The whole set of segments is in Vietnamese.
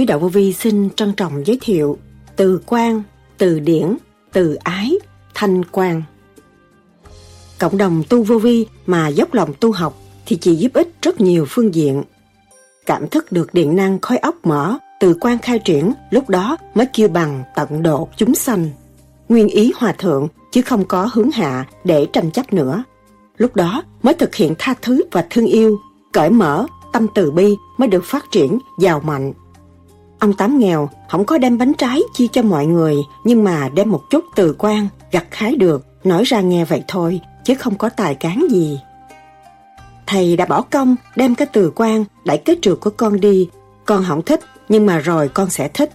Suy đạo vô vi xin trân trọng giới thiệu từ quan, từ điển, từ ái, thanh quan. Cộng đồng tu vô vi mà dốc lòng tu học thì chỉ giúp ích rất nhiều phương diện. Cảm thức được điện năng khói óc mở, từ quan khai triển, lúc đó mới kêu bằng tận độ chúng sanh. Nguyên ý hòa thượng, chứ không có hướng hạ để tranh chấp nữa. Lúc đó mới thực hiện tha thứ và thương yêu, cởi mở, tâm từ bi mới được phát triển, giàu mạnh. Ông Tám nghèo, không có đem bánh trái chia cho mọi người, nhưng mà đem một chút từ quan, gặt hái được, nói ra nghe vậy thôi, chứ không có tài cán gì. Thầy đã bỏ công đem cái từ quan đẩy cái trượt của con đi, con không thích, nhưng mà rồi con sẽ thích.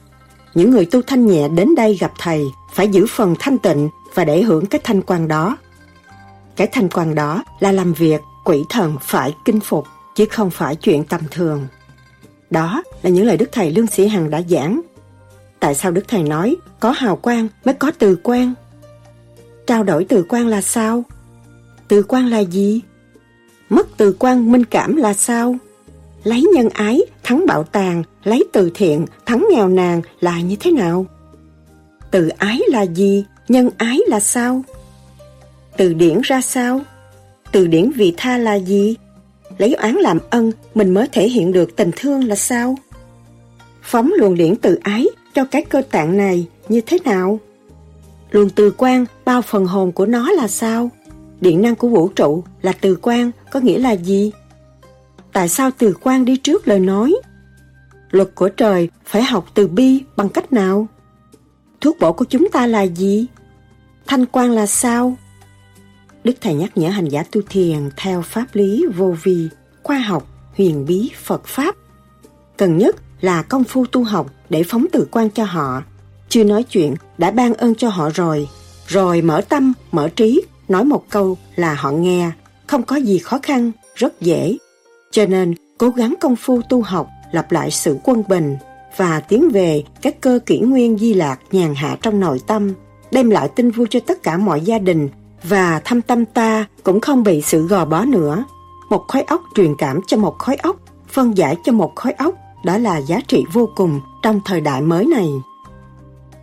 Những người tu thanh nhẹ đến đây gặp thầy phải giữ phần thanh tịnh và để hưởng cái thanh quan đó. Cái thanh quan đó là làm việc quỷ thần phải kinh phục, chứ không phải chuyện tầm thường. Đó là những lời Đức Thầy Lương Sĩ Hằng đã giảng. Tại sao Đức Thầy nói có hào quang mới có từ quan? Trao đổi từ quan là sao? Từ quan là gì? Mất từ quan minh cảm là sao? Lấy nhân ái thắng bạo tàng, lấy từ thiện thắng nghèo nàn là như thế nào? Từ ái là gì? Nhân ái là sao? Từ điển ra sao? Từ điển vị tha là gì? Lấy oán làm ân, mình mới thể hiện được tình thương là sao? Phóng luồng điển từ ái cho cái cơ tạng này như thế nào? Luồng từ quan bao phần hồn của nó là sao? Điện năng của vũ trụ là từ quan có nghĩa là gì? Tại sao từ quan đi trước lời nói? Luật của trời phải học từ bi bằng cách nào? Thuốc bổ của chúng ta là gì? Thanh quan là sao? Đức Thầy nhắc nhở hành giả tu thiền theo pháp lý vô vi, khoa học, huyền bí, Phật Pháp. Cần nhất là công phu tu học để phóng từ quan cho họ. Chưa nói chuyện, đã ban ơn cho họ rồi. Rồi mở tâm, mở trí, nói một câu là họ nghe. Không có gì khó khăn, rất dễ. Cho nên, cố gắng công phu tu học, lập lại sự quân bình và tiến về các cơ kỷ nguyên di lạc nhàn hạ trong nội tâm, đem lại tin vui cho tất cả mọi gia đình và thâm tâm ta cũng không bị sự gò bó nữa. Một khối óc truyền cảm cho một khối óc, phân giải cho một khối óc, đó là giá trị vô cùng trong thời đại mới này.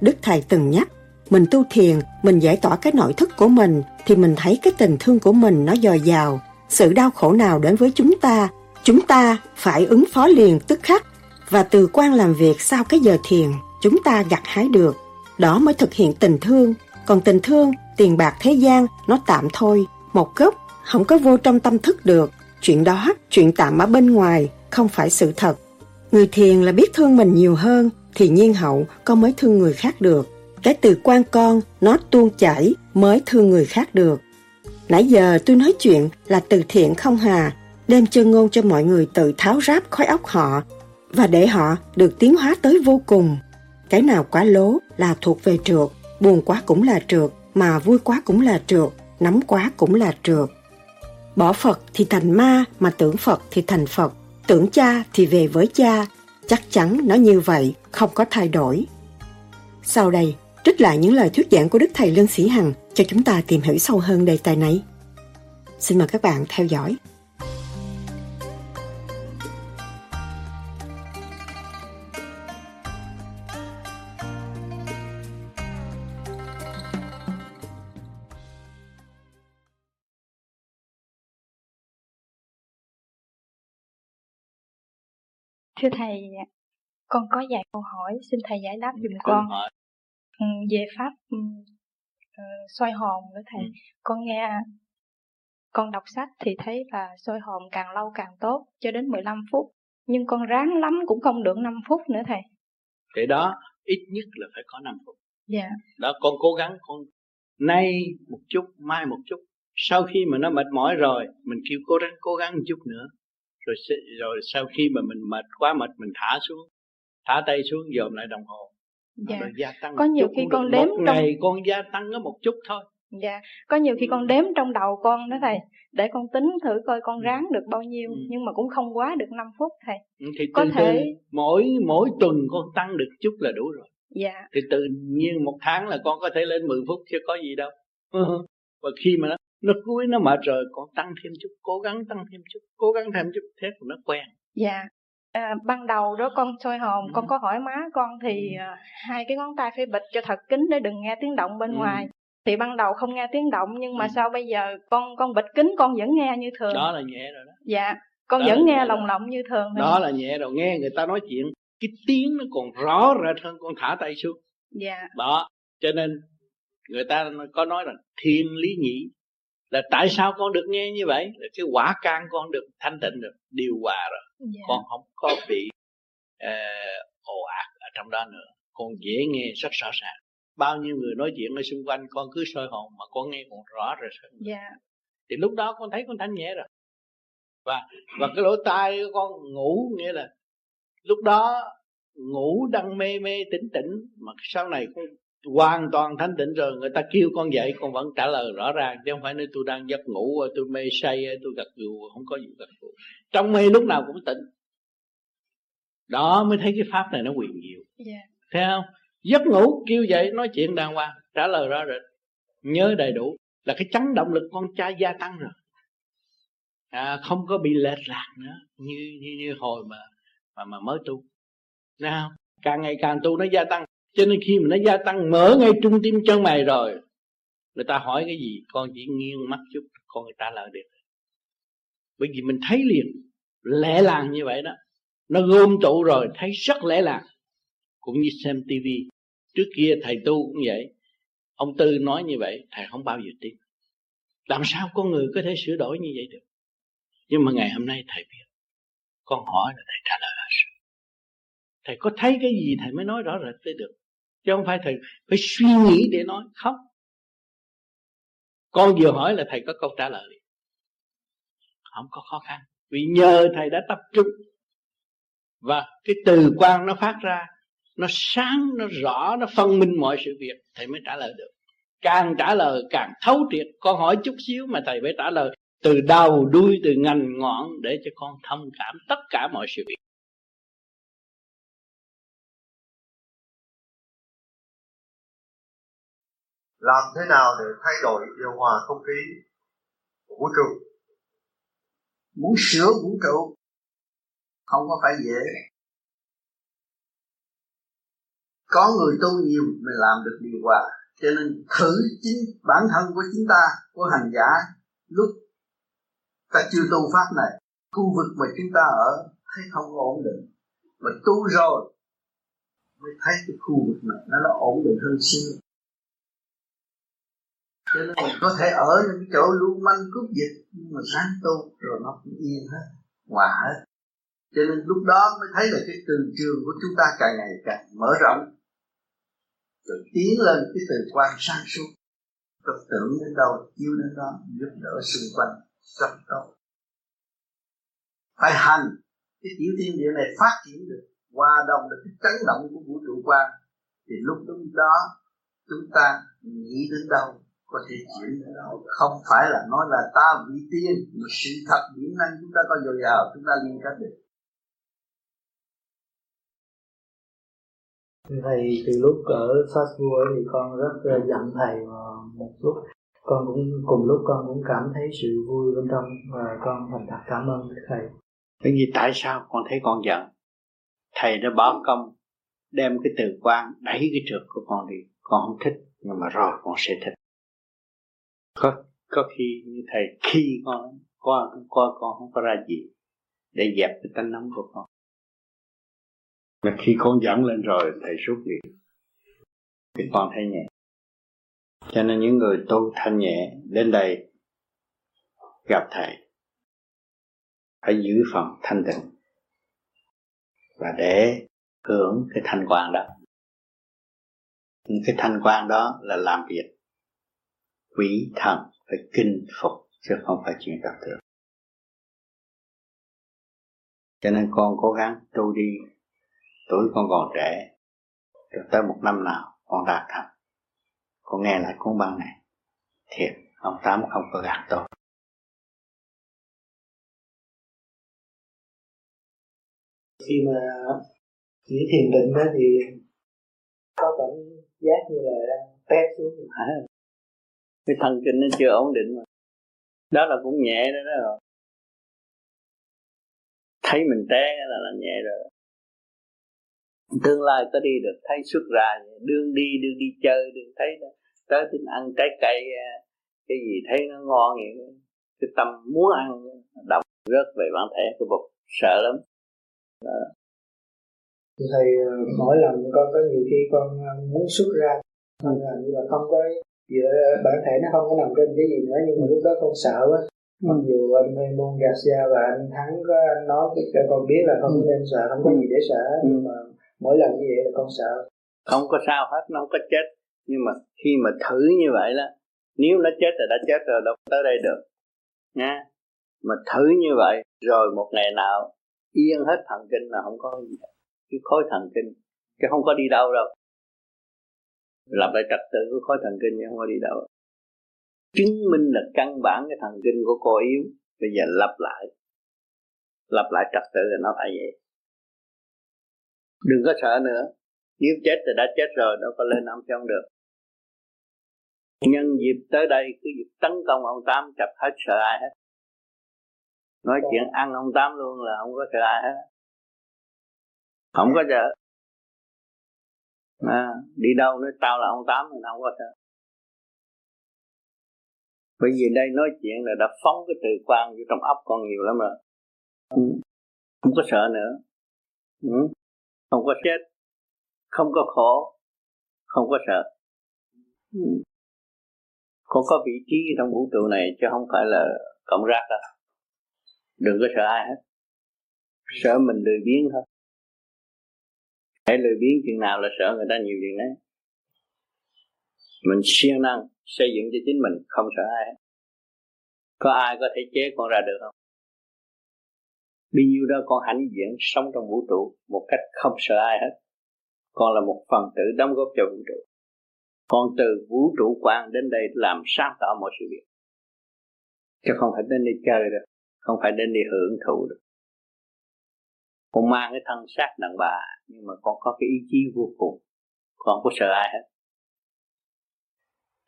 Đức Thầy từng nhắc, mình tu thiền, mình giải tỏa cái nội thức của mình, thì mình thấy cái tình thương của mình nó dồi dào. Sự đau khổ nào đến với chúng ta, chúng ta phải ứng phó liền tức khắc. Và từ quan làm việc sau cái giờ thiền, chúng ta gặt hái được. Đó mới thực hiện tình thương. Còn tình thương tiền bạc thế gian nó tạm thôi, một gốc không có vô trong tâm thức được. Chuyện đó, chuyện tạm ở bên ngoài, không phải sự thật. Người thiền là biết thương mình nhiều hơn, thì nhiên hậu con mới thương người khác được. Cái từ quan con, nó tuôn chảy mới thương người khác được. Nãy giờ tôi nói chuyện là từ thiện không hà, đem chân ngôn cho mọi người tự tháo ráp khói óc họ và để họ được tiến hóa tới vô cùng. Cái nào quá lố là thuộc về trượt, buồn quá cũng là trượt, mà vui quá cũng là trượt, nắm quá cũng là trượt. Bỏ Phật thì thành ma, mà tưởng Phật thì thành Phật, tưởng cha thì về với cha, chắc chắn nó như vậy, không có thay đổi. Sau đây, trích lại những lời thuyết giảng của Đức Thầy Lương Sĩ Hằng cho chúng ta tìm hiểu sâu hơn đề tài này. Xin mời các bạn theo dõi. Thưa Thầy, con có vài câu hỏi, xin Thầy giải đáp dùm con. Ừ, về Pháp uh, soi hồn nữa Thầy. Ừ. Con nghe, con đọc sách thì thấy là soi hồn càng lâu càng tốt, cho đến 15 phút. Nhưng con ráng lắm cũng không được 5 phút nữa Thầy. Cái đó ít nhất là phải có 5 phút. Dạ. Đó con cố gắng, con nay một chút, mai một chút. Sau khi mà nó mệt mỏi rồi, mình kêu cố gắng cố gắng một chút nữa rồi rồi sau khi mà mình mệt quá mệt mình thả xuống thả tay xuống dòm lại đồng hồ. Dạ. rồi gia tăng có nhiều khi con đếm một trong... ngày con gia tăng có một chút thôi. Dạ có nhiều khi con đếm trong đầu con đó thầy để con tính thử coi con ừ. ráng được bao nhiêu ừ. nhưng mà cũng không quá được 5 phút thầy. Ừ, thì có từ thể từ mỗi mỗi tuần con tăng được chút là đủ rồi. Dạ. Thì tự nhiên một tháng là con có thể lên 10 phút chứ có gì đâu. Và khi mà nó nó cuối nó mệt rồi còn tăng thêm chút cố gắng tăng thêm chút cố gắng thêm chút thế thì nó quen. Dạ. À, ban đầu đó con soi hồn ừ. con có hỏi má con thì ừ. à, hai cái ngón tay phải bịt cho thật kín để đừng nghe tiếng động bên ừ. ngoài. Thì ban đầu không nghe tiếng động nhưng mà ừ. sao bây giờ con con bịt kín con vẫn nghe như thường. Đó là nhẹ rồi đó. Dạ con đó vẫn nghe lồng lộng như thường đó là nhẹ rồi nghe người ta nói chuyện cái tiếng nó còn rõ rệt hơn con thả tay xuống. Dạ. Đó cho nên người ta có nói là thiên lý nhĩ là tại sao con được nghe như vậy là cái quả can con được thanh tịnh được điều hòa rồi dạ. con không có bị uh, ồ ạt ở trong đó nữa con dễ nghe rất rõ ràng bao nhiêu người nói chuyện ở xung quanh con cứ soi hồn mà con nghe còn rõ rồi yeah. Dạ. thì lúc đó con thấy con thanh nhẹ rồi và và cái lỗ tai của con ngủ nghĩa là lúc đó ngủ đang mê mê tỉnh tỉnh mà sau này con hoàn toàn thanh tịnh rồi người ta kêu con dậy con vẫn trả lời rõ ràng chứ không phải nói tôi đang giấc ngủ tôi mê say tôi gật gù không có gì gật gù. Trong mê lúc nào cũng tỉnh. Đó mới thấy cái pháp này nó quyền diệu. Yeah. Dạ. thấy không? Giấc ngủ kêu dậy nói chuyện đàng hoàng trả lời rõ rệt. Nhớ đầy đủ là cái chấn động lực con trai gia tăng rồi. À, không có bị lệch lạc nữa như như như hồi mà mà mà mới tu. Nào càng ngày càng tu nó gia tăng cho nên khi mà nó gia tăng, mở ngay trung tim chân mày rồi, người ta hỏi cái gì? Con chỉ nghiêng mắt chút, con người ta lời được. Bởi vì mình thấy liền lẽ làng như vậy đó. Nó gom tụ rồi, thấy rất lẽ làng. Cũng như xem tivi trước kia thầy tu cũng vậy. Ông tư nói như vậy, thầy không bao giờ tin. Làm sao con người có thể sửa đổi như vậy được? Nhưng mà ngày hôm nay thầy biết. Con hỏi là thầy trả lời thầy có thấy cái gì thầy mới nói rõ rệt tới được? Chứ không phải thầy phải suy nghĩ để nói, không. Con vừa hỏi là thầy có câu trả lời. Không có khó khăn, vì nhờ thầy đã tập trung. Và cái từ quan nó phát ra, nó sáng, nó rõ, nó phân minh mọi sự việc, thầy mới trả lời được. Càng trả lời càng thấu triệt. Con hỏi chút xíu mà thầy phải trả lời. Từ đầu đuôi, từ ngành ngọn để cho con thông cảm tất cả mọi sự việc. Làm thế nào để thay đổi điều hòa không khí của vũ trụ? Muốn sửa vũ trụ không có phải dễ. Có người tu nhiều mới làm được điều hòa. Cho nên thử chính bản thân của chúng ta của hành giả lúc ta chưa tu pháp này khu vực mà chúng ta ở thấy không ổn định. Mà tu rồi mới thấy cái khu vực này nó, nó ổn định hơn xưa cho nên mình có thể ở những chỗ lưu manh cướp dịch nhưng mà sáng tu rồi nó cũng yên hết, hòa hết. Cho nên lúc đó mới thấy là cái từ trường của chúng ta càng ngày càng mở rộng, rồi tiến lên cái từ quan sang suốt. Tập tưởng đến đâu, chiếu đến đó, giúp đỡ xung quanh, rất tốt. Phải hành, cái tiểu thiên địa này phát triển được, hòa đồng được cái chấn động của vũ trụ quan thì lúc đó chúng ta nghĩ đến đâu? Có thể chuyển không phải là nói là ta vị tiên mà sự thật điểm năng chúng ta có dồi dào chúng ta liên kết được. Thầy từ lúc ở Strasbourg thì con rất giận thầy và một lúc. Con cũng cùng lúc con cũng cảm thấy sự vui bên trong và con thành thật cảm ơn thầy. Bởi vì tại sao con thấy con giận? Thầy đã bỏ công đem cái từ quan đẩy cái trượt của con đi. Con không thích nhưng mà rồi con sẽ thích có có khi như thầy, khi con con con con không có ra gì để dẹp cái tánh nóng của con. Mà khi con dẫn lên rồi, thầy rút đi thì con thấy nhẹ. Cho nên những người tu thanh nhẹ, đến đây gặp thầy, phải giữ phần thanh tịnh và để hưởng cái thanh quan đó. Cái thanh quan đó là làm việc quỷ thần phải kinh phục chứ không phải chuyện đặc thường cho nên con cố gắng tu đi tuổi con còn trẻ được tới một năm nào con đạt thành con nghe lại cuốn băng này thiệt ông tám không có gạt tôi khi mà chỉ thiền định đó thì có cảm giác như là té xuống à, cái thần kinh nó chưa ổn định mà. Đó là cũng nhẹ đó đó rồi. Thấy mình té là là nhẹ rồi. Tương lai có đi được, thấy xuất ra đương đi đương đi chơi đương thấy đó. Tới tính ăn trái cây à, cái gì thấy nó ngon vậy, cái tâm muốn ăn, đọc rớt về bản thể của bụng sợ lắm. Đó. thầy mỗi lần con có nhiều khi con à, muốn xuất ra con làm như là không có giữa bản thể nó không có nằm trên cái gì nữa nhưng mà lúc đó con sợ quá. Mặc dù anh Raymond Garcia và anh Thắng có nói cho con biết là không nên sợ không có gì để sợ nhưng mà mỗi lần như vậy là con sợ. Không có sao hết nó không có chết. Nhưng mà khi mà thử như vậy đó nếu nó chết thì đã chết rồi đâu tới đây được. Nha. Mà thử như vậy rồi một ngày nào yên hết thần kinh là không có gì. Cái khối thần kinh cái không có đi đâu đâu lập lại trật tự của khối thần kinh nhưng không có đi đâu. Chứng minh là căn bản cái thần kinh của cô yếu, bây giờ lập lại. Lập lại trật tự là nó phải vậy. Đừng có sợ nữa. Nếu chết thì đã chết rồi, đâu có lên âm trong được. Nhân dịp tới đây, cứ dịp tấn công ông tám chặt hết sợ ai hết. Nói chuyện ăn ông tám luôn là không có sợ ai hết. Không có sợ à, đi đâu nói tao là ông tám thì không có sợ. Bởi vì đây nói chuyện là đã phóng cái từ quan vô trong óc con nhiều lắm rồi. Ừ. Không có sợ nữa. Ừ. Không có chết. Không có khổ. Không có sợ. Ừ. Con có vị trí trong vũ trụ này chứ không phải là cộng rác đâu. Đừng có sợ ai hết. Sợ mình lười biếng thôi hãy lười biếng chuyện nào là sợ người ta nhiều chuyện đấy mình siêng năng xây dựng cho chính mình không sợ ai hết có ai có thể chế con ra được không Bao nhiêu đó con hãnh diện sống trong vũ trụ một cách không sợ ai hết. Con là một phần tử đóng góp cho vũ trụ. Con từ vũ trụ quan đến đây làm sáng tỏ mọi sự việc. Chứ không phải đến đi chơi được, không phải đến đi hưởng thụ được. Con mang cái thân xác đàn bà, nhưng mà con có cái ý chí vô cùng. Con không có sợ ai hết.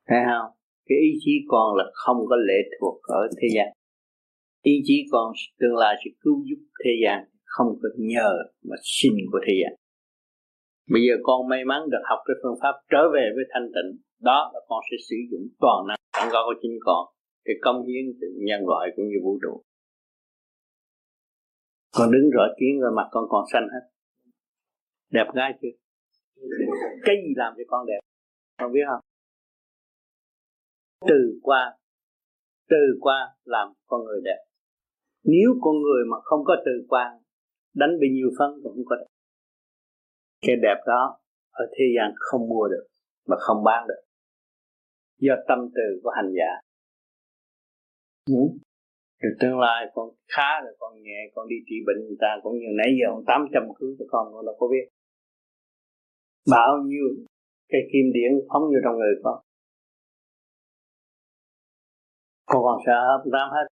Thấy không? Cái ý chí con là không có lệ thuộc ở thế gian ý chí con tương lai sẽ cứu giúp thế gian, không có nhờ mà xin của thế gian bây giờ con may mắn được học cái phương pháp trở về với thanh tịnh đó là con sẽ sử dụng toàn năng sẵn có của chính con cái công hiến cho nhân loại cũng như vũ trụ con đứng rõ kiến rồi mặt con còn xanh hết. Đẹp gái chưa? Cái gì làm cho con đẹp? Con biết không? Từ qua từ qua làm con người đẹp. Nếu con người mà không có từ quan đánh bị nhiều phân cũng không có đẹp. Cái đẹp đó ở thế gian không mua được mà không bán được. Do tâm từ của hành giả. Ừ rồi tương lai con khá rồi con nhẹ con đi trị bệnh người ta cũng như nãy giờ ông tám trăm cứu cho con con đâu có biết. Bao nhiêu cái kim điển phóng vô trong người con. Con còn sợ không? Tám hết.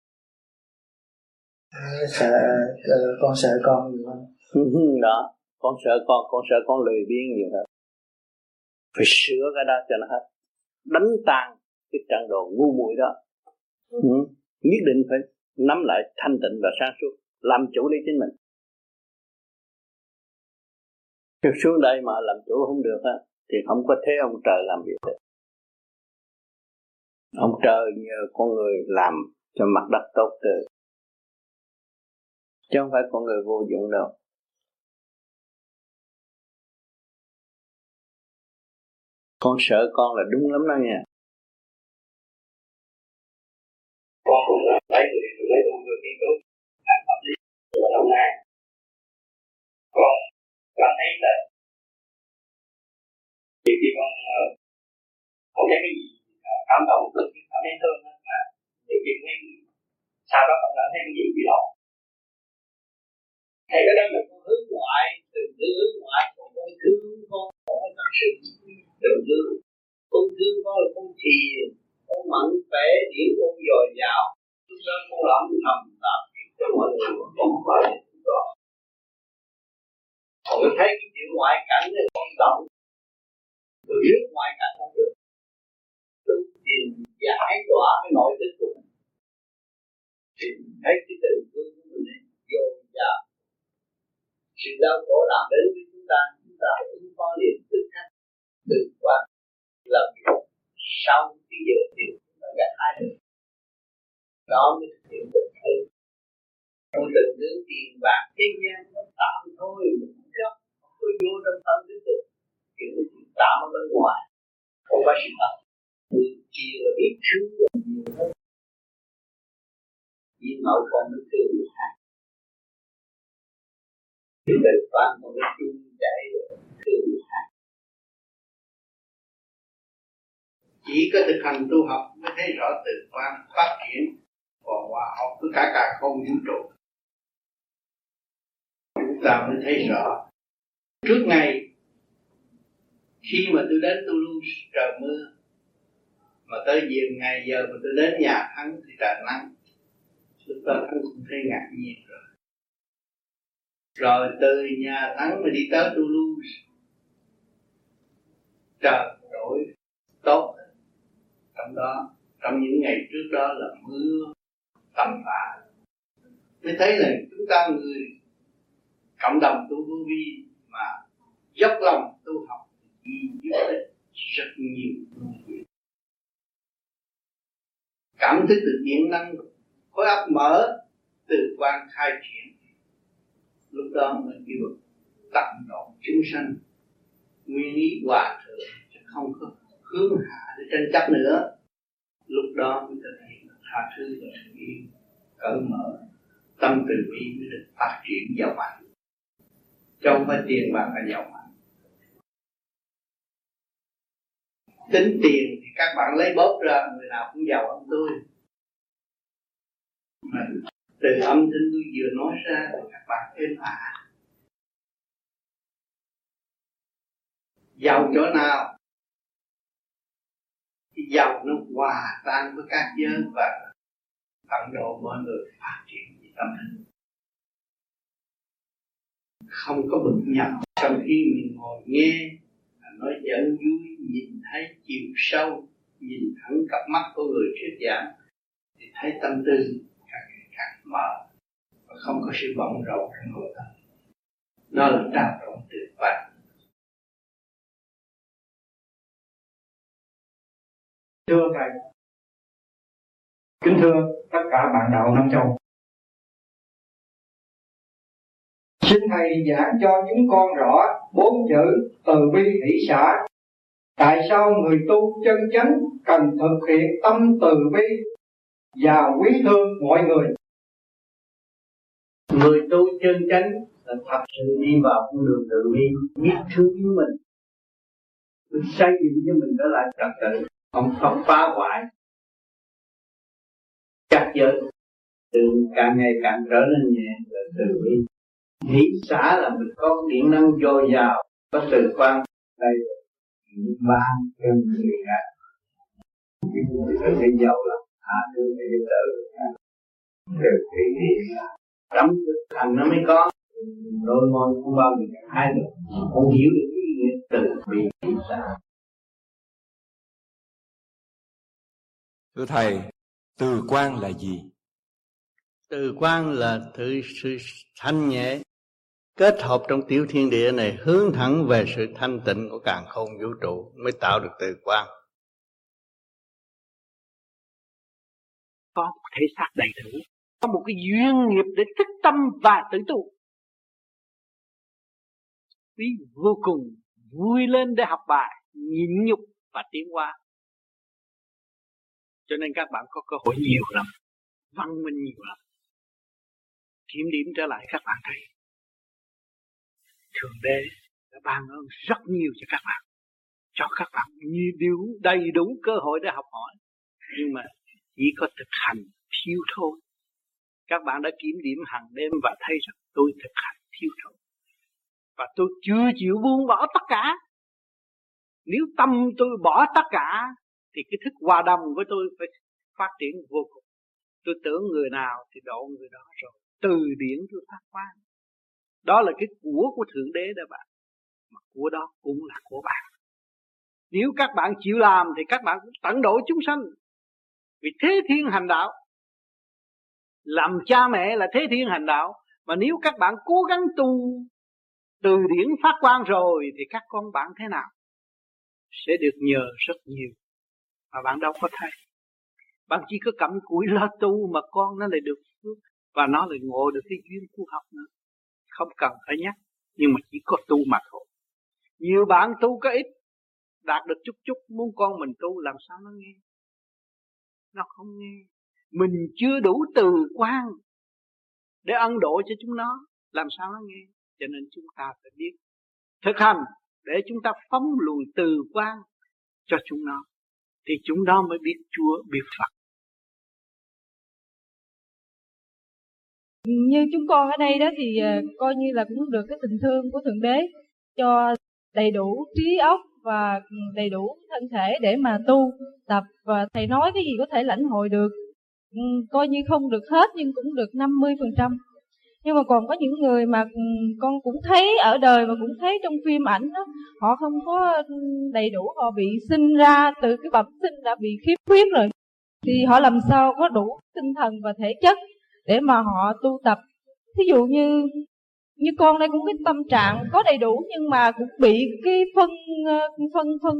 Sợ, sợ con sợ con nhiều hơn. Đó con sợ con con sợ con lười biếng nhiều hơn. Phải sửa cái đó cho nó hết. Đánh tan cái trận đồ ngu muội đó. Ừ. nhất định phải nắm lại thanh tịnh và sáng suốt, làm chủ lý chính mình. Chứ xuống đây mà làm chủ không được á, thì không có thế ông trời làm việc được. Ông trời nhờ con người làm cho mặt đất tốt từ chứ không phải con người vô dụng đâu. Con sợ con là đúng lắm đó nha. Con cũng là lấy người lấy tu người đi tốt. làm pháp lý. Và lâu nay con cảm thấy là thì khi con ờ, con thấy cái gì ờ, cảm động cực cảm thấy thương mà, thì khi nên sau đó con cảm thấy cái gì bị lộn Thì cái đó là con hướng ngoại, từ từ hướng ngoại con con thương con con thật sự từ từ con thương con là con thiền, con mẫn khỏe, điển con dồi dào lúc đó con làm thầm tạo cho mọi người con không phải là chúng thấy cái chuyện ngoại cảnh này con động từ biết ngoại cảnh không được tu tìm giải tỏa cái nội thức của mình thì thấy cái từ thương của mình dồi dào sự đau khổ làm đến với chúng ta chúng ta phải ứng phó liền tức khắc từ qua làm việc sau cái giờ thì chúng ta gặt hai được đó mới thực hiện được thế con tình hướng tiền bạc. Thế gian nó tạm thôi một cấp không có vô trong tâm thức được. Kiểu chuyện tạm ở bên ngoài. Không phải sự thật. Người kia là biết thương là nhiều hơn chỉ mẫu còn mới thương người khác. Thì tự phán mới cái chung chạy rồi thương người khác. Chỉ có thực hành tu học mới thấy rõ tự quan phát triển và hòa hợp với cả cả không vũ trụ. Chúng ta mới thấy rõ. Trước ngày, khi mà tôi đến tôi luôn trời mưa, mà tới giờ ngày giờ mà tôi đến nhà thắng thì trời nắng. Chúng ta cũng không thấy ngạc nhiên rồi. Rồi từ nhà thắng mà đi tới Toulouse, trời đổi tốt. Trong đó, trong những ngày trước đó là mưa tầm phá mới thấy là chúng ta người cộng đồng tu vô vi mà dốc lòng tu học thì giúp ích rất nhiều. Cảm thức được điện năng, khối óc mở từ quan khai triển. Lúc đó mình kêu tận độ chúng sanh, nguyên lý hòa thượng, chứ không có hướng hạ để tranh chấp nữa. Lúc đó mới thực hiện tha thứ và sự yêu cởi mở, tâm từ bi mới được phát triển giàu mạnh. Chứ không phải tiền bạc là giàu mạnh. Tính tiền thì các bạn lấy bóp ra, người nào cũng giàu hơn tôi. Mà từ âm thanh tôi vừa nói ra thì các bạn êm ả giàu chỗ nào? Cái dòng nó hòa tan với các giới và tận độ mọi người phát triển về tâm linh không có bực nhập trong khi mình ngồi nghe nói giận vui nhìn thấy chiều sâu, nhìn thẳng cặp mắt của người thuyết giảng, thì thấy tâm tư càng ngày càng mở và không có sự bận rộn trong nội tâm đó là trao đổi tuyệt vời thưa thầy kính thưa tất cả bạn đạo Nam Châu. Xin thầy giảng cho chúng con rõ bốn chữ từ bi hỷ xã. Tại sao người tu chân chánh cần thực hiện tâm từ bi và quý thương mọi người? Người tu chân chánh là thật sự đi vào con đường từ bi, biết thương mình mình xây dựng cho mình trở lại trật tự không không phá hoại. Chắc giới từ càng ngày càng trở nên nhẹ là từ bi. Nghĩ xã là mình có điện năng dồi dào, có từ quan đây ban cho người khác. Người thấy giàu lắm hạ thương để tự từ thị hiện trong thực hành nó mới có. Đôi môi không bao giờ hai được không hiểu được ý nghĩa từ bi thị xã Thưa Thầy, từ quan là gì? Từ quan là sự, sự thanh nhẹ kết hợp trong tiểu thiên địa này hướng thẳng về sự thanh tịnh của càng không vũ trụ mới tạo được từ quan. Có một thể xác đầy đủ, có một cái duyên nghiệp để thức tâm và tự tu. Quý vô cùng vui lên để học bài, nhịn nhục và tiến hóa. Cho nên các bạn có cơ hội nhiều lắm, văn minh nhiều lắm. Kiểm điểm trở lại các bạn thấy Thượng Đế đã ban ơn rất nhiều cho các bạn cho các bạn nhiều điều đầy đủ cơ hội để học hỏi. Nhưng mà chỉ có thực hành thiếu thôi. Các bạn đã kiểm điểm hàng đêm và thấy rằng tôi thực hành thiếu thôi. Và tôi chưa chịu buông bỏ tất cả. Nếu tâm tôi bỏ tất cả thì cái thức hòa đồng với tôi phải phát triển vô cùng. Tôi tưởng người nào thì độ người đó rồi. Từ điển tôi phát quang. Đó là cái của của thượng đế đó bạn. Mà của đó cũng là của bạn. Nếu các bạn chịu làm thì các bạn cũng tận độ chúng sanh. Vì thế thiên hành đạo. Làm cha mẹ là thế thiên hành đạo. Mà nếu các bạn cố gắng tu, từ điển phát quang rồi thì các con bạn thế nào? Sẽ được nhờ rất nhiều mà bạn đâu có thấy. Bạn chỉ có cầm cúi lo tu mà con nó lại được phước và nó lại ngộ được cái duyên tu học nữa. Không cần phải nhắc, nhưng mà chỉ có tu mà thôi. Nhiều bạn tu có ít, đạt được chút chút, muốn con mình tu làm sao nó nghe? Nó không nghe. Mình chưa đủ từ quan để ân độ cho chúng nó, làm sao nó nghe? Cho nên chúng ta phải biết thực hành để chúng ta phóng lùi từ quan cho chúng nó thì chúng đó mới biết Chúa, biết Phật. Như chúng con ở đây đó thì ờ, coi như là cũng được cái tình thương của thượng đế cho đầy đủ trí óc và ừ, đầy đủ thân thể để mà tu tập và thầy nói cái gì có thể lãnh hội được. Ừ, coi như không được hết nhưng cũng được 50 phần trăm nhưng mà còn có những người mà ừ, con cũng thấy ở đời và cũng thấy trong phim ảnh đó, họ không có đầy đủ, họ bị sinh ra từ cái bẩm sinh đã bị khiếm khuyết rồi. Thì họ làm sao có đủ tinh thần và thể chất để mà họ tu tập? Thí dụ như như con đây cũng cái tâm trạng có đầy đủ nhưng mà cũng bị cái phân ờ, phân phân,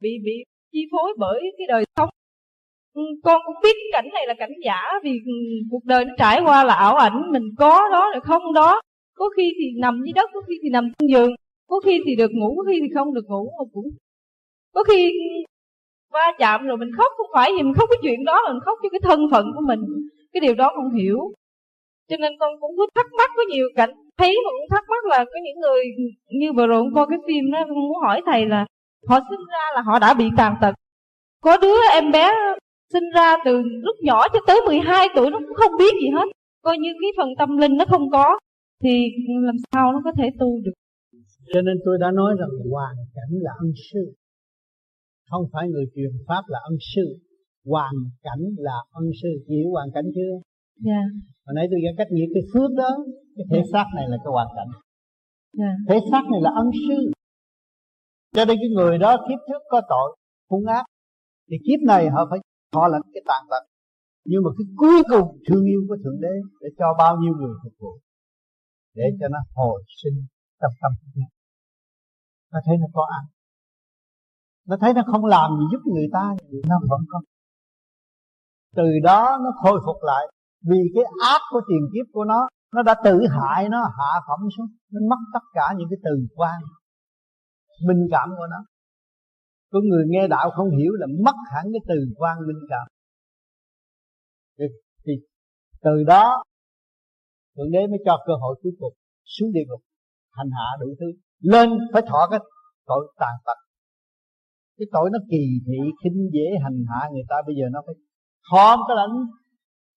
bị bị chi phối bởi cái đời sống. Ừ, con cũng biết cảnh này là cảnh giả vì cuộc đời nó trải qua là ảo ảnh, mình có đó là không đó. Có khi thì nằm dưới đất, có khi thì nằm trên giường, có khi thì được ngủ, có khi thì không được ngủ mà cũng có khi va chạm rồi mình khóc, không phải gì mình khóc cái chuyện đó mình khóc cho cái thân phận của mình, cái điều đó không hiểu. Cho nên con cũng cứ thắc mắc có nhiều cảnh, thấy mà cũng thắc mắc là có những người như vừa rồi coi cái phim đó, con muốn hỏi thầy là họ sinh ra là họ đã bị tàn tật. Có đứa em bé sinh ra từ lúc nhỏ cho tới 12 tuổi nó cũng không biết gì hết. Coi như cái phần tâm linh nó không có thì làm sao nó có thể tu được? Cho nên tôi đã nói rằng hoàn cảnh là ân sư. Không phải người truyền pháp là ân sư. Hoàn cảnh là ân sư. Hiểu hoàn cảnh chưa? Dạ. Yeah. hồi nãy tôi giải cách nghĩa cái phước đó cái thể xác này là cái hoàn cảnh. Yeah. Dạ. thể xác này là ân sư. Cho nên cái người đó kiếp trước có tội hung ác. Thì kiếp này họ phải họ là cái tàn tật nhưng mà cái cuối cùng thương yêu của thượng đế để cho bao nhiêu người phục vụ? Để cho nó hồi sinh trong tâm thức nó thấy nó có ăn. Nó thấy nó không làm gì giúp người ta, nó vẫn có. Từ đó nó khôi phục lại. Vì cái ác của tiền kiếp của nó nó đã tự hại nó, hạ phẩm xuống. Nó mất tất cả những cái từ quan, minh cảm của nó có người nghe đạo không hiểu là mất hẳn cái từ quan minh cảm thì, thì từ đó thượng đế mới cho cơ hội cuối cùng xuống địa ngục hành hạ đủ thứ. Lên phải thọ cái tội tàn tật. Cái tội nó kỳ thị khinh dễ hành hạ người ta bây giờ nó phải thọ cái lãnh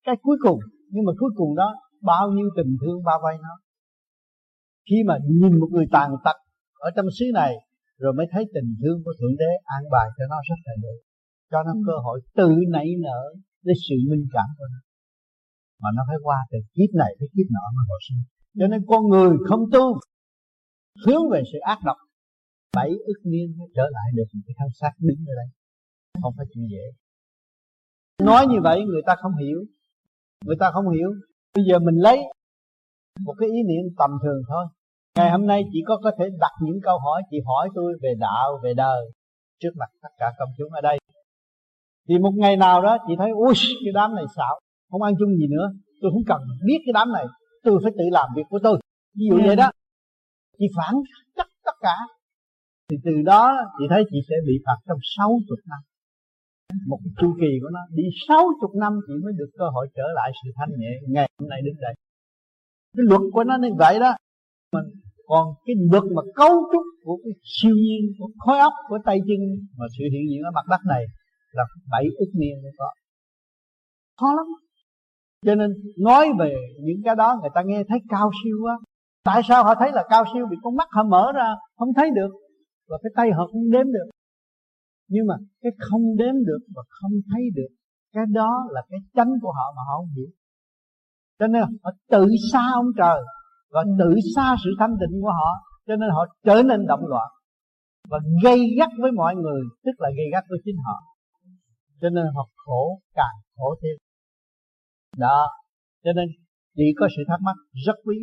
cái cuối cùng. Nhưng mà cuối cùng đó bao nhiêu tình thương bao vây nó. Khi mà nhìn một người tàn tật ở trong xứ này rồi mới thấy tình thương của thượng đế an bài cho nó rất là đủ cho nó ừ. cơ hội tự nảy nở để sự minh cảm của nó. Mà nó phải qua từ kiếp này tới kiếp nọ mới hồi sinh. Cho nên con người không tu hướng về sự ác độc bảy ức niên mới trở lại được một cái thân xác đứng ở đây. Không phải chuyện dễ. Nói như vậy người ta không hiểu. Người ta không hiểu. Bây giờ mình lấy một cái ý niệm tầm thường thôi ngày hôm nay chỉ có có thể đặt những câu hỏi chị hỏi tôi về đạo về đời trước mặt tất cả công chúng ở đây. Thì một ngày nào đó chị thấy ui cái đám này xạo không ăn chung gì nữa tôi không cần biết cái đám này tôi phải tự làm việc của tôi. Ví dụ vậy đó. Chị phản tất tất cả. Thì từ đó chị thấy chị sẽ bị phạt trong sáu chục năm. Một cái chu kỳ của nó đi sáu chục năm chị mới được cơ hội trở lại sự thanh nhẹ ngày hôm nay đứng đây. Cái luật của nó như vậy đó. Mình còn cái luật mà cấu trúc của cái siêu nhiên, của khối óc, của tay chân mà sự hiện diện ở mặt đất này là bảy ức niên mới có. Khó lắm. Cho nên nói về những cái đó người ta nghe thấy cao siêu quá. Tại sao họ thấy là cao siêu? Vì con mắt họ mở ra, không thấy được. Và cái tay họ không đếm được. Nhưng mà cái không đếm được và không thấy được, cái đó là cái chánh của họ mà họ không hiểu. Cho nên họ tự xa ông trời và tự xa sự thanh tịnh của họ cho nên họ trở nên động loạn. Và gây gắt với mọi người tức là gây gắt với chính họ. Cho nên họ khổ càng khổ thêm. Đó. Cho nên chỉ có sự thắc mắc rất quý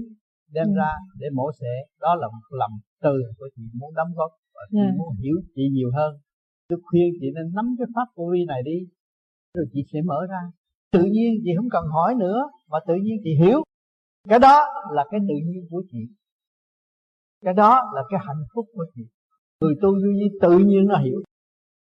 đem ừ. ra để mổ xẻ. Đó là một lòng từ của chị muốn đóng góp và chị yeah. muốn hiểu chị nhiều hơn. Tôi khuyên chị nên nắm cái pháp vô vi này đi rồi chị sẽ mở ra. Tự nhiên chị không cần hỏi nữa mà tự nhiên chị hiểu cái đó là cái tự nhiên của chị. Cái đó là cái hạnh phúc của chị. Người tu duy vi tự nhiên nó hiểu.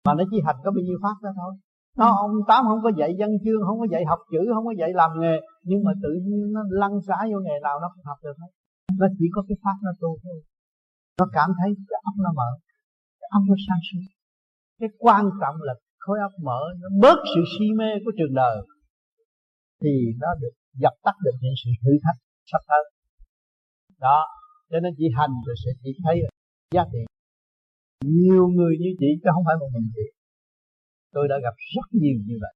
Mà nó chỉ hành có bao nhiêu pháp đó thôi. Nó ông tám không có dạy văn chương, không có dạy học chữ, không có dạy làm nghề. Nhưng mà tự nhiên nó lăn xả vô nghề nào nó cũng học được hết. Nó chỉ có cái pháp nó tu thôi. Nó cảm thấy cái óc nó mở. Cái óc nó sáng suốt. Cái quan trọng là khối óc mở, nó bớt sự si mê của trường đời. Thì nó được dập tắt được những sự thử thách sắp tới. Đó, cho nên chị hành rồi sẽ chỉ thấy giá trị. Nhiều người như chị, chứ không phải một mình chị. Tôi đã gặp rất nhiều như vậy.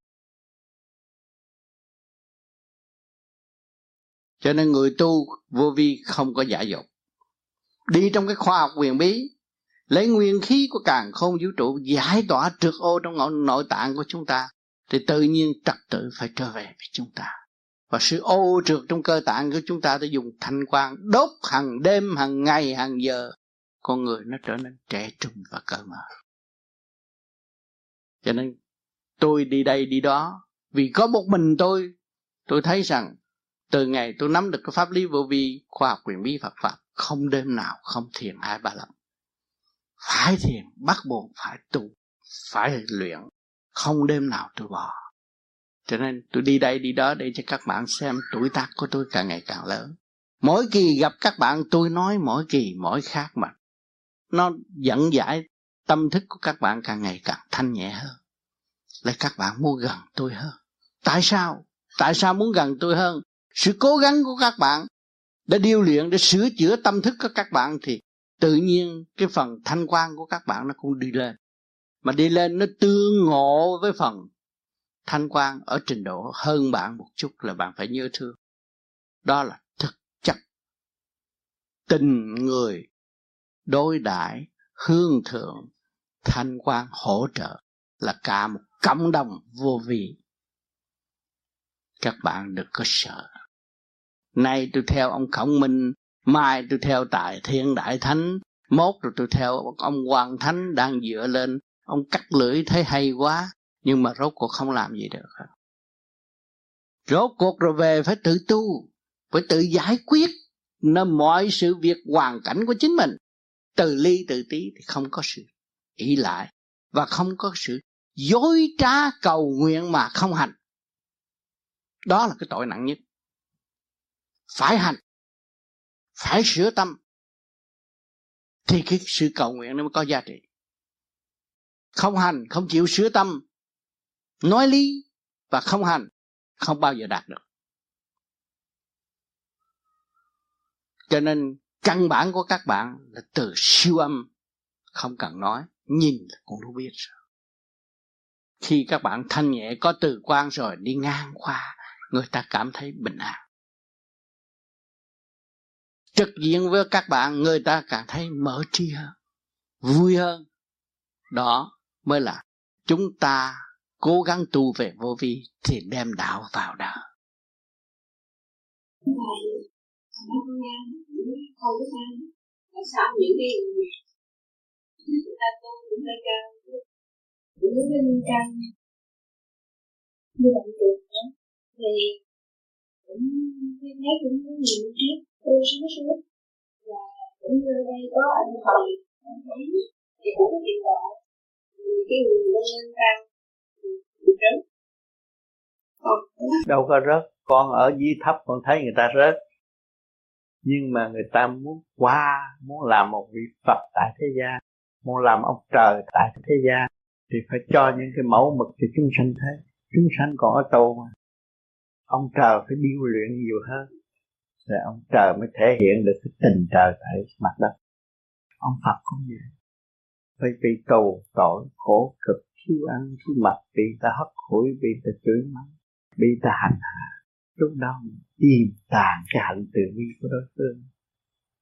Cho nên người tu vô vi không có giả dục đi trong cái khoa học quyền bí, lấy nguyên khí của càng không vũ trụ, giải tỏa trượt ô trong nội tạng của chúng ta, thì tự nhiên trật tự phải trở về với chúng ta và sự ô trượt trong cơ tạng của chúng ta đã dùng thanh quang đốt hàng đêm, hàng ngày, hàng giờ. Con người nó trở nên trẻ trung và cởi mở. Cho nên tôi đi đây, đi đó, vì có một mình tôi tôi thấy rằng từ ngày tôi nắm được cái pháp lý vô vi, khoa học quyền bí Phật pháp, không đêm nào không thiền hai ba lần. Phải thiền, bắt buộc phải tu, phải luyện. Không đêm nào tôi bỏ cho nên tôi đi đây đi đó để cho các bạn xem tuổi tác của tôi càng ngày càng lớn. Mỗi kỳ gặp các bạn, tôi nói mỗi kỳ, mỗi khác mà. Nó dẫn giải tâm thức của các bạn càng ngày càng thanh nhẹ hơn. Là các bạn muốn gần tôi hơn. Tại sao? Tại sao muốn gần tôi hơn? Sự cố gắng của các bạn để điêu luyện, để sửa chữa tâm thức của các bạn thì tự nhiên cái phần thanh quan của các bạn nó cũng đi lên. Mà đi lên nó tương ngộ với phần thanh quan ở trình độ hơn bạn một chút là bạn phải nhớ thương. Đó là thực chất. Tình người, đối đãi, hương thượng, thanh quan hỗ trợ là cả một cộng đồng vô vi. Các bạn đừng có sợ. Nay tôi theo ông khổng minh, mai tôi theo tại thiên đại thánh, mốt rồi tôi theo ông hoàng thánh đang dựa lên. Ông cắt lưỡi thấy hay quá nhưng mà rốt cuộc không làm gì được rốt cuộc rồi về phải tự tu, phải tự giải quyết. Nên mọi sự việc hoàn cảnh của chính mình, từ ly từ tí thì không có sự ý lại và không có sự dối trá cầu nguyện mà không hành. Đó là cái tội nặng nhất. Phải hành, phải sửa tâm thì cái sự cầu nguyện nó mới có giá trị. Không hành, không chịu sửa tâm nói lý và không hành, không bao giờ đạt được. Cho nên, căn bản của các bạn là từ siêu âm, không cần nói, nhìn là cũng đủ biết rồi. Khi các bạn thanh nhẹ, có từ quan rồi, đi ngang qua, người ta cảm thấy bình an. Trực diện với các bạn, người ta càng thấy mở trí hơn, vui hơn. Đó mới là chúng ta cố gắng tu về vô vi thì đem đạo vào đời sao những cái chúng ta tu cũng hơi cao cũng cái linh căn như vậy được thì cũng thấy cũng có nhiều kiếp tôi sáng suốt và cũng như đây có anh thầy anh thấy thì cũng hiện tại cái người lên cao đâu có rớt, con ở dưới thấp con thấy người ta rớt. Nhưng mà người ta muốn qua, muốn làm một vị Phật tại thế gian, muốn làm ông trời tại thế gian, thì phải cho những cái mẫu mực cho chúng sanh thấy. Chúng sanh còn ở tù mà? Ông trời phải điêu luyện nhiều hơn rồi ông trời mới thể hiện được cái tình trời tại mặt đất. Ông Phật cũng vậy. Phải bị tù tội khổ cực thiếu ăn thiếu mặc bị ta hất hủi bị ta chửi mắng. Bị ta hành hạ. Lúc đó mình tìm tàn cái hận từ bi của đối phương.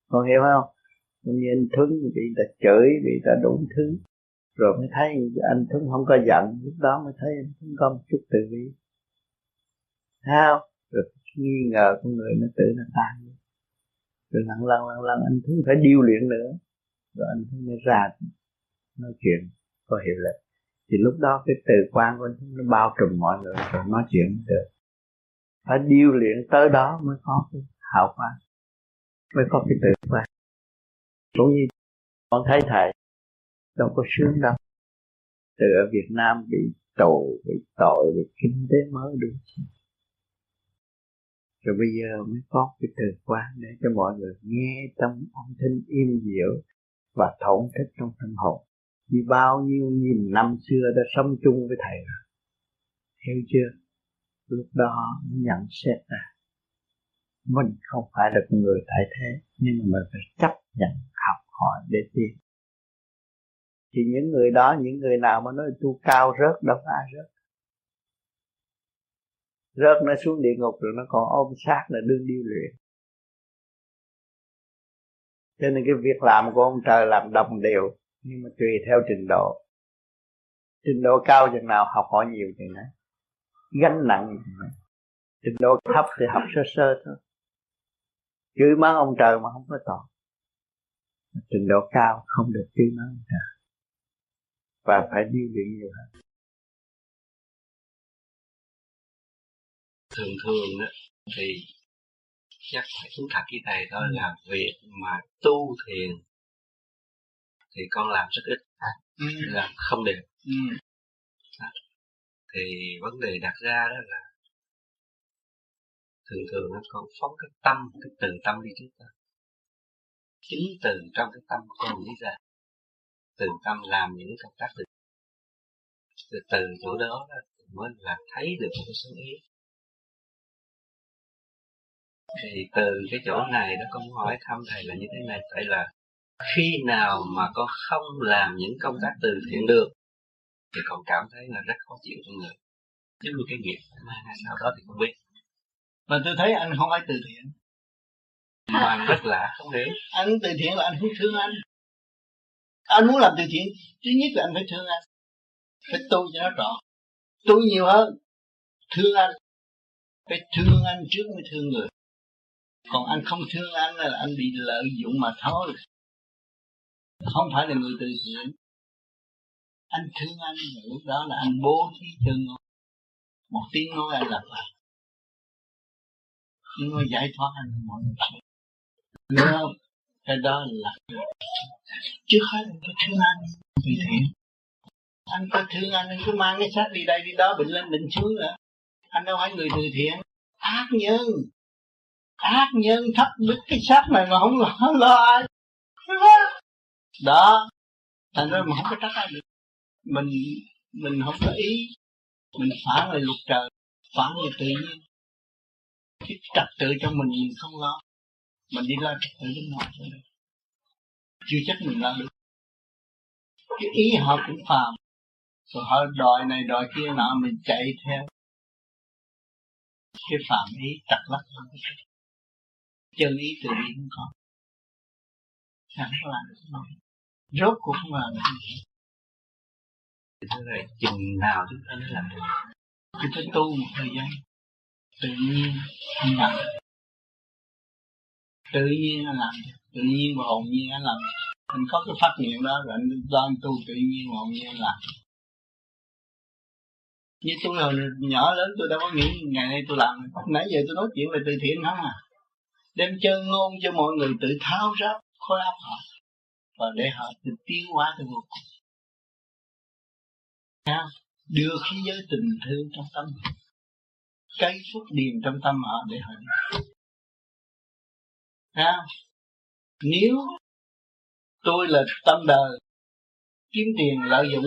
Con hiểu không? Như anh Thuấn bị ta chửi, bị ta đủ thứ. Rồi mới thấy anh Thuấn không có giận. Lúc đó mới thấy anh Thuấn có một chút từ bi. Thấy không? Rồi nghi ngờ con người nó tự nó tan rồi lần lần lần lần anh Thuấn phải điêu luyện nữa. Rồi anh mới ra nói chuyện, có hiệu lực thì lúc đó cái từ quan của chúng nó bao trùm mọi người, rồi nói chuyện được. Phải điêu luyện tới đó mới có cái hào quang, mới có cái từ quan. Cũng như con thấy thầy, đâu có sướng đâu. Từ ở Việt Nam bị tù, bị tội, bị kinh tế mới đúng rồi bây giờ mới có cái từ quan để cho mọi người nghe trong âm thanh im dịu và thổn thức trong tâm hồn. Vì bao nhiêu nghìn năm xưa đã sống chung với thầy rồi. Hiểu chưa? Lúc đó nhận xét ra mình không phải là người tại thế, nhưng mà mình phải chấp nhận, học hỏi để tiến. Thì những người đó, những người nào mà nói tu cao rớt, đâu ai rớt. Rớt nó xuống địa ngục rồi nó còn ôm xác là đương điêu luyện. Cho nên cái việc làm của ông trời làm đồng đều nhưng mà tùy theo trình độ. Trình độ cao chừng nào học hỏi nhiều chừng đấy gánh nặng trình độ thấp thì học sơ sơ thôi. Chửi mắng ông trời mà không có tội. Trình độ cao không được chửi mắng ông trời. Và phải điêu luyện nhiều hơn. Thường thường đó, thì chắc phải thú thật với thầy thôi là việc mà tu thiền thì con làm rất ít. Ừ. làm không đều. Ừ. thì vấn đề đặt ra đó là thường thường nó con phóng cái tâm cái từ tâm đi trước đó. Chính từ trong cái tâm con đi ra. Từ tâm làm những công tác từ. Từ, từ chỗ đó, đó mới là thấy được một cái số ý. Thì từ cái chỗ này đó con hỏi thăm thầy là như thế này. Tại là khi nào mà con không làm những công tác từ thiện được, thì con cảm thấy là rất khó chịu trong người. Giống như cái nghiệp mang ngày sau đó thì không biết. Mà tôi thấy anh không phải từ thiện. Mà rất lạ không hiểu. Anh từ thiện là anh không thương anh. Anh muốn làm từ thiện, thứ nhất là anh phải thương anh. Phải tu cho nó rõ tu nhiều hơn, thương anh. Phải thương anh trước mới thương người. Còn anh không thương anh là anh bị lợi dụng mà thôi không phải là người từ thiện. Anh thương anh lúc đó là anh bố thí cho ngôi. Một tiếng nói anh lập lại. Nhưng mà giải thoát anh mọi người. Sẽ nhớ cái đó là chứ không anh có thương anh từ thiện. Anh có thương anh anh cứ mang cái xác đi đây đi đó bệnh lên bệnh xuống nữa. Anh đâu phải người từ thiện. Ác nhân. Ác nhân thấp đức cái xác này mà không lo, lo ai đó. Thành ra mà không có trách ai được. Mình mình không có ý. Mình phản lại luật trời, phản lại tự nhiên. Cái trật tự trong mình mình không lo. Mình đi lo trật tự bên ngoài thôi. Chưa chắc mình lo được. Cái ý họ cũng phàm. Rồi họ đòi này đòi kia nọ, mình chạy theo. Cái phạm ý trật lắc không có chân ý tự nhiên không có. Chẳng có làm được rốt cuộc không làm được thế này chừng nào chúng ta mới làm được chúng ta tu một thời gian, tự nhiên anh làm tự nhiên anh làm tự nhiên và hồn nhiên anh làm anh có cái phát nguyện đó rồi anh đang anh tu tự nhiên và hồn nhiên anh làm như tôi hồi nhỏ lớn tôi đâu có nghĩ ngày nay tôi làm nãy giờ tôi nói chuyện về từ thiện không à? Đem chân ngôn cho mọi người tự tháo ra khối óc họ và để họ tự tiến hóa tới vô cùng đưa khí giới tình thương trong tâm. Cây phúc điền trong tâm họ để họ đi. Nếu tôi là tâm đời, kiếm tiền, lợi dụng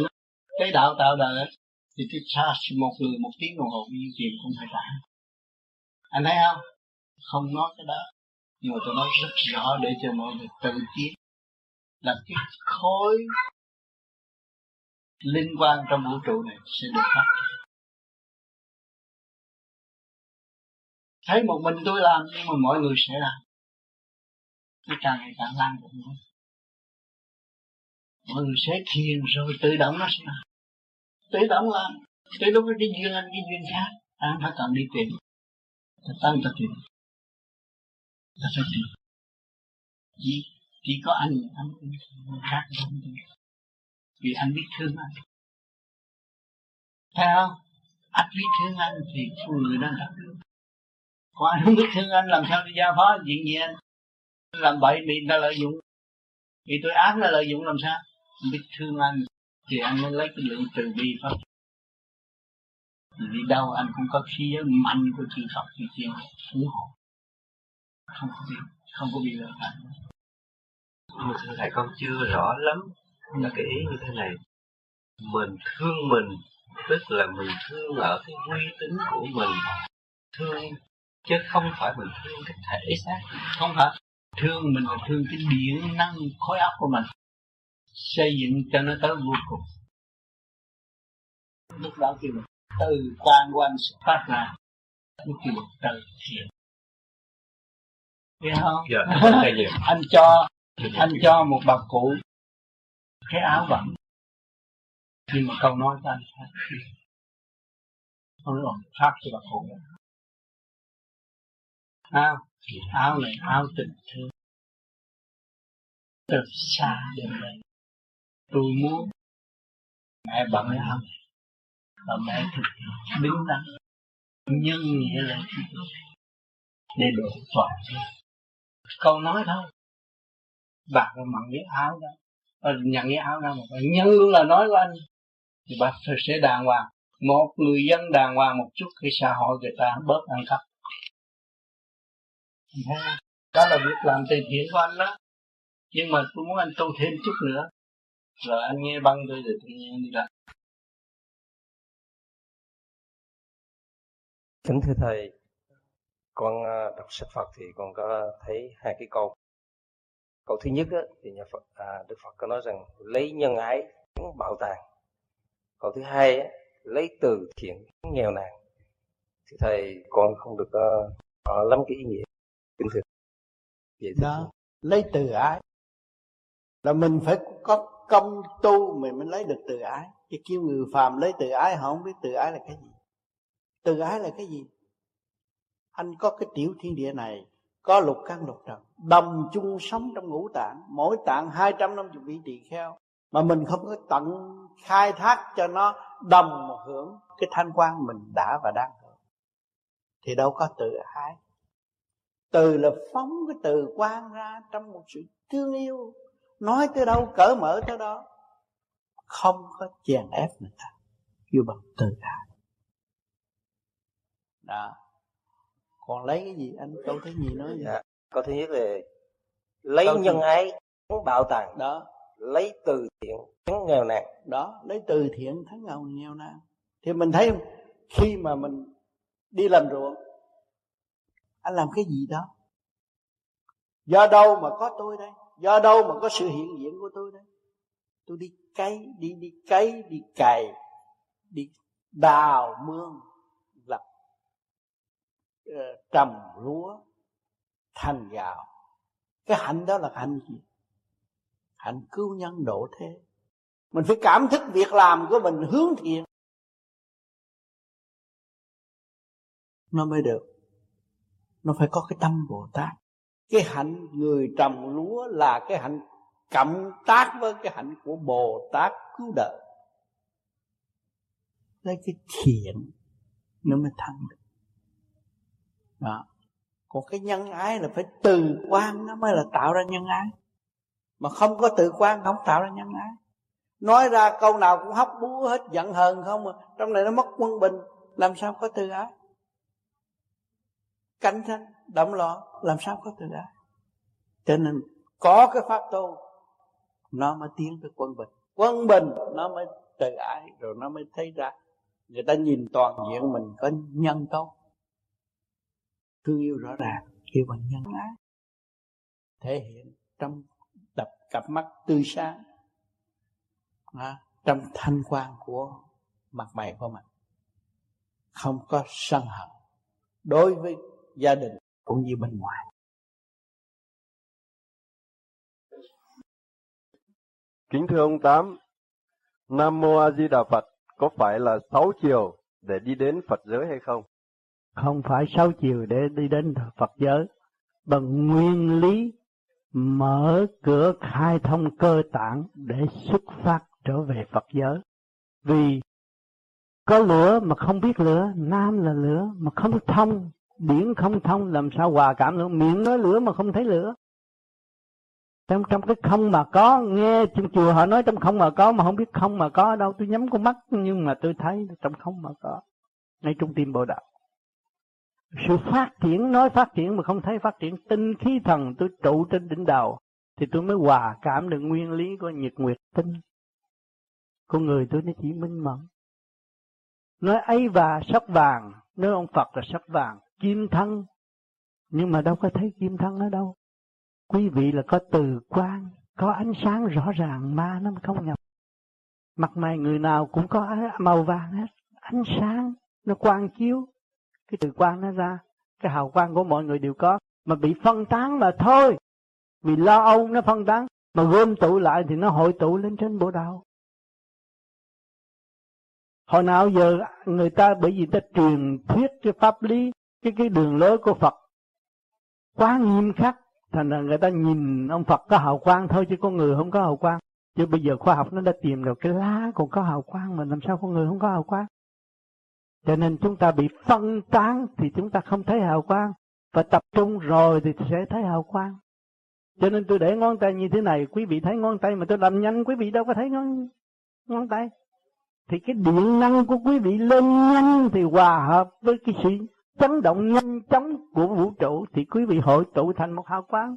cái đạo tạo đời thì tôi xa một người, một tiếng đồng hồ đi tiền cũng phải trả. Anh thấy không? Không nói cái đó, nhưng mà tôi nói rất rõ để cho mọi người tự tiến là cái khối liên quan trong vũ trụ này sẽ được phát triển. Thấy một mình tôi làm, nhưng mà mọi người sẽ làm. Nó càng ngày càng lan rộng hơn mọi người sẽ thiền rồi tự động nó sẽ làm. Tự động làm. Tự lúc cái duyên anh, cái duyên khác. Anh phải cần đi tìm. Ta tăng ta tìm. Ta phải tìm chỉ có anh anh khác không vì anh biết thương anh. Thấy không? Anh biết thương anh thì người đó gặp được. Còn anh không biết thương anh, làm sao đi giao phó chuyện gì anh? Làm bậy bị người ta lợi dụng. Vì tôi ác là lợi dụng làm sao? Anh biết thương anh thì anh mới lấy cái lượng từ bi pháp. Đi đâu anh cũng có khí mạnh của chư Phật, chư Thiên. Cứu hộ không có bị không có bị lợi hại mà thưa thầy con chưa rõ lắm là cái ý như thế này. Mình thương mình tức là mình thương ở cái uy tín của mình. Thương chứ không phải mình thương cái thể xác không phải thương mình là thương cái điện năng khối óc của mình. Xây dựng cho nó tới vô cùng. Lúc đó khi mà từ quan quan xuất phát ra. Lúc kêu là từ thiện. Biết không? Dạ, anh cho anh cho một bà cụ cái áo bẩn nhưng mà câu nói của anh khác. Không nói bằng khác cho bà cụ áo áo này, áo tình thương. Từ xa đến đây, tôi muốn mẹ bận áo này. Và mẹ thực đứng đắn. Nhân nghĩa là để độ toàn câu nói thôi bạn mặc cái áo đó. Và nhận cái áo đó mà nhân luôn là nói của anh, thì bác sẽ đàng hoàng. Một người dân đàng hoàng một chút thì xã hội người ta bớt ăn cắp. Đó là việc làm từ thiện của anh đó. Nhưng mà tôi muốn anh tu thêm chút nữa. Rồi anh nghe băng tôi rồi tự nhiên đi làm. Kính thưa thầy, con ờ, đọc sách Phật thì con có thấy hai cái câu câu thứ nhất á, thì nhà Phật à, Đức Phật có nói rằng lấy nhân ái bảo tàng. Câu thứ hai á, lấy từ thiện nghèo nàn. Thì thầy con không được ờ, uh, rõ lắm cái ý nghĩa kính thưa vậy đó lấy từ ái. Là mình phải có công tu mình mới lấy được từ ái. Chứ kêu người phàm lấy từ ái họ không biết từ ái là cái gì. Từ ái là cái gì? Anh có cái tiểu thiên địa này có lục căn lục trần. Đồng chung sống trong ngũ tạng. Mỗi tạng hai trăm năm chục vị tỳ kheo. Mà mình không có tận khai thác cho nó đồng hưởng cái thanh quan mình đã và đang hưởng. Thì đâu có tự ái từ là phóng cái từ quan ra trong một sự thương yêu. Nói tới đâu cởi mở tới đó. Không có chèn ép người ta. Kêu bằng từ ái đó còn lấy cái gì? Anh câu thứ gì nói vậy dạ. câu thứ nhất là lấy câu nhân thứ... ái thắng bạo tàng đó. Lấy từ thiện thắng nghèo nàn. Đó lấy từ thiện thắng nghèo nghèo nàn. Thì mình thấy khi mà mình đi làm ruộng anh làm cái gì đó? Do đâu mà có tôi đây? Do đâu mà có sự hiện diện của tôi đây? Tôi đi cấy đi đi cấy đi cày đi đào mương trầm lúa thành gạo. Cái hạnh đó là hạnh gì? Hạnh cứu nhân độ thế. Mình phải cảm thức việc làm của mình hướng thiện. Nó mới được. Nó phải có cái tâm bồ tát. Cái hạnh người trồng lúa là cái hạnh cộng tác với cái hạnh của bồ tát cứu đời. Lấy cái thiện nó mới thăng được đó. Còn cái nhân ái là phải từ quan nó mới là tạo ra nhân ái. Mà không có từ quan không tạo ra nhân ái. Nói ra câu nào cũng hóc búa hết giận hờn không mà trong này nó mất quân bình, làm sao có từ ái? Cạnh tranh động loạn, làm sao có từ ái? Cho nên có cái pháp tu, nó mới tiến tới quân bình. Quân bình nó mới từ ái, rồi nó mới thấy ra. Người ta nhìn toàn diện mình có nhân tốt thương yêu rõ ràng yêu bằng nhân ái. Thể hiện trong tập cặp mắt tươi sáng à, trong thanh quan của mặt mày của mình. Không có sân hận đối với gia đình cũng như bên ngoài. Kính thưa ông Tám, Nam Mô A Di Đà Phật có phải là sáu chiều để đi đến Phật giới hay không? Không phải sáu chiều để đi đến Phật giới, bằng nguyên lý mở cửa khai thông cơ tạng để xuất phát trở về Phật giới. Vì có lửa mà không biết lửa, nam là lửa mà không thông, điển không thông làm sao hòa cảm được, miệng nói lửa mà không thấy lửa. Trong, trong cái không mà có, nghe trong chùa họ nói trong không mà có mà không biết không mà có đâu, tôi nhắm con mắt nhưng mà tôi thấy trong không mà có, ngay trong tim bộ đạo. Sự phát triển, nói phát triển mà không thấy phát triển, tinh khí thần tôi trụ trên đỉnh đầu, thì tôi mới hòa cảm được nguyên lý của nhật nguyệt tinh. Con người tôi nó chỉ minh mẫn. Nói ấy và sắc vàng, nói ông Phật là sắc vàng, kim thân. Nhưng mà đâu có thấy kim thân ở đâu. Quý vị là có từ quan, có ánh sáng rõ ràng ma nó không nhập. Mặt mày người nào cũng có màu vàng hết, ánh sáng, nó quang chiếu. Cái từ quan nó ra, cái hào quang của mọi người đều có, mà bị phân tán mà thôi. Vì lo âu nó phân tán, mà gom tụ lại thì nó hội tụ lên trên bộ đạo. Hồi nào giờ người ta bởi vì ta truyền thuyết cái pháp lý, cái cái đường lối của Phật quá nghiêm khắc, thành ra người ta nhìn ông Phật có hào quang thôi chứ con người không có hào quang. Chứ bây giờ khoa học nó đã tìm được cái lá còn có hào quang mà làm sao con người không có hào quang. Cho nên chúng ta bị phân tán thì chúng ta không thấy hào quang. Và tập trung rồi thì sẽ thấy hào quang. Cho nên tôi để ngón tay như thế này, quý vị thấy ngón tay mà tôi làm nhanh, quý vị đâu có thấy ngón, ngón tay thì cái điện năng của quý vị lên nhanh thì hòa hợp với cái sự chấn động nhanh chóng của vũ trụ thì quý vị hội tụ thành một hào quang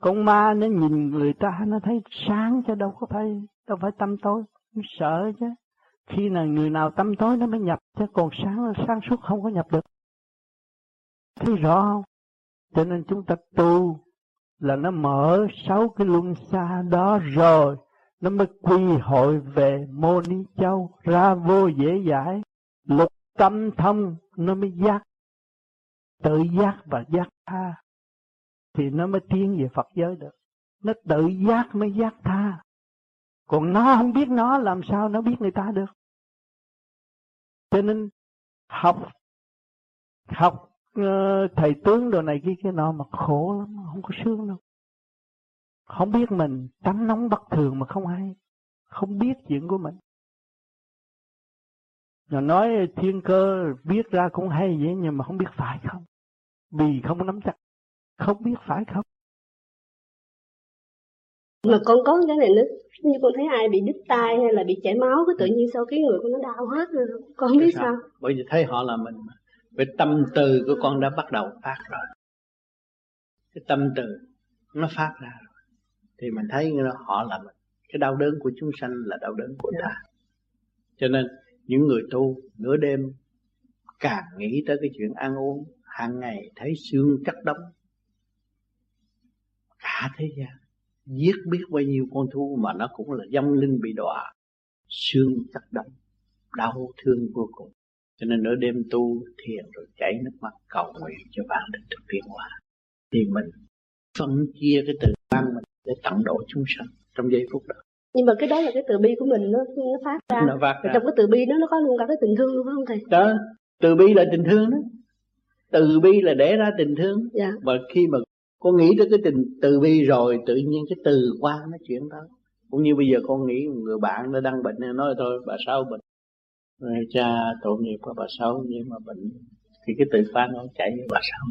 con ma nó nhìn người ta nó thấy sáng chứ đâu có phải đâu phải tâm tối nó sợ chứ khi nào người nào tâm tối nó mới nhập, chứ còn sáng sáng suốt không có nhập được. Thấy rõ không? Cho nên chúng ta tu là nó mở sáu cái luân xa đó rồi, nó mới quy hội về mô ni châu ra vô dễ giải lục tâm thông, nó mới giác. Tự giác và giác tha, thì nó mới tiến về Phật giới được. Nó tự giác mới giác tha còn nó không biết nó, làm sao nó biết người ta được? Cho nên, học học ờ, thầy tướng đồ này kia kia nọ mà khổ lắm, không có sướng đâu. Không biết mình tánh nóng bất thường mà không hay không biết chuyện của mình. Rồi nói thiên cơ biết ra cũng hay vậy, nhưng mà không biết phải không? Vì không nắm chắc. Không biết phải không? Mà con có cái này nữa như con thấy ai bị đứt tay hay là bị chảy máu cái tự nhiên sau cái người con nó đau hết rồi con không biết sao? sao. Bởi vì thấy họ là mình mà. Về tâm từ của con đã bắt đầu phát rồi. Cái tâm từ nó phát ra rồi. Thì mình thấy họ là mình. Cái đau đớn của chúng sanh là đau đớn của ta. Cho nên những người tu nửa đêm càng nghĩ tới cái chuyện ăn uống hàng ngày thấy xương cắt đóng cả thế gian giết biết bao nhiêu con thú mà nó cũng là dâm linh bị đọa. Xương cắt đóng đau thương vô cùng. Cho nên nửa đêm tu thiền rồi chảy nước mắt cầu nguyện cho bạn được được tiến hóa thì mình phân chia cái từ quan mình để tận độ chúng sanh trong giây phút đó. Nhưng mà cái đó là cái từ bi của mình nó nó phát ra. Nó phát ra. trong cái từ bi đó nó có luôn cả cái tình thương luôn phải không thầy? Đó từ bi là tình thương đó. Từ bi là để ra tình thương. Dạ. và khi mà con nghĩ tới cái tình từ bi rồi tự nhiên cái từ quan nó chuyển tới. Cũng như bây giờ con nghĩ một người bạn nó đang bệnh nên nói thôi bà sáu bệnh. Rồi cha tội nghiệp của bà sáu nhưng mà bệnh. Thì cái từ quan nó chạy với bà sáu.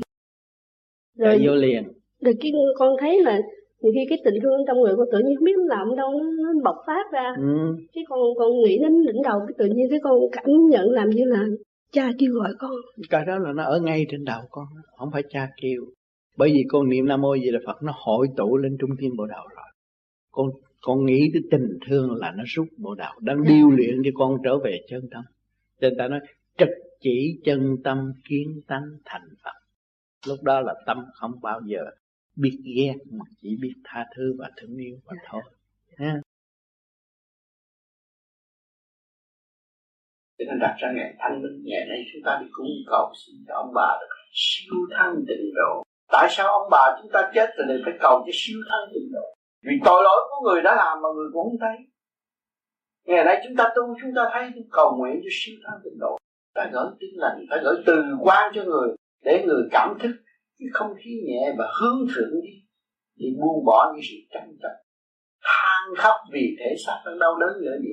Rồi chạy vô liền. rồi cái con thấy là nhiều khi cái tình thương trong người con tự nhiên không biết làm đâu nó, nó bộc phát ra. Ừ. cái con con nghĩ đến đỉnh đầu cái tự nhiên cái con cảm nhận làm như là cha kêu gọi con. Cái đó là nó ở ngay trên đầu con không phải cha kêu bởi vì con niệm nam mô gì là phật nó hội tụ lên trung tâm bộ đạo rồi. Con con nghĩ tới tình thương là nó rút bộ đạo đang điêu luyện cho con trở về chân tâm. Cho nên ta nói trực chỉ chân tâm kiến tánh thành phật. Lúc đó là tâm không bao giờ biết ghét mà chỉ biết tha thứ và thương yêu và thôi. Ha? Cho nên đặt ra ngày thanh minh ngày nay chúng ta đi cung cầu xin cho ông bà được siêu thăng tịnh độ tại sao ông bà chúng ta chết rồi lại phải cầu cho siêu thân tịnh độ vì tội lỗi của người đã làm mà người cũng không thấy. Ngày nay chúng ta tu, chúng ta thấy cầu nguyện cho siêu thân tịnh độ ta gửi tin lành, phải gửi từ quan cho người để người cảm thức cái không khí nhẹ và hướng thượng đi thì buông bỏ những sự tranh chấp. Than khóc vì thể xác đang đau đớn nữa gì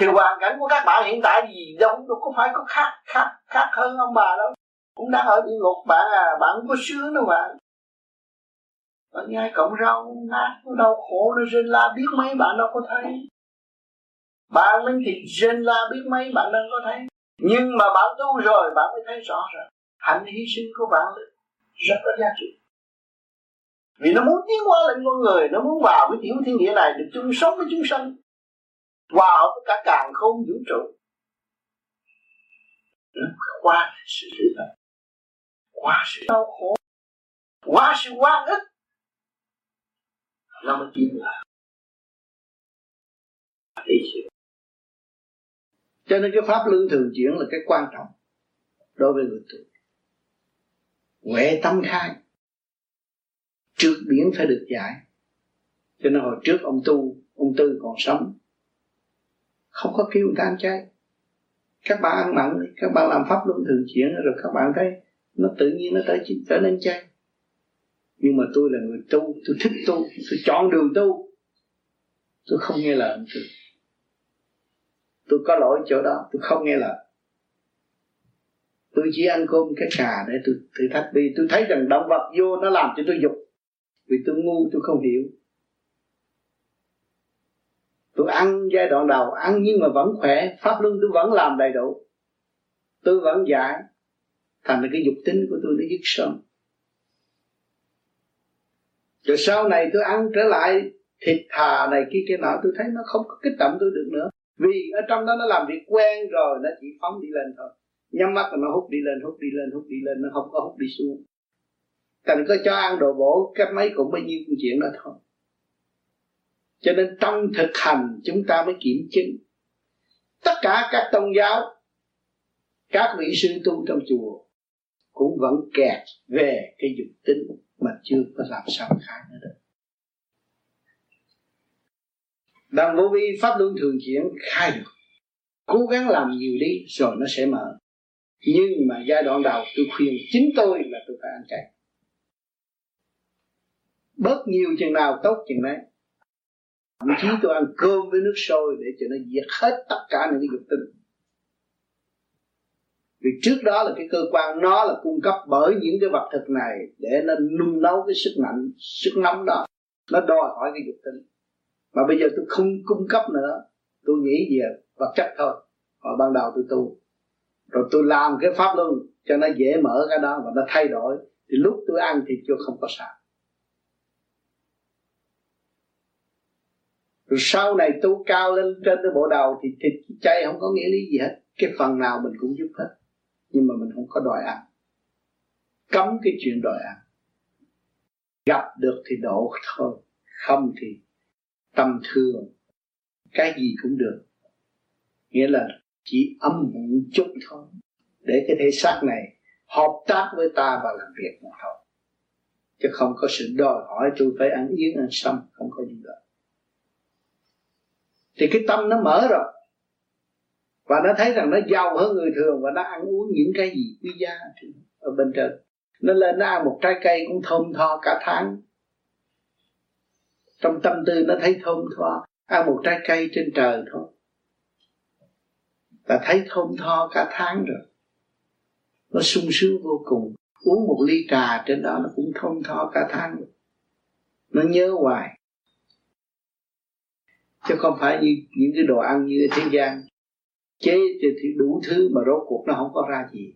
thì hoàn cảnh của các bạn hiện tại gì đâu đâu có phải có khác khác khác hơn ông bà đâu cũng đang ở địa ngục bạn à bạn không có sướng đâu bạn bạn nhai cọng rau nát nó đau khổ, nó rên la, biết mấy bạn đâu có thấy. Bạn lên thì rên la, biết mấy bạn đâu có thấy. Nhưng mà bạn tu rồi bạn mới thấy rõ ràng. Hạnh hy sinh của bạn rất có giá trị. Vì nó muốn tiến hóa lên con người, nó muốn vào cái tiểu thiên địa này, được chung sống với chúng sanh. Hòa hợp với cả càng không vũ trụ. Qua sự tử thật quá sự đau khổ quá sự quan ức nó mới tiến lại cho nên cái pháp luân thường chuyển là cái quan trọng đối với người tu huệ tâm khai. Trước biển phải được giải. Cho nên hồi trước ông tu, ông tư còn sống. Không có kêu người ta ăn chay. Các bạn ăn mặn, các bạn làm pháp luân thường chuyển rồi các bạn thấy nó tự nhiên nó tới, trở nên chay. Nhưng mà tôi là người tu tôi thích tu tôi chọn đường tu. Tôi không nghe lời tôi tôi có lỗi chỗ đó tôi không nghe lời. Tôi chỉ ăn cơm cái cà để tôi thử thách vì tôi thấy rằng động vật vô nó làm cho tôi dục. Vì tôi ngu tôi không hiểu. Tôi ăn giai đoạn đầu ăn nhưng mà vẫn khỏe pháp luân tôi vẫn làm đầy đủ. Tôi vẫn giải thành ra cái dục tính của tôi nó dứt sớm rồi sau này tôi ăn trở lại thịt thà này kia kia nọ, tôi thấy nó không có kích động tôi được nữa. Vì ở trong đó nó làm việc quen rồi, nó chỉ phóng đi lên thôi. Nhắm mắt là nó hút đi lên, hút đi lên, hút đi lên, nó không có hút đi xuống. Cần có cho ăn đồ bổ cách mấy cũng bấy nhiêu chuyện đó thôi. Cho nên trong thực hành chúng ta mới kiểm chứng. Tất cả các tôn giáo, các vị sư tu trong chùa cũng vẫn kẹt về cái dục tính mà chưa có làm sao khai nữa được. Bằng vô vi pháp luân thường chuyển khai được. Cố gắng làm nhiều đi, rồi nó sẽ mở. Nhưng mà giai đoạn đầu, tôi khuyên chính tôi là tôi phải ăn chay. Bớt nhiều chừng nào, tốt chừng đấy thậm chí tôi ăn cơm với nước sôi để cho nó diệt hết tất cả những cái dục tinh vì trước đó là cái cơ quan, nó là cung cấp bởi những cái vật thực này để nó nung nấu cái sức mạnh, sức nóng đó. Nó đòi hỏi cái dục tinh mà bây giờ tôi không cung cấp nữa, tôi nghĩ về à? vật chất thôi. Hồi ban đầu tôi tu. Rồi tôi làm cái pháp luân cho nó dễ mở cái đó và nó thay đổi. Thì lúc tôi ăn thì chưa không có sao. Rồi sau này tu cao lên trên cái bộ đầu thì thịt chay không có nghĩa lý gì hết. Cái phần nào mình cũng giúp hết nhưng mà mình không có đòi ăn. Cấm cái chuyện đòi ăn. Gặp được thì độ thôi, không thì tâm thường cái gì cũng được. Nghĩa là chỉ âm một chút thôi. Để cái thể xác này hợp tác với ta và làm việc mà thôi. Chứ không có sự đòi hỏi tôi phải ăn yến ăn sâm, không có gì đó thì cái tâm nó mở rồi và nó thấy rằng nó giàu hơn người thường và nó ăn uống những cái gì quý giá ở bên trên. Nó lên nó ăn một trái cây cũng thơm tho cả tháng. Trong tâm tư nó thấy thơm tho, ăn một trái cây trên trời thôi. Là thấy thơm tho cả tháng rồi. Nó sung sướng vô cùng. Uống một ly trà trên đó nó cũng thơm tho cả tháng. Rồi. nó nhớ hoài. Chứ không phải như những cái đồ ăn như thế gian chế thì đủ thứ mà rốt cuộc nó không có ra gì.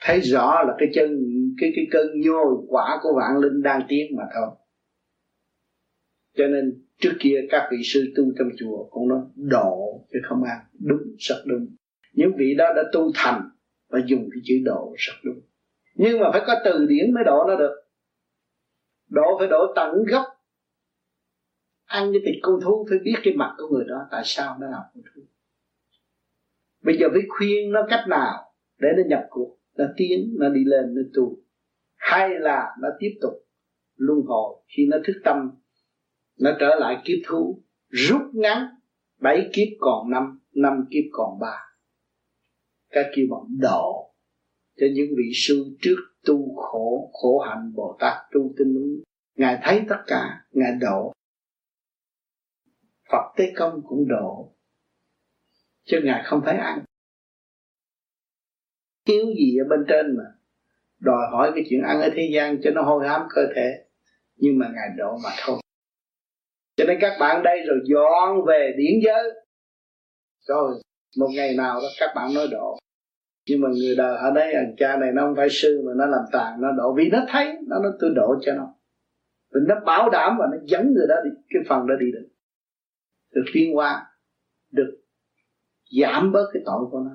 Thấy rõ là cái chân, cái cái cơn nhồi quả của vạn linh đang tiến mà thôi. Cho nên trước kia các vị sư tu trong chùa cũng nói, độ chứ không ăn đúng, rất đúng. Những vị đó đã tu thành và dùng cái chữ độ, rất đúng. Nhưng mà phải có từ điển mới độ nó được. Độ phải độ tận gốc ăn cái thịt con thú phải biết cái mặt của người đó, tại sao nó làm con thú? Bây giờ phải khuyên nó cách nào để nó nhập cuộc? Nó tiến, nó đi lên, nó tu. Hay là nó tiếp tục luân hồi? Khi nó thức tâm, nó trở lại kiếp thú, rút ngắn bảy kiếp còn năm năm kiếp còn ba. Cái kêu vọng độ cho những vị sư trước tu khổ khổ hạnh bồ tát tu tinh ngài thấy tất cả, ngài độ phật tế công cũng độ, chứ ngài không phải ăn. Thiếu gì ở bên trên mà? Đòi hỏi cái chuyện ăn ở thế gian cho nó hôi hám cơ thể, nhưng mà ngài độ mà thôi cho nên các bạn đây rồi dọn về điển giới. Rồi, một ngày nào đó các bạn nói độ. Nhưng mà người đời ở đây anh cha này nó không phải sư mà nó làm tàn, nó độ. Vì nó thấy, nó nó tôi độ cho nó. Vì nó bảo đảm và nó dẫn người đó đi, cái phần đó đi được được tiến hóa được giảm bớt cái tội của nó.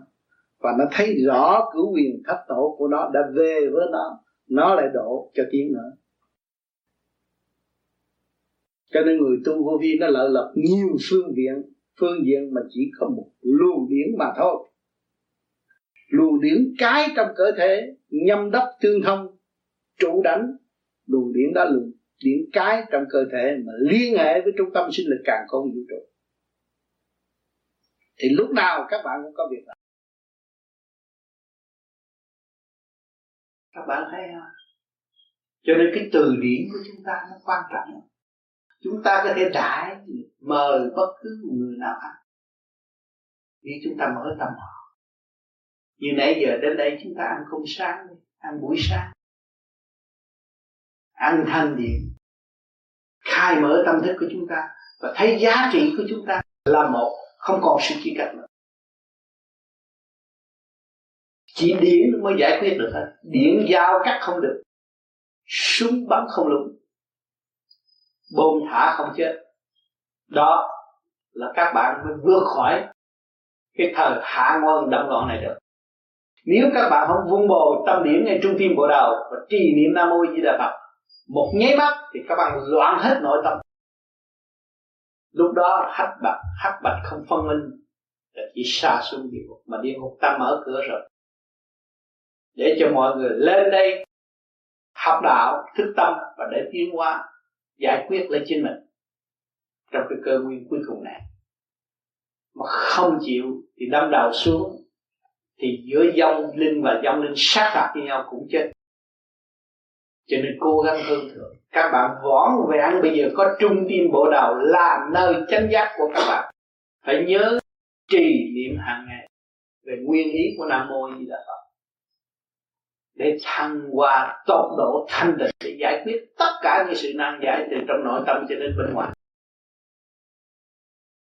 Và nó thấy rõ cửu quyền thất tổ của nó đã về với nó nó lại độ cho tiếng nữa. Cho nên người tu vô vi nó lợi lập nhiều phương diện phương diện mà chỉ có một lưu điển mà thôi. Luồng điển cái trong cơ thể, nhâm đốc tương thông, trụ đánh luồng điển đó luồng điển cái trong cơ thể mà liên hệ với trung tâm sinh lực càng không vũ trụ. Thì lúc nào các bạn cũng có việc làm. Các bạn thấy không? Cho nên cái từ điển của chúng ta nó quan trọng. Chúng ta có thể đại mời bất cứ người nào ăn vì chúng ta mở tâm họ. Như nãy giờ đến đây chúng ta ăn không sáng ăn buổi sáng. Ăn thanh điện khai mở tâm thức của chúng ta và thấy giá trị của chúng ta là một, không còn sự chia cắt nữa. Chỉ điển mới giải quyết được hết điện giao cắt không được. Súng bắn không lúng. Bom thả không chết. Đó là các bạn mới vượt khỏi cái thời hạ ngôn động loạn này được. Nếu các bạn không vun bồi tâm điểm ngay trung tim bộ đầu và trì niệm nam mô di đà phật một nháy mắt thì các bạn loạn hết nội tâm. Lúc đó hắc bạch hắc bạch không phân minh. Là chỉ xa xuống địa ngục, mà địa ngục ta mở cửa rồi. Để cho mọi người lên đây học đạo, thức tâm và để tiến hóa, giải quyết lấy chính mình trong cái cơ nguyên cuối cùng này. Mà không chịu thì đâm đầu xuống, thì giữa dông linh và dông linh sát phạt với nhau cũng chết cho nên cố gắng hơn thượng. Các bạn võn vẹn bây giờ có trung tim bộ đầu là nơi chánh giác của các bạn. Phải nhớ trì niệm hàng ngày. Về nguyên lý của nam mô di đà phật. Để thăng hoa tốc độ thanh tịnh để giải quyết tất cả những sự nan giải từ trong nội tâm cho đến bên ngoài.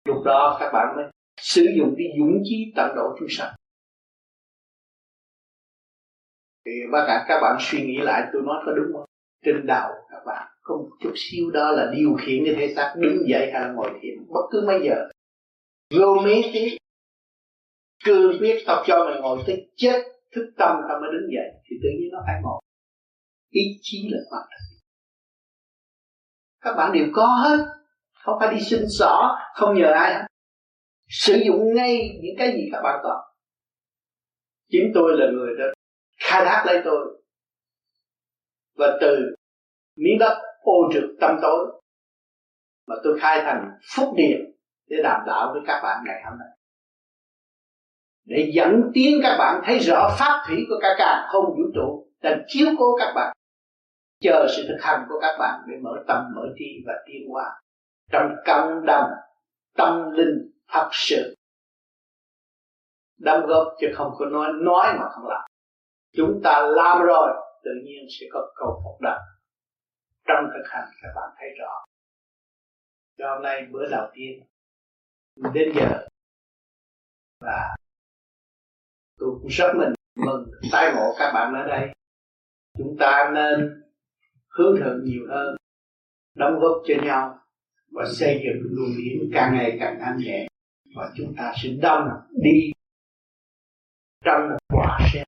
Lúc đó các bạn mới sử dụng cái dũng chí tận độ chúng sanh thì bác cả các bạn suy nghĩ lại, tôi nói có đúng không? Trên đầu các bạn có một chút xíu đó là điều khiển cái thể xác đứng dậy hay là ngồi thiền, bất cứ mấy giờ. Vô mấy tí cương quyết tao cho mày ngồi tới chết, thức tâm tao mới đứng dậy, thì tự nhiên nó phải ngồi. Ý chí là quan trọng. Các bạn đều có hết, không phải đi xin xỏ, không nhờ ai hết. Sử dụng ngay những cái gì các bạn có. Chính tôi là người đó khai thác lấy tôi. Và từ miếng đất ô trực tâm tối mà tôi khai thành phúc điện để đảm đạo với các bạn ngày hôm nay. Để dẫn tiến các bạn thấy rõ pháp thủy của cả càng không vũ trụ đang chiếu cố các bạn. Chờ sự thực hành của các bạn để mở tâm, mở trí và tiến hóa trong cộng đồng, tâm linh, thật sự. Đóng góp chứ không có nói nói mà không làm chúng ta làm rồi, tự nhiên sẽ có cầu phục đạo trong thực hành, các bạn thấy rõ. Cho hôm nay bữa đầu tiên. Đến giờ. Và tôi cũng rất mình mừng tái ngộ các bạn ở đây. Chúng ta nên hướng thượng nhiều hơn, đóng góp cho nhau và xây dựng luồng điển càng ngày càng thanh nhẹ và chúng ta sẽ đông đi trong một quả sen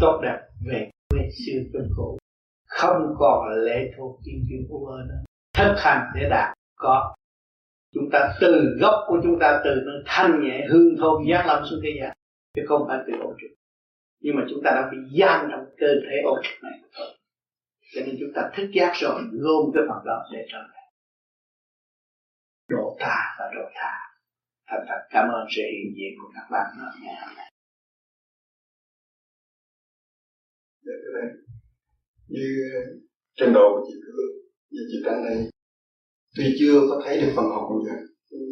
tốt đẹp về quê xưa bên cũ. Không còn lệ thuộc kim kim của vợ nữa. Thực hành để đạt có. Chúng ta từ gốc của chúng ta từ nó thanh nhẹ, hương thơm, giác lâm xuống thế gian, chứ không phải từ ô trực. Nhưng mà chúng ta đã bị giam trong cơ thể ô trực này cho nên chúng ta thức giác rồi, gom cái phần đó để trở lại độ tha và độ tha. Thành thật cảm ơn sự hiện diện của các bạn ngày hôm nay. Để tới đây như ờ, trình độ của chị Hương và chị Trang này tuy chưa có thấy được phần học như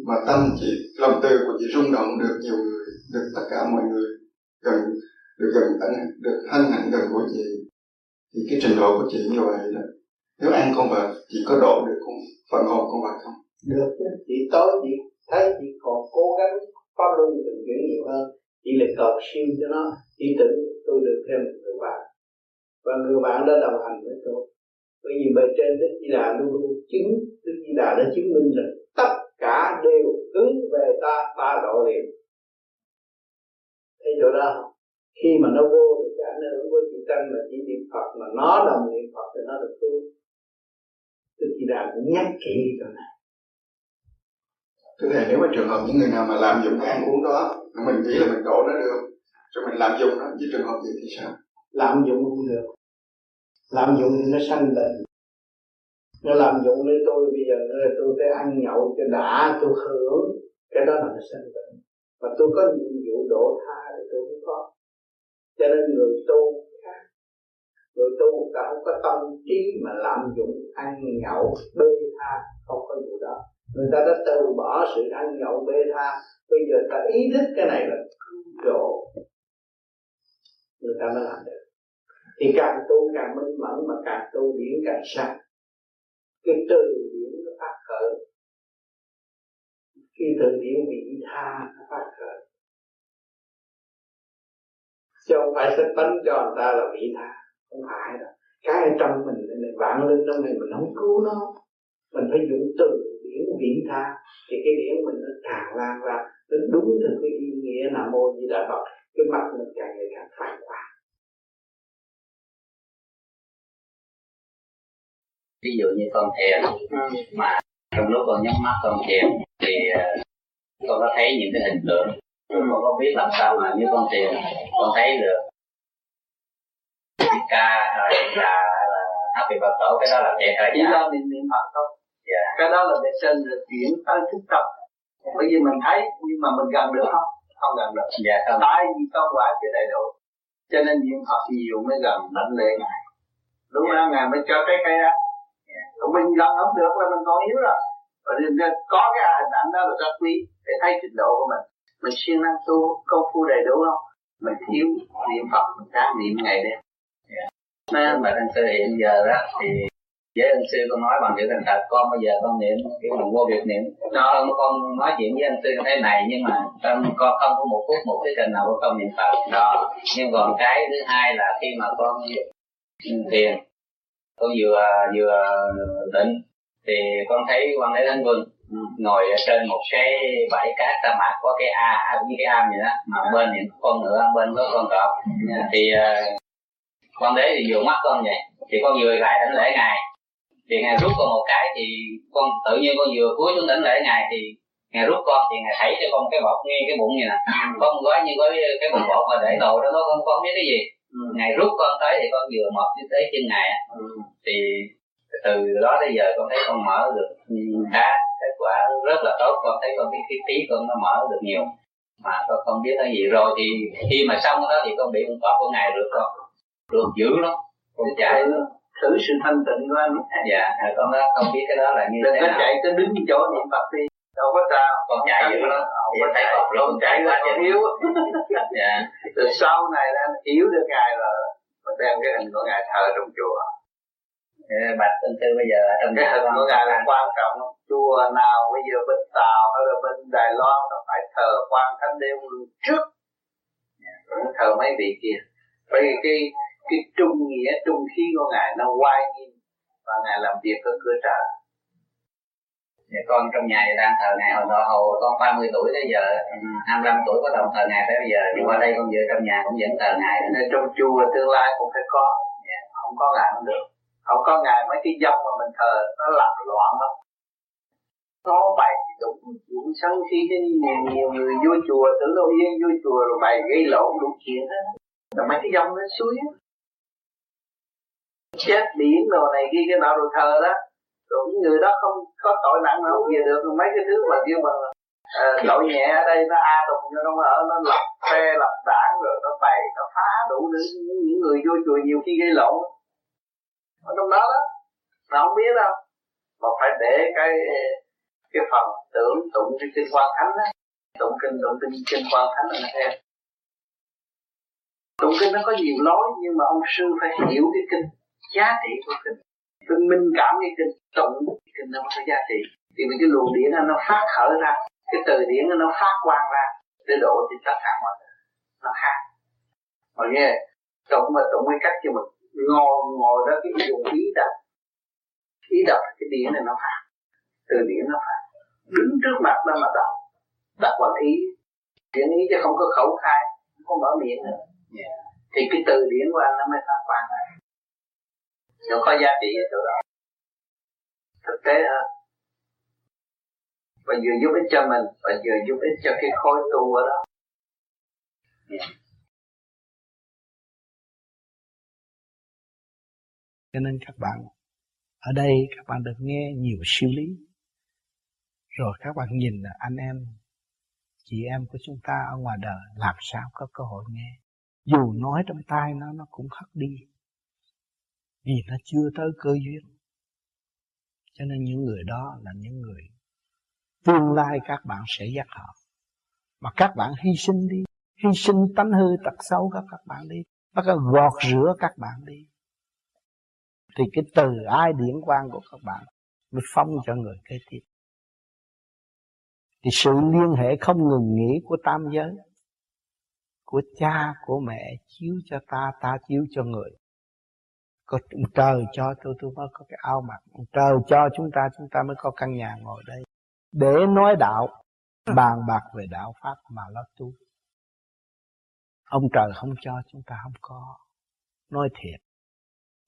mà tâm chị, lòng từ của chị rung động được nhiều người, được tất cả mọi người, gần, được gần ân được hân hạnh gần của chị. Thì cái trình độ của chị như vậy đó. nếu ăn con vật chị có độ được không? Phần hồn con vật không? Được chứ. Chị tối chị thấy chị còn cố gắng pháp luân từng chuyển nhiều hơn. Chị là cầu siêu cho nó. Chị tưởng tôi được thêm một người bạn và người bạn đã đồng hành với tôi. Bởi vì bên trên Đức Di Đà luôn luôn chứng Đức Di Đà đã chứng minh rằng tất cả đều hướng về ta ta độ liền. Thấy chỗ đó khi mà nó vô được cái ảnh hưởng của chị tăng mà chỉ niệm Phật mà nó đồng niệm Phật thì nó được tu Đức Di Đà cũng nhắc kỹ chỗ này. Thưa Thầy, nếu mà trường hợp những người nào mà làm dụng cái ăn uống đó Mình nghĩ là mình đổ nó được Rồi mình làm dụng nó, với trường hợp gì thì sao? Làm dụng cũng được. Làm dụng thì nó sanh bệnh. Nó làm dụng đến tôi bây giờ là tôi phải ăn nhậu cho đã, tôi hưởng. Cái đó là nó sanh bệnh. Và tôi có nhiệm vụ độ tha thì tôi cũng có. Cho nên người tu khác. Người tu ta không có tâm trí mà lạm dụng, ăn nhậu, bê tha. Không có vụ đó. Người ta đã từ bỏ sự ăn nhậu, bê tha. Bây giờ ta ý thức cái này là cứu độ người ta mới làm được. Thì càng tu càng minh mẫn mà càng tu điển càng sáng cái từ điển nó phát khởi. Khi từ điển bị tha nó phát khởi. Chứ không phải sẽ tấn cho người ta là vị tha. Không phải đâu. Cái trong mình này vạn linh trong này mình không cứu nó. Mình phải dùng từ điển vị tha. Thì cái điển mình nó càng lan ra. Nó đúng theo cái ý nghĩa là mô di đà phật cái mặt mình càng ngày càng phản quang ví dụ như con thiền mà trong lúc con nhắm mắt con thiền thì ờ, con có thấy những cái hình tượng. Con có biết làm sao mà như con thiền con thấy được. Ca rồi là happy phật tổ cái đó là thiệt hay chỉ giả do niệm niệm phật thôi. Dạ. cái đó là để sinh là chuyển tới thức tâm bởi vì mình thấy nhưng mà mình gần được không không gần được. Dạ không. Tại vì con quả chưa đầy đủ. Cho nên niệm phật nhiều mới gần đảnh lễ ngài. Đúng không ngài mới cho cái cây đó. Còn mình gần không được là mình còn yếu rồi. Và nên có cái hình ảnh đó là rất quý để thấy trình độ của mình. Mình siêng năng tu công phu đầy đủ không? Mình thiếu niệm phật mình ráng niệm ngày đêm Nên mà anh sư hiện giờ đó thì với anh sư con nói bằng chữ thành thật con bây giờ con niệm kiểu mình vô việc niệm. Đó con nói chuyện với anh sư thế này nhưng mà con, con không có một phút một cái trình nào của con niệm phật. Đó nhưng còn cái thứ hai là khi mà con thiền con vừa vừa định thì con thấy quan thế thánh vương ngồi ở trên một cái bãi cát sa mạc có cái a như cái am vậy đó mà bên thì con ngựa bên có con cọp. Thì uh, con đế thì vừa mắt con vậy thì con vừa lại đánh lễ ngài thì ngài rút con một cái thì con tự nhiên con vừa cúi xuống đảnh lễ ngài thì ngài rút con thì ngài thảy cho con cái bọc ngay cái bụng vậy nè con gói như gói cái bụng bột mà để đồ đó nó con con biết cái gì. Ngài rút con tới thì con vừa mọt tới chân ngài á. Thì từ đó tới giờ con thấy con mở được khá kết quả rất là tốt. Con thấy con cái cái trí con nó mở được nhiều. Mà con không biết cái gì. Rồi thì khi mà xong đó thì con bị con cọp của ngài được con. Được dữ lắm. Con chạy. Luôn thử sự thanh tịnh của anh. Dạ con đó không biết cái đó là như thế nào. chạy cứ đứng chỗ niệm phật đi. Đâu có sao. Con chạy dữ lắm. không thì có thấy cọp luôn chạy là chạy yếu dạ. Từ sau này là anh hiểu được ngài rồi mình đem cái hình của ngài thờ trong chùa. Thế bạch tinh sư bây giờ ở trong cái hình của ngài là quan trọng. Chùa nào bây giờ bên tàu hay là bên đài loan là phải thờ quan thánh đế trước. Thờ mấy vị kia. Bởi vì cái cái trung nghĩa trung khí của ngài nó oai nghiêm và ngài làm việc ở cửa trời. Dạ, con trong nhà thì đang thờ ngài hồi đó hồi con 30 tuổi tới giờ ừ, 25 tuổi có đồng thờ ngài tới bây giờ nhưng qua đây con vừa trong nhà cũng vẫn thờ ngài. Nên trong chùa tương lai cũng phải có. Không có ngài không được. Không có ngài mấy cái dông mà mình thờ nó làm loạn lắm. Nó bày đúng chuyện sân khi cái nhiều, nhiều người vô chùa tưởng đâu yên vô chùa rồi bày gây lộn đủ chuyện hết rồi mấy cái dông nó suối chết biển đồ này kia cái nào đồ thờ đó. Rồi những người đó không có tội nặng nào không về được. Mấy cái thứ mà kêu bằng uh, tội nhẹ ở đây nó a tùng cho nó ở nó lập phe lập đảng rồi nó bày nó phá đủ thứ. Những, những người vô chùa nhiều khi gây lộn. Ở trong đó đó nó không biết đâu. Mà phải để cái cái phần tưởng tụng cái kinh quan thánh đó. Tụng kinh tụng kinh kinh quan thánh là theo. Tụng kinh nó có nhiều lối nhưng mà ông sư phải hiểu cái kinh giá trị của kinh. Tôi minh cảm cái kinh, tụng kinh nó có giá trị. Thì mình cái luồng điển nó phát khởi ra, cái từ điển nó phát quang ra, để độ thì tất cả mọi người. Nó khác. Mọi nghe, tụng mà tụng cái cách cho mình ngồi ngồi đó, cái dùng ý đọc ý đọc cái điển này nó phát. Từ điển nó phát. Đứng trước mặt đó mà đọc. Đọc bằng ý. Điển ý chứ không có khẩu khai, không có mở miệng nữa. Yeah. thì cái từ điển của anh nó mới phát quang ra nó có giá trị ở chỗ đó. Thực tế hơn và vừa giúp ích cho mình, và vừa giúp ích cho cái khối tu ở đó. Cho nên các bạn, ở đây các bạn được nghe nhiều siêu lý. Rồi các bạn nhìn là anh em, chị em của chúng ta ở ngoài đời làm sao có cơ hội nghe. Dù nói trong tai nó nó cũng khắc đi vì nó chưa tới cơ duyên. Cho nên những người đó là những người tương lai các bạn sẽ dắt họ. Mà các bạn hy sinh đi. Hy sinh tánh hư tật xấu các các bạn đi. Bắt đầu gọt rửa các bạn đi. Thì cái từ ai điển quan của các bạn mới phong cho người kế tiếp. Thì sự liên hệ không ngừng nghỉ của tam giới, của cha, của mẹ chiếu cho ta ta chiếu cho người có trời cho tôi tôi mới có cái ao mặc trời cho chúng ta chúng ta mới có căn nhà ngồi đây. Để nói đạo, bàn bạc về đạo pháp mà lo tu. Ông trời không cho, chúng ta không có. Nói thiệt.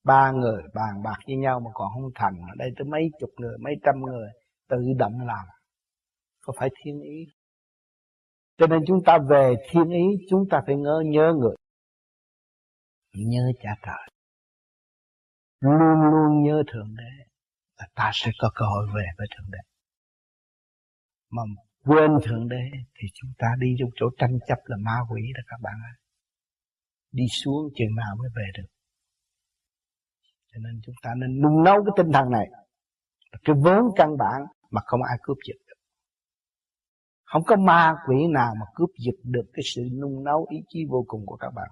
Ba người bàn bạc với nhau mà còn không thành. Ở đây tới mấy chục người, mấy trăm người tự động làm. Có phải thiên ý? Cho nên chúng ta về thiên ý, chúng ta phải nhớ nhớ người. Nhớ cha trời luôn luôn nhớ thượng đế là ta sẽ có cơ hội về với thượng đế. Mà quên thượng đế thì chúng ta đi trong chỗ tranh chấp là ma quỷ đó các bạn ơi đi xuống chừng nào mới về được. Cho nên chúng ta nên nung nấu cái tinh thần này. Cái vốn căn bản mà không ai cướp giật được. Không có ma quỷ nào mà cướp giật được cái sự nung nấu ý chí vô cùng của các bạn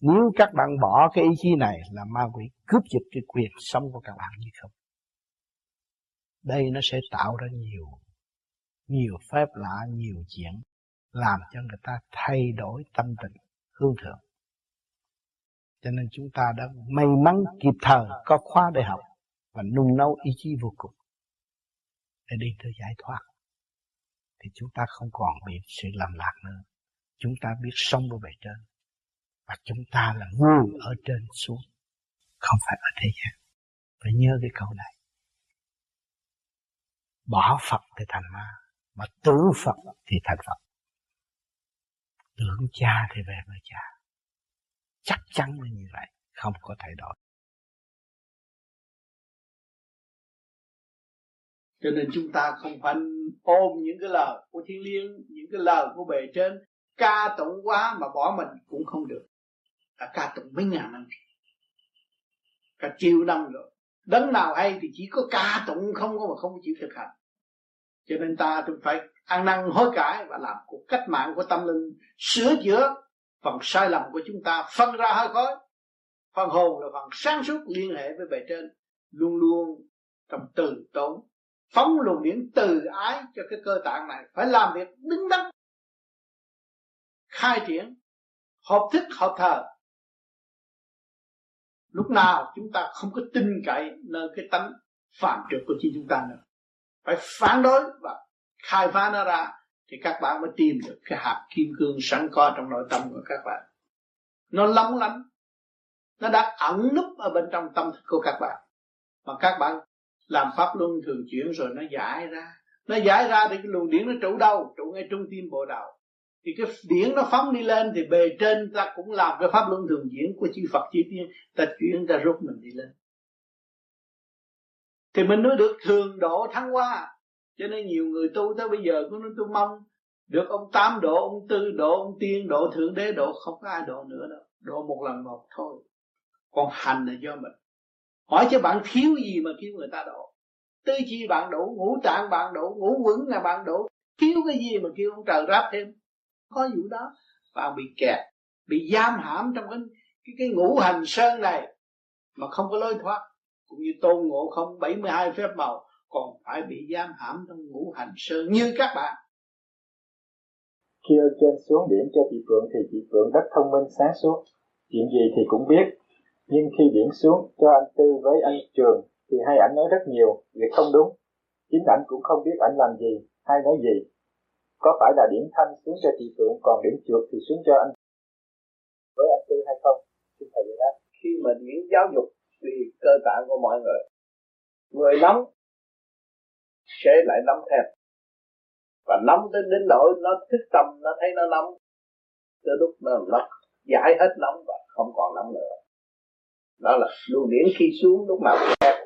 nếu các bạn bỏ cái ý chí này là ma quỷ cướp giật cái quyền sống của các bạn như không? Đây nó sẽ tạo ra nhiều nhiều phép lạ, nhiều chuyện làm cho người ta thay đổi tâm tình hương thượng. Cho nên chúng ta đã may mắn kịp thời có khóa để học và nung nấu ý chí vô cùng để đi tới giải thoát. Thì chúng ta không còn bị sự làm lạc nữa. Chúng ta biết sống với bề trên và chúng ta là người ở trên xuống, không phải ở thế gian. Phải nhớ cái câu này. Bỏ Phật thì thành ma, mà tưởng Phật thì thành Phật. Tưởng cha thì về với cha. Chắc chắn là như vậy, không có thay đổi. Cho nên chúng ta không phải ôm những cái lời của thiên liêng, những cái lời của bề trên. Ca tụng quá mà bỏ mình cũng không được đã ca tụng mấy ngàn năm cả triệu năm rồi. Đấng nào hay thì chỉ có ca tụng không có mà không chịu thực hành. Cho nên ta cũng phải ăn năn hối cải và làm cuộc cách mạng của tâm linh, sửa chữa phần sai lầm của chúng ta, phân ra hơi khói. Phần hồn là phần sáng suốt liên hệ với bề trên, luôn luôn trong từ tốn, phóng luồng điển từ ái cho cái cơ tạng này phải làm việc đứng đắn, khai triển, hợp thức, hợp thờ lúc nào chúng ta không có tin cậy nơi cái tánh phạm trượt của chính chúng ta nữa. Phải phản đối và khai phá nó ra thì các bạn mới tìm được cái hạt kim cương sẵn có trong nội tâm của các bạn. Nó lóng lánh, nó đã ẩn núp ở bên trong tâm thức của các bạn. Mà các bạn làm pháp luân thường chuyển rồi nó giải ra. Nó giải ra thì cái luồng điển nó trụ đâu? Trụ ngay trung tim bộ đầu thì cái điển nó phóng đi lên thì bề trên ta cũng làm cái pháp luân thường diễn của chư Phật chư tiên. Ta chuyển ta rút mình đi lên. Thì mình mới được thường độ thăng hoa. Cho nên nhiều người tu tới bây giờ cũng nói, tôi mong được ông tám độ, ông tư độ, ông tiên độ, thượng đế độ. Không có ai độ nữa đâu. Độ một lần một thôi. Còn hành là do mình. Hỏi cho bạn thiếu gì mà kêu người ta độ. Tư chi bạn đủ, ngũ tạng bạn đủ, ngũ quẩn là bạn đủ. Thiếu cái gì mà kêu ông trời ráp thêm? Có vụ đó. Bạn bị kẹt bị giam hãm trong cái cái, cái ngũ hành sơn này mà không có lối thoát. Cũng như tôn ngộ không 72 phép màu còn phải bị giam hãm trong ngũ hành sơn như các bạn. Khi ở trên xuống điểm cho chị Phượng thì chị Phượng rất thông minh sáng suốt. Chuyện gì thì cũng biết nhưng khi điểm xuống cho anh Tư với anh Trường thì hai ảnh nói rất nhiều việc không đúng. Chính ảnh cũng không biết ảnh làm gì hay nói gì có phải là điểm thanh xuống cho chị Phượng còn điểm trượt thì xuống cho anh với anh Tư hay không? Xin thầy giải đáp. Khi mà điểm giáo dục thì cơ tạng của mọi người người nóng sẽ lại nóng theo và nóng đến đến nỗi nó thức tâm, nó thấy nó nóng tới lúc nó nó giải hết nóng và không còn nóng nữa. Đó là luồng điển khi xuống, lúc nào cũng ép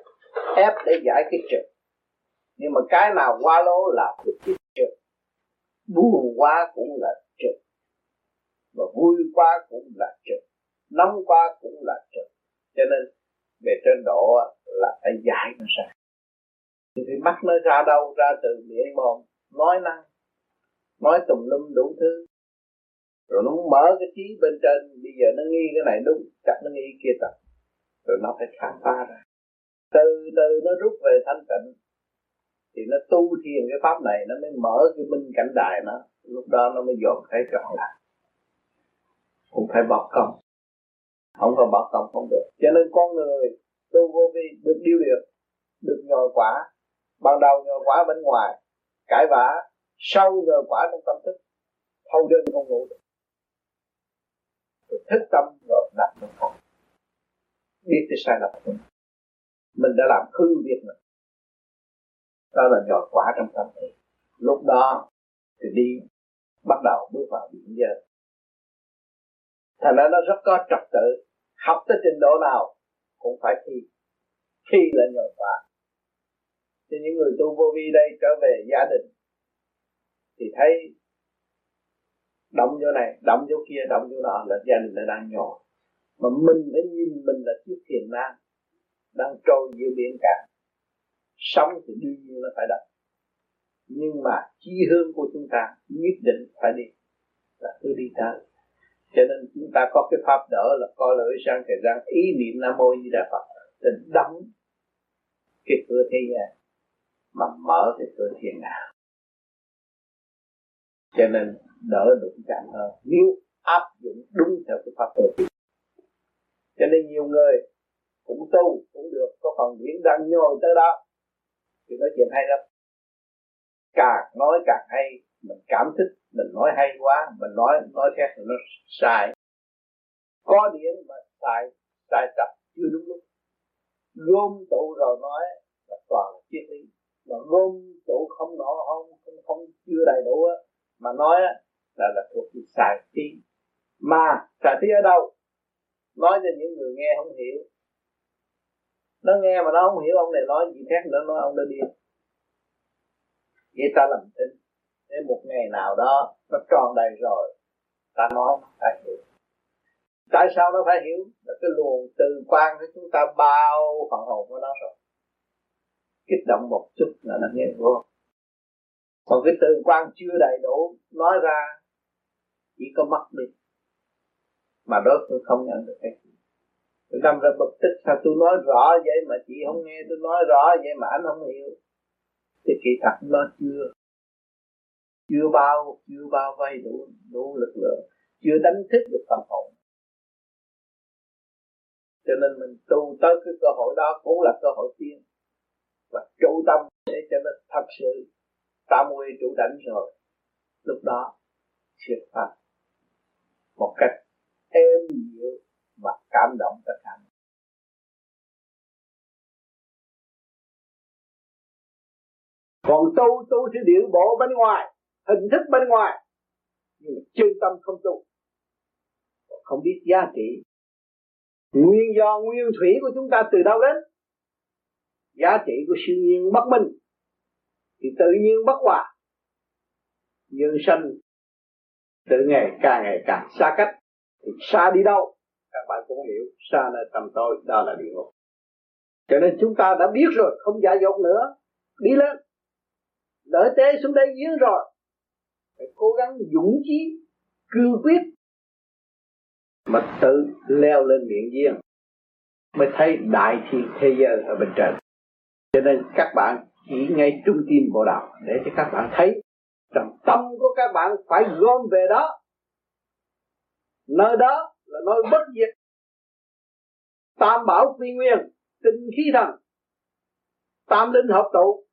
ép để giải cái trực nhưng mà cái nào qua lố là cái buồn quá cũng là trực. Và vui quá cũng là trực. Nóng quá cũng là trực. Cho nên về trên độ là phải giải nó ra. Thì mắt nó ra đâu, ra từ miệng mồm, nói năng, nói tùm lum đủ thứ. Rồi nó mở cái trí bên trên, bây giờ nó nghi cái này đúng, chắc nó nghi kia tập rồi nó phải khám phá ra. Từ từ nó rút về thanh tịnh thì nó tu thiền cái pháp này nó mới mở cái minh cảnh đại nó. Lúc đó nó mới dồn thấy trọn lại cũng phải bỏ công không có bỏ công không được. Cho nên con người tu vô vi được điêu luyện, được nhồi quả. Ban đầu nhồi quả bên ngoài, cãi vã. Sau nhồi quả trong tâm thức, thâu đêm không ngủ được. Rồi thức tâm rồi đặt mình phòng. Biết cái sai lầm của mình. Mình đã làm hư việc mình đó là nhồi quả trong tâm thức lúc đó thì đi bắt đầu bước vào biển giới. Thành ra nó rất có trật tự. Học tới trình độ nào cũng phải thi. Thi là nhờ quả thì những người tu vô vi đây trở về gia đình thì thấy động chỗ này, động chỗ kia, động chỗ nọ là gia đình đang nhỏ. Mà mình phải nhìn mình là chiếc thiền nam đang trôi giữa biển cả sống thì đương nhiên nó phải đặt nhưng mà chí hướng của chúng ta nhất định phải đi là cứ đi tới. Cho nên chúng ta có cái pháp đỡ là coi lưỡi sang thời gian ý niệm nam mô di đà phật để đóng cái cửa thế gian, mà mở cái cửa thiên đàng cho nên đỡ đụng chạm hơn. Nếu áp dụng đúng theo cái pháp tu cho nên nhiều người cũng tu cũng được, có phần điển đang nhồi tới đó thì nói chuyện hay lắm. Càng nói càng hay mình cảm thích mình nói hay quá mình nói nói khác thì nó sai. Có điểm mà sai sai tập chưa đúng lúc. Gom tụ rồi nói là toàn là triết lý. Mà gom tụ không nọ không không, không chưa đầy đủ á mà nói á là là thuộc về sai tí mà sai tí ở đâu? Nói cho những người nghe không hiểu nó nghe mà nó không hiểu ông này nói gì khác nữa, nói ông đã điên vậy ta làm tin để một ngày nào đó nó tròn đầy rồi, ta nói ta hiểu. Tại sao nó phải hiểu? Là cái luồng từ quan của chúng ta bao phần hồn của nó rồi. Kích động một chút là nó nghe vô. Còn cái từ quan chưa đầy đủ, nói ra, chỉ có mất đi. Mà đối phương không nhận được hết tôi đâm ra bực tức, sao tôi nói rõ vậy mà chị không nghe tôi nói rõ vậy mà anh không hiểu? Thì kỳ thật nó chưa chưa bao chưa bao vây đủ đủ lực lượng, chưa đánh thức được tâm hồn. Cho nên mình tu tới cái cơ hội đó cũng là cơ hội tiên. Và trụ tâm để cho nó thật sự tam quy trụ đánh rồi. Lúc đó triệt phạt một cách êm dịu và cảm động tất cả. Còn tu tu thì điệu bộ bên ngoài, hình thức bên ngoài, nhưng mà chân tâm không tu không biết giá trị. Nguyên do, nguyên thủy của chúng ta từ đâu đến? Giá trị của siêu nhiên bất minh, thì tự nhiên bất hòa. Nhân sanh tự ngày càng ngày càng xa cách, thì xa đi đâu? Các bạn cũng hiểu, xa nơi tâm tôi, đó là địa ngục. Cho nên chúng ta đã biết rồi, không giả dột nữa. Đi lên. Đỡ tế xuống đây giếng rồi. Phải cố gắng dũng chí, cương quyết. Mà tự leo lên miệng giếng, mới thấy đại thiên thế giới ở bên trên. Cho nên các bạn chỉ ngay trung tâm bộ đạo, để cho các bạn thấy rằng tâm của các bạn phải gom về đó. Nơi đó là nơi bất diệt. Tam bảo quy nguyên, tinh khí thần. Tam linh hợp tụ.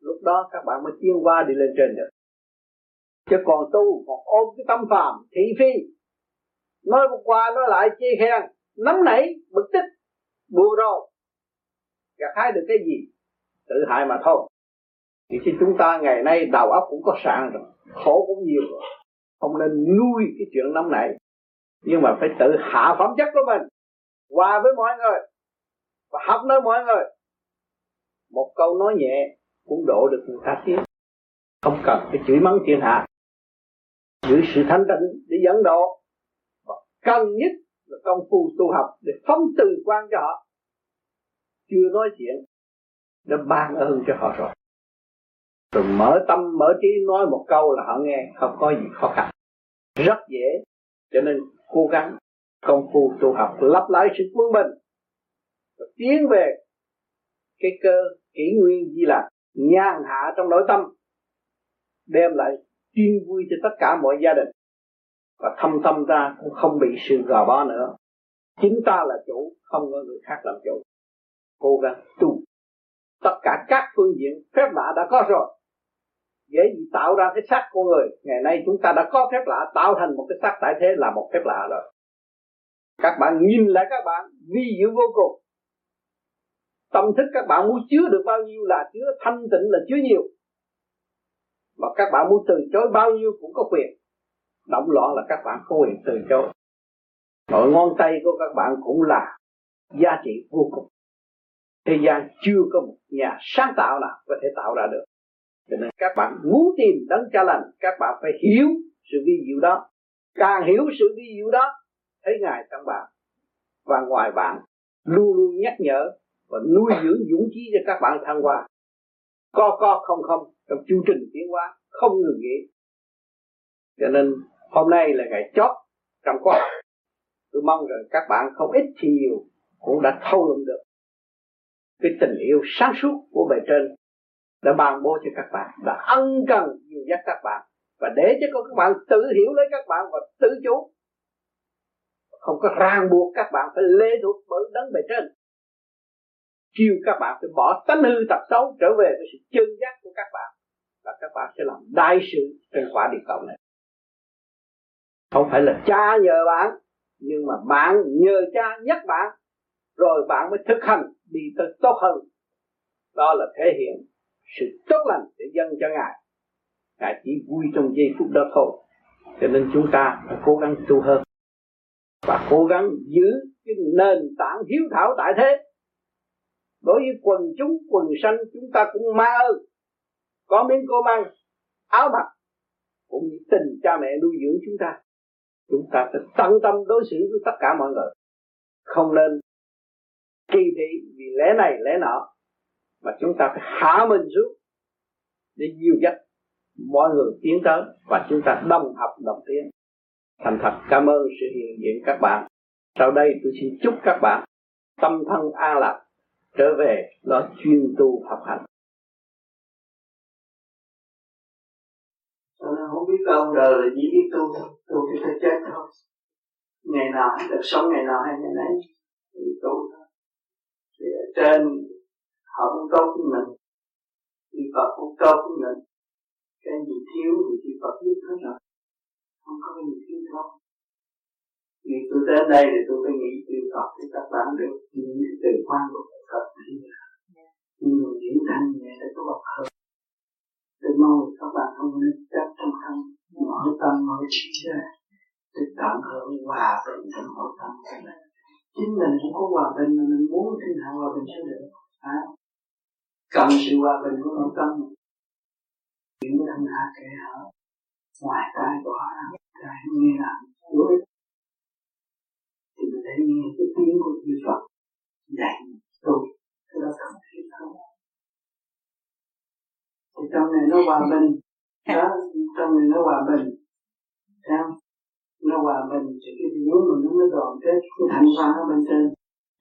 Lúc đó các bạn mới tiêu qua đi lên trên được. Chứ còn tu, còn ôm cái tâm phàm, thị phi. Nói một qua nói lại chê khen. Nắm nảy, bực tức bùa rồ gặt hái được cái gì? Tự hại mà thôi. Thì khi chúng ta ngày nay, đầu óc cũng có sạn rồi. Khổ cũng nhiều rồi. Không nên nuôi cái chuyện nắm nảy nhưng mà phải tự hạ phẩm chất của mình, hòa với mọi người, và học nơi mọi người. Một câu nói nhẹ cũng độ được người ta tiến không cần cái chửi mắng thiên hạ. Giữ sự thanh tịnh để dẫn độ. Và cần nhất là công phu tu học để phóng từ quan cho họ. Chưa nói chuyện, đã ban ơn cho họ rồi. Rồi mở tâm, mở trí nói một câu là họ nghe, không có gì khó khăn. Rất dễ cho nên cố gắng, công phu tu học lắp lại sự quân bình và tiến về cái cơ, kỷ nguyên di là nhàn hạ trong nội tâm, đem lại yên vui cho tất cả mọi gia đình. Và thâm tâm ra cũng không bị sự gò bó nữa. Chính ta là chủ, không có người khác làm chủ. Cố gắng tu. Tất cả các phương diện phép lạ đã có rồi dễ gì? Tạo ra cái xác của người. Ngày nay chúng ta đã có phép lạ, tạo thành một cái xác, tại thế là một phép lạ rồi. Các bạn nhìn lại các bạn, vi diệu vô cùng. Tâm thức các bạn muốn chứa được bao nhiêu là chứa, thanh tịnh là chứa nhiều. Mà các bạn muốn từ chối bao nhiêu cũng có quyền. Động loạn là các bạn có quyền từ chối. Mọi ngón tay của các bạn cũng là giá trị vô cùng. Thế gian chưa có một nhà sáng tạo nào có thể tạo ra được cho nên các bạn muốn tìm đấng cha lành, các bạn phải hiểu sự vi diệu đó. Càng hiểu sự vi diệu đó, thấy ngài trong bạn. Và ngoài bạn, luôn luôn nhắc nhở và nuôi dưỡng dũng khí cho các bạn thăng hoa. Co co không không, trong chu trình tiến hóa, không ngừng nghỉ. Cho nên hôm nay là ngày chót trong khóa tôi mong rằng các bạn không ít thì nhiều cũng đã thâu lượm được cái tình yêu sáng suốt của bề trên đã ban bố cho các bạn, đã ân cần dìu dắt các bạn. Và để cho các bạn tự hiểu lấy các bạn và tự chủ không có ràng buộc các bạn phải lê thuộc bởi đấng bề trên. Kêu các bạn phải bỏ tánh hư tập xấu trở về với sự chân giác của các bạn. Và các bạn sẽ làm đại sự trên quả địa cầu này. Không phải là cha nhờ bạn, nhưng mà bạn nhờ cha nhắc bạn. Rồi bạn mới thực hành đi tới tốt hơn. Đó là thể hiện sự tốt lành để dâng cho ngài. Ngài chỉ vui trong giây phút đó thôi. Cho nên chúng ta phải cố gắng tu hơn và cố gắng giữ cái nền tảng hiếu thảo tại thế. Đối với quần chúng quần sanh chúng ta cũng ma ơn. Có miếng cơm ăn, áo mặc cũng như tình cha mẹ nuôi dưỡng chúng ta. Chúng ta phải tận tâm đối xử với tất cả mọi người. Không nên kỳ thị vì lẽ này lẽ nọ mà chúng ta phải hạ mình xuống để dìu dắt mọi người tiến tới và chúng ta đồng học, đồng tiến. Thành thật, cảm ơn sự hiện diện các bạn. Sau đây tôi xin chúc các bạn tâm thân an lạc, trở về lo chuyên tu học hành. Cho nên không biết ông đời là chỉ biết tu thôi, tu thì phải chết thôi. Ngày nào hay được, sống ngày nào hay ngày nấy. Thì tu thôi. Thì ở trên họ cũng tốt với mình. Thì Phật cũng tốt với mình cái gì thiếu thì chỉ Phật biết hết rồi. Không có gì thiếu đâu vì tôi đến đây thì tôi phải nghĩ chư Phật thì các bạn được những từ quan của Phật nhưng mà diễn thanh nhẹ để có bậc hơn. Tôi mong các bạn không nên chấp trong thân mở tâm mở trí ra. Để tận hưởng hòa bình trong nội tâm chính mình cũng có hòa bình mà mình muốn thiên hạ hòa bình sẽ được à? Cần sự hòa bình của nội tâm của thằng hạ kệ hở ngoài tai bỏ ra cái nghe làm đối thì mình thấy nghe cái tiếng của chư Phật dạy tôi cái đó không thể không thì trong này nó hòa bình. Đó trong này nó hòa bình. Sao nó hòa bình thì cái biểu mình nó mới đoàn kết cái thành hoa ở bên trên.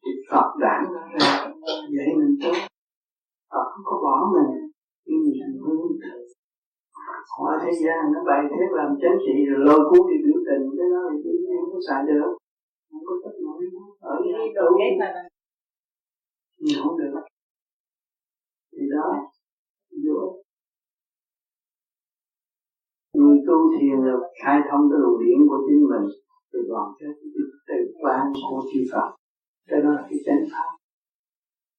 Thì Phật đảng nó ra dạy mình tốt Phật không có bỏ mình. Nhưng mình thành hướng họ thế gian nó bày thế làm chánh trị rồi lôi cuốn đi biểu tình. Cái đó thì nhiên không có xài được. Không có tất nổi ở là nhưng không được. Thì đó. Vô. Người tu thiền là khai thông cái luồng điển của chính mình. Rồi đoàn kết tự quan của chư Phật. Cái đó là cái chánh pháp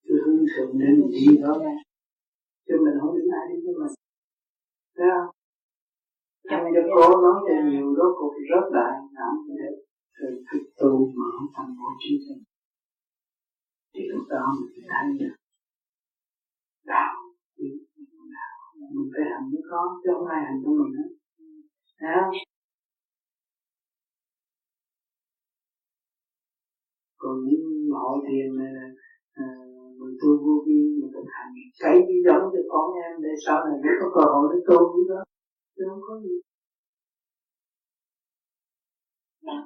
cứ hướng thượng đến đi đó chứ mình không biết ai đi với mình. Thấy không? Chẳng cho cố nói cho nhiều rốt cuộc rất đại làm để thực thực tu mà không thành bộ trí sinh thì lúc đó mình phải thấy được. Đạo. Mình phải hành với con chứ không ai hành cho mình hết. Thấy không? Còn những hội thiền này là à, mình tu vô vi mình thực hành cái gì giống cho con em để sau này nếu có cơ hội để tu với đó chứ không có gì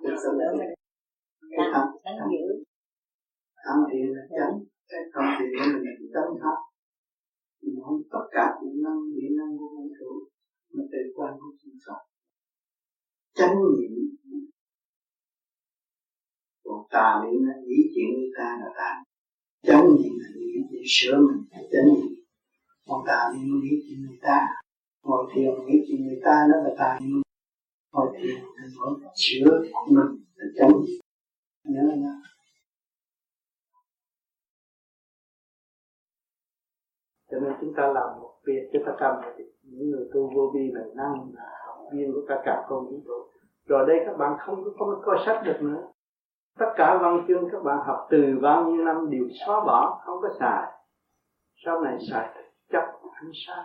thực sự là cái thật tham thiền là chánh cái không thiền của mình là chánh pháp mình không tất cả những năng điện năng của vũ trụ mà tự quan của chúng Phật chánh niệm còn tà niệm là nghĩ chuyện người ta là tà chống gì là nghĩ để sửa mình để chánh gì còn tà niệm nghĩ chuyện người ta, ngồi thiền nghĩ chuyện người ta nó là tà niệm ngồi thiền là ngồi sửa mình để chống gì nhớ là cho nên chúng ta làm một việc cho tất cả những người tu vô vi này năng là học viên của cả cả con chúng tôi. Rồi đây các bạn không có, không coi sách được nữa tất cả văn chương các bạn học từ bao nhiêu năm đều xóa bỏ, không có xài. Sau này xài, chấp ánh sáng.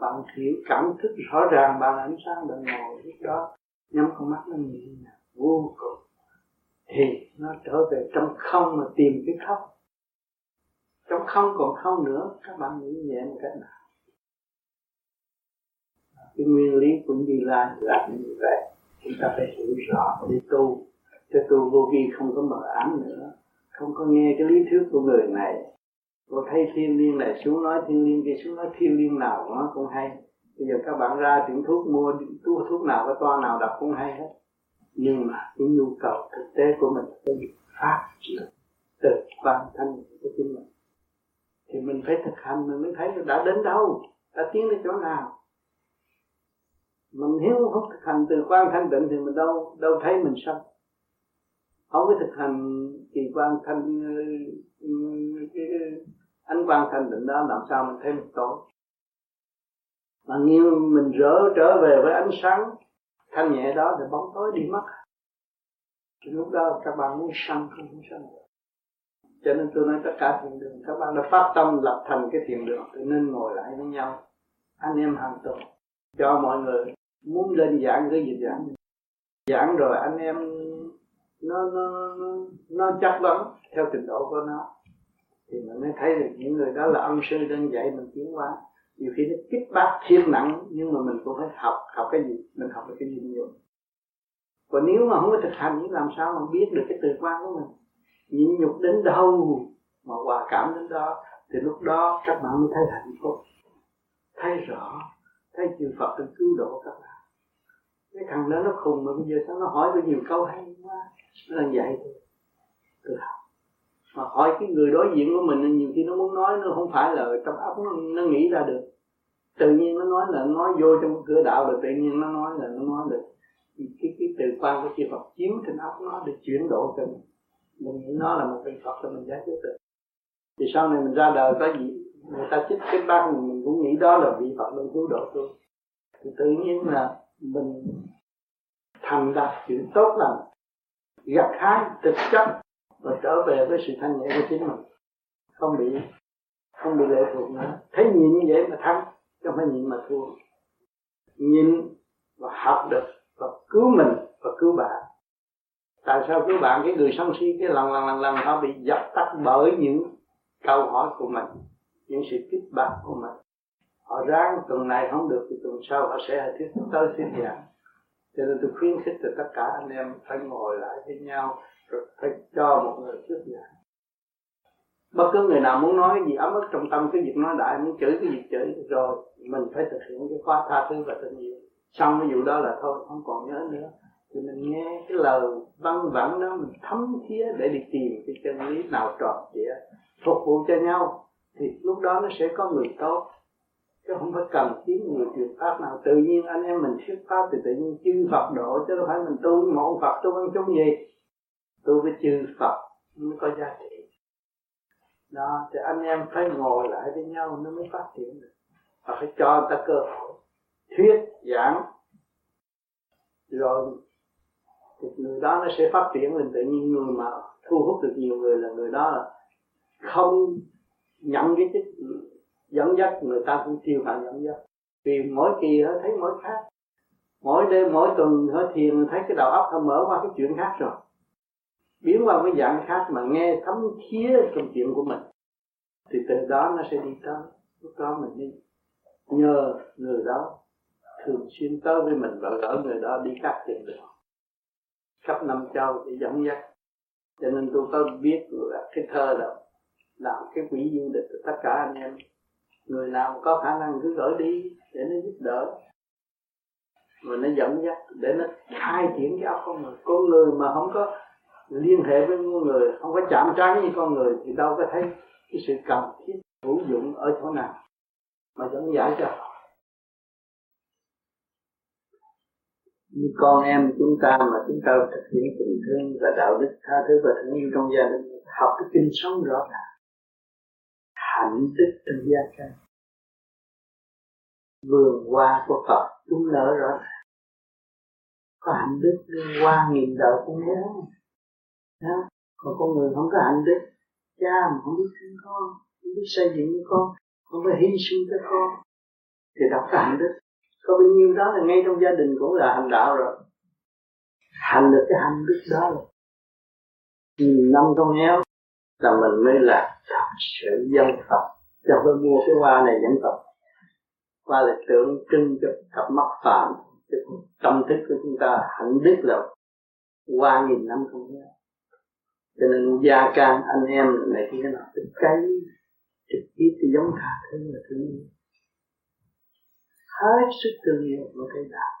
Bạn hiểu cảm thức rõ ràng bằng ánh sáng, bạn ngồi lúc đó, nhắm con mắt nó nhìn nhàng vô cùng. Thì nó trở về trong không mà tìm cái khóc trong không còn không nữa, các bạn nghĩ nhẹ một cách nào? Cái nguyên lý của như lai là như vậy. Chúng ta phải hiểu rõ để tu cho tu vô vi không có mờ ám nữa. Không có nghe cái lý thuyết của người này. Cô thấy thiên liên này xuống nói thiên liên kia xuống nói thiên liên nào nó cũng hay. Bây giờ các bạn ra tiệm thuốc mua thuốc thuốc nào cái toa nào đọc cũng hay hết. Nhưng mà cái nhu cầu thực tế của mình phải phát triển từ bản thân của chính mình. Thì mình phải thực hành, mình mới thấy đã đến đâu, đã tiến đến chỗ nào. Mình hiếu không thực hành từ quan thanh định thì mình đâu đâu thấy mình sao? Không có thực hành kỳ quan thanh cái ánh quan thanh định đó, làm sao mình thấy mình tối. Mà như mình rỡ trở về với ánh sáng thanh nhẹ đó thì bóng tối đi mất. Thì lúc đó các bạn muốn sanh không muốn sanh được. Cho nên tôi nói tất cả thiền đường, các bạn đã phát tâm lập thành cái thiền đường thì nên ngồi lại với nhau. Anh em hàng tuần, cho mọi người muốn lên giảng cái gì giảng. Giảng rồi anh em nó nó nó, nó chắc lắm theo trình độ của nó. Thì mình mới thấy được những người đó là ân sư đang dạy mình tiến hóa nhiều khi nó kích bác thiên nặng nhưng mà mình cũng phải học học cái gì mình học được cái gì nhiều. Còn nếu mà không có thực hành thì làm sao mà biết được cái từ quan của mình? Nhịn nhục đến đâu mà hòa cảm đến đó thì lúc đó các bạn mới thấy hạnh phúc. Thấy rõ thấy chư Phật đang cứu độ các bạn. Cái thằng đó nó khùng mà bây giờ sao nó hỏi tôi nhiều câu hay quá nó là vậy tôi. Học. Mà hỏi cái người đối diện của mình nhiều khi nó muốn nói nó không phải là trong óc nó, nó nghĩ ra được. Tự nhiên nó nói là nói vô trong cửa đạo được tự nhiên nó nói là nó nói được cái cái từ quan của chư Phật chiếm trên óc nó để chuyển đổi cho mình. Mình nghĩ nó là một vị Phật cho mình giải quyết được. Thì sau này mình ra đời có gì người ta chích cái băng mình, mình cũng nghĩ đó là vị Phật đang cứu độ tôi. Thì tự nhiên là mình thành đạt chuyện tốt lành gặt hái thực chất và trở về với sự thanh nhẹ của chính mình. Không bị không bị lệ thuộc nữa. Thấy nhịn như vậy mà thắng, chứ không phải nhịn mà thua. Nhìn và học được và cứu mình và cứu bạn. Tại sao cứu bạn? Cái người sân si, cái lần lần lần lần, họ bị dập tắt bởi những câu hỏi của mình, những sự kích bạc của mình. Họ ráng, tuần này không được thì tuần sau họ sẽ thuyết tới thuyết giảng cho nên tôi khuyến khích cho tất cả anh em phải ngồi lại với nhau, rồi phải cho một người thuyết giảng bất cứ người nào muốn nói gì, ấm ức trong tâm, cái việc nói đại, muốn chửi cái việc chửi, rồi mình phải thực hiện cái khóa tha thứ và tình yêu xong cái vụ đó là thôi, không còn nhớ nữa. Thì mình nghe cái lời văn vẳng đó, mình thấm thía để đi tìm cái chân lý nào tròn trịa, phục vụ cho nhau, thì lúc đó nó sẽ có người tốt chứ không phải cần kiếm người truyền pháp nào. Tự nhiên anh em mình thuyết pháp thì tự nhiên chư Phật độ, chứ đâu phải mình tu một Phật, tu ăn chung gì. Tu với chư Phật mới có giá trị. Đó, thì anh em phải ngồi lại với nhau nó mới phát triển được. Và phải cho người ta cơ hội thuyết giảng. Rồi, thì người đó nó sẽ phát triển mình tự nhiên người mà thu hút được nhiều người là người đó là không nhận cái chức dẫn dắt, người ta cũng siêu hạn dẫn dắt. Vì mỗi kỳ họ thấy mỗi khác. Mỗi đêm, mỗi tuần họ thiền, thấy cái đầu óc họ mở qua cái chuyện khác rồi. Biến qua cái dạng khác mà nghe thấm thía trong chuyện của mình. Thì từ đó nó sẽ đi tới, lúc đó mình đi. Nhờ người đó, thường xuyên tới với mình và gỡ người đó đi các tiền đường. Khắp năm châu để dẫn dắt. Cho nên tôi có biết là cái thơ đó làm cái quỹ du lịch của tất cả anh em người nào có khả năng cứ gửi đi để nó giúp đỡ. Mà nó dẫn dắt để nó khai triển cái óc con người. Con người mà không có liên hệ với con người, không có chạm trán với con người, thì đâu có thấy cái sự cần thiết hữu dụng ở chỗ nào mà dẫn giải cho họ. Như con em chúng ta mà chúng ta thực hiện tình thương và đạo đức tha thứ và thương yêu trong gia đình, học cái kinh sống rõ ràng hạnh đức trong gia can vườn hoa của Phật, chúng nở rõ ràng. Có hạnh đức qua nghìn đời cũng nhớ đó. còn con người không có hạnh đức cha mà không biết thương con, không biết xây dựng cho con, không phải hy sinh cho con, thì đọc có hạnh đức có bao nhiêu đó là ngay trong gia đình cũng là hành đạo rồi. Hành được cái hạnh đức đó rồi nghìn năm con héo là mình mới là sự dân tộc, cho phải mua cái hoa này dân tộc, hoa là tượng trưng cho cặp mắt phàm. Tâm thức của chúng ta hạnh đức là qua nghìn năm không héo cho nên gia can anh em này kia nào cái cấy trực tiếp thì giống tha thứ là thương yêu hết sức thương yêu mới thấy đạo.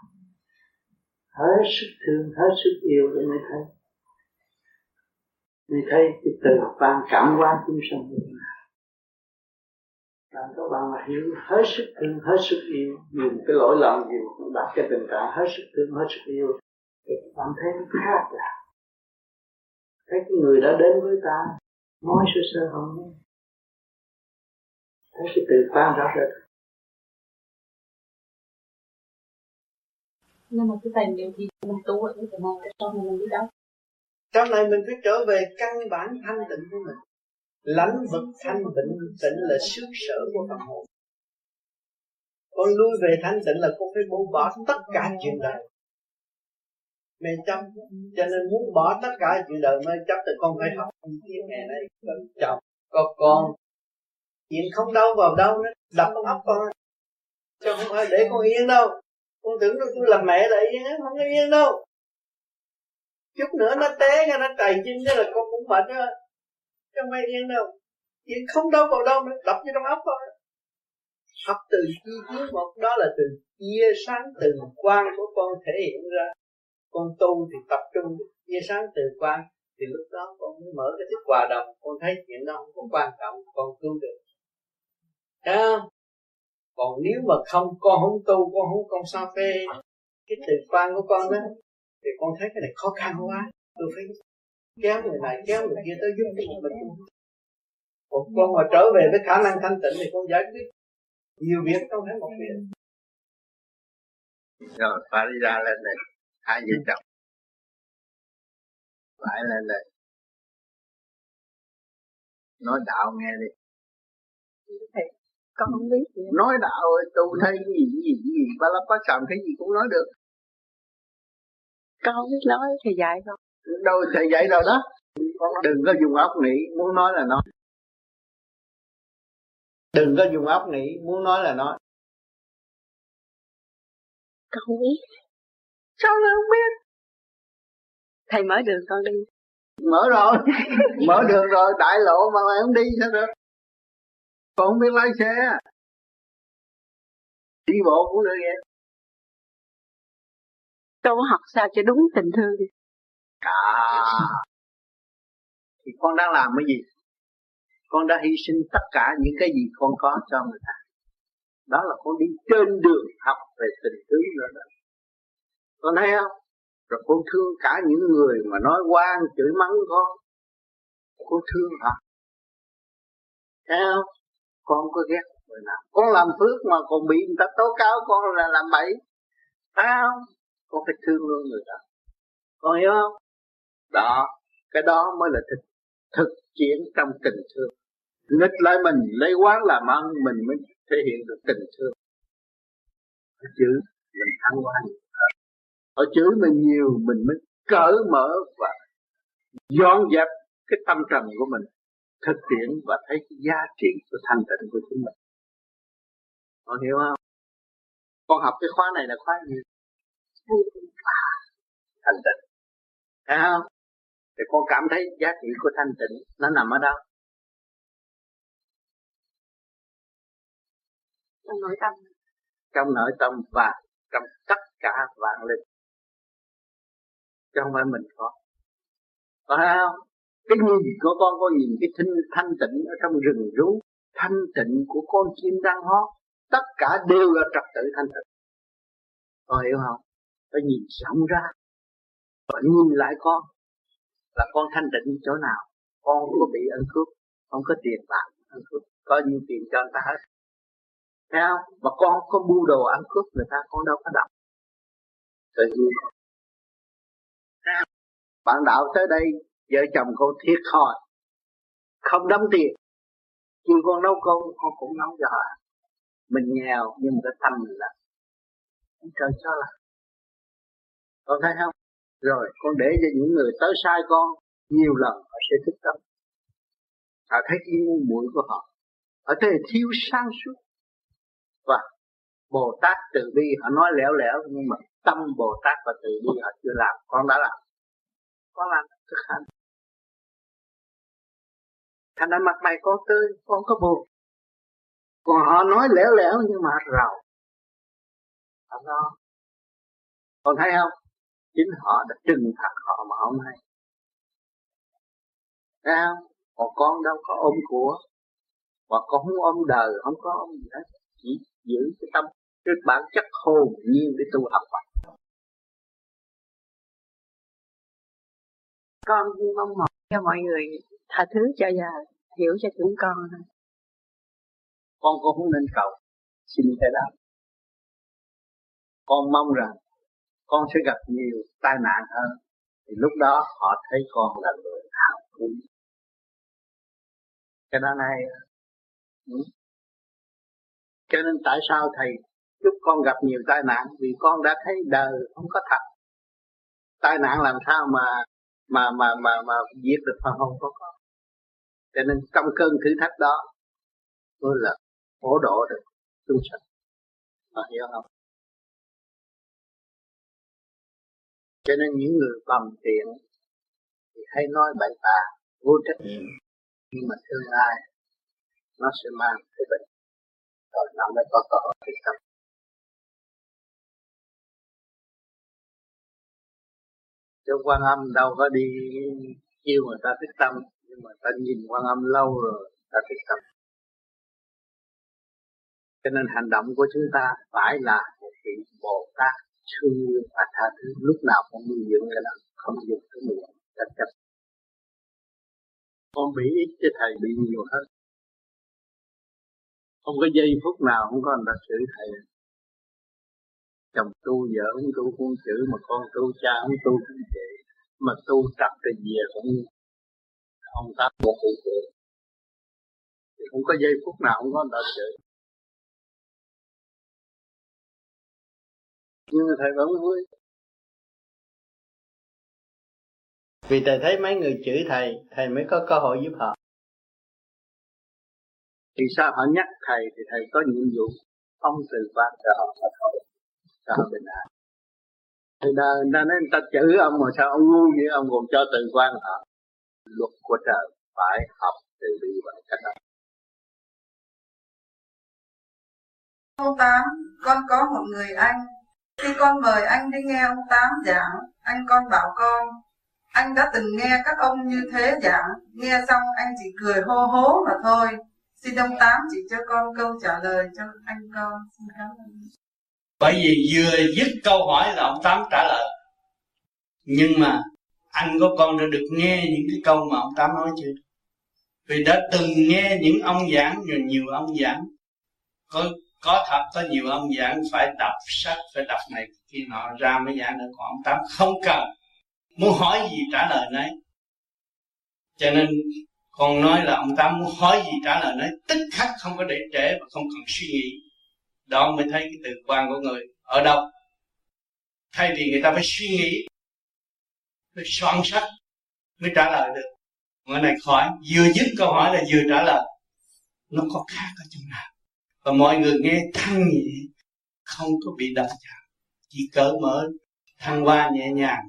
Hết sức thương hết sức yêu để mới thấy mới thấy cái từ ban cảm hóa chúng sanh như thế nào? Làm các bạn mà hiểu hết sức thương, hết sức yêu dùng cái lỗi lầm gì mà đặt cái tình cảm hết sức thương, hết sức yêu, thì các bạn thấy nó khác là thấy cái người đã đến với ta, nói sơ sơ không nghe thấy cái từ ban rõ rệt nhưng mà cái tài liệu gì mình tu ở cái này cái sau này mình đi đâu trong này mình phải trở về căn bản thanh tịnh của mình. Lãnh vực thanh tịnh tịnh là sức sở của tâm hồn. Con lui về thanh tịnh là con phải buông bỏ tất cả chuyện đời. Mê chấp cho nên muốn bỏ tất cả chuyện đời mê chấp thì con phải học tiếng ngày này. Có chồng, có con. Chuyện không đâu vào đâu nó đập ấp con. Chứ không phải để con yên đâu. Con tưởng đâu tôi làm mẹ là yên á, không có yên đâu chút nữa nó té ra, nó trầy chân thế là con cũng mệt á. Chứ không phải yên đâu. Yên không đâu vào đâu nữa, đập vô trong óc thôi. Học từ chi kiến một, đó là từ chia sáng từ quan của con thể hiện ra. Con tu thì tập trung chia sáng từ quan thì lúc đó con mới mở cái thức hòa đồng. Con thấy chuyện đó không có quan trọng, con cứu được. Thấy không? còn nếu mà không, con không tu, con không con sao phê cái từ quan của con đó thì con thấy cái này khó khăn quá. Tôi phải kéo người này kéo người kia tới giúp cho mình còn con mà trở về với khả năng thanh tịnh thì con giải quyết nhiều việc không phải một việc. Rồi phải đi ra lên này. Hai vợ chồng. Phải lên đây. Nói đạo nghe đi. Con không biết gì nói đạo tu thấy gì gì gì ba lắp bát sàm thấy gì cũng nói được con không biết nói thầy dạy không đâu thầy dạy đâu đó. Con đừng có dùng óc nghĩ muốn nói là nói. Đừng có dùng óc nghĩ muốn nói là nói. Con không biết. Sao lại không biết? Thầy mở đường con đi. Mở rồi. Mở đường rồi đại lộ mà mày không đi sao được? Con không biết lái xe. Đi bộ cũng được vậy con học sao cho đúng tình thương. À. Thì con đang làm cái gì? Con đã hy sinh tất cả những cái gì con có cho người ta. Đó là con đi trên đường học về tình thương nữa đó. Con thấy không? Rồi con thương cả những người mà nói quan chửi mắng con. Con thương họ. Thấy không? Con có ghét người nào? Con làm phước mà còn bị người ta tố cáo con là làm bậy. Thấy không? Con phải thương luôn người đó. Con hiểu không? Đó, cái đó mới là thực thực chiến trong tình thương. Nghịch lại mình, lấy quán làm ăn, mình mới thể hiện được tình thương. Ở chữ mình thăng hoa ở chữ mình nhiều, mình mới cởi mở và dọn dẹp cái tâm trần của mình, thực tiễn và thấy cái giá trị của thanh tịnh của chúng mình. Con hiểu không? Con học cái khóa này là khóa gì? Thanh tịnh. Thấy không? Thì con cảm thấy giá trị của thanh tịnh nó nằm ở đâu? Trong nội tâm. Trong nội tâm và trong tất cả vạn linh. Chứ không phải mình có. Phải không? Cái nhìn của con có nhìn cái thanh, thanh tịnh ở trong rừng rú. Thanh tịnh của con chim đang hót. Tất cả đều là trật tự thanh tịnh. Con hiểu không phải nhìn rộng ra, và nhìn lại con, là con thanh tịnh chỗ nào? Con không có bị ăn cướp không có tiền bạc ăn cướp có nhiều tiền cho người ta hết. Thấy không? Mà con không có bu đồ ăn cướp người ta con đâu có đọc. Tự nhiên. Bạn đạo tới đây, vợ chồng con thiệt thòi, không đóng tiền. Nhưng con nấu cơm, con cũng nấu cho họ. Mình nghèo, nhưng mà cái tâm mình là trời cho là con thấy không? Rồi, con để cho những người tới sai con nhiều lần, họ sẽ thức tâm. Họ thấy cái ngu muội của họ. Họ thấy thiếu sáng suốt. Và Bồ Tát từ bi, họ nói lẻo lẻo, nhưng mà tâm Bồ Tát và từ bi họ chưa làm, con đã làm. Con làm thực hành. Thành ra mặt mày con tươi, con có buồn. Còn họ nói lẻo lẻo, nhưng mà rầu. Họ lo. Con thấy không? Chính họ đã trừng phạt họ mà không hay thấy không? Còn con đâu có ôm của và con không ôm đời không có ôm gì hết. Chỉ giữ cái tâm cái bản chất hồn nhiên để tu học Phật. Con mong mỏi cho mọi người tha thứ cho và hiểu cho chúng con thôi. Con cũng không nên cầu. Xin cái đó con mong rằng con sẽ gặp nhiều tai nạn hơn. Thì lúc đó họ thấy con là người hào phóng. Cái đó này ừ. cho nên tại sao thầy chúc con gặp nhiều tai nạn? Vì con đã thấy đời không có thật. Tai nạn làm sao mà mà mà mà mà giết được phần hồn có con. Cho nên trong cơn thử thách đó, tôi là hỗ độ được chúng sanh. Mà hiểu không? Cho nên những người bằng tiện thì hay nói bậy bạ, vô trách nhiệm. Nhưng mà tương lai, nó sẽ mang cái bệnh. Rồi nó mới có cơ hội thích tâm cho quan âm đâu có đi kêu người ta thích tâm, nhưng mà ta nhìn quan âm lâu rồi, ta thích tâm. Cho nên hành động của chúng ta phải là một vị bồ tát thương yêu và tha thứ, lúc nào cũng nuôi dưỡng cái đó, không dùng cái miệng, cách chấp con bị ít chứ thầy bị nhiều hết không có giây phút nào không có người ta chửi thầy. Chồng tu vợ không tu cũng chữ mà con tu, cha không tu cũng vậy mà tu tập thì về cũng ông ta một cụ chữ thì không có giây phút nào không có người ta nhưng mà thầy vẫn vui. Vì thầy thấy mấy người chửi thầy thầy mới có cơ hội giúp họ. Thì sao họ nhắc thầy thì thầy có nhiệm vụ ông từ quan cho họ thật thôi cho họ bình an. Thì là người ta nói người ta chửi ông mà sao ông ngu vậy? Ông còn cho từ quan họ. Luật của trời phải học từ bi và cách đó. Câu 8, con có một người anh. Khi con mời anh đi nghe ông Tám giảng, anh con bảo con, anh đã từng nghe các ông như thế giảng, nghe xong anh chỉ cười hô hố mà thôi. Xin ông Tám chỉ cho con câu trả lời cho anh con. Xin cảm ơn. Bởi vì vừa dứt câu hỏi là ông Tám trả lời. Nhưng mà anh có con đã được nghe những cái câu mà ông Tám nói chưa? Vì đã từng nghe những ông giảng rồi nhiều ông giảng có có thật, có nhiều ông giảng phải đọc sách, phải đọc này khi nọ, ra mới giảng được còn ông tám không cần. Muốn hỏi gì trả lời nấy. Cho nên, con nói là ông tám muốn hỏi gì trả lời nấy, tức khắc không có để trễ và không cần suy nghĩ. Đó mới thấy cái từ quan của người ở đâu. Thay vì người ta phải suy nghĩ, phải soạn sách mới trả lời được. Người này khỏi vừa dứt câu hỏi là vừa trả lời. Nó có khác ở chỗ nào? Và mọi người nghe thanh nhẹ không có bị đập chạm chỉ cởi mở thăng hoa nhẹ nhàng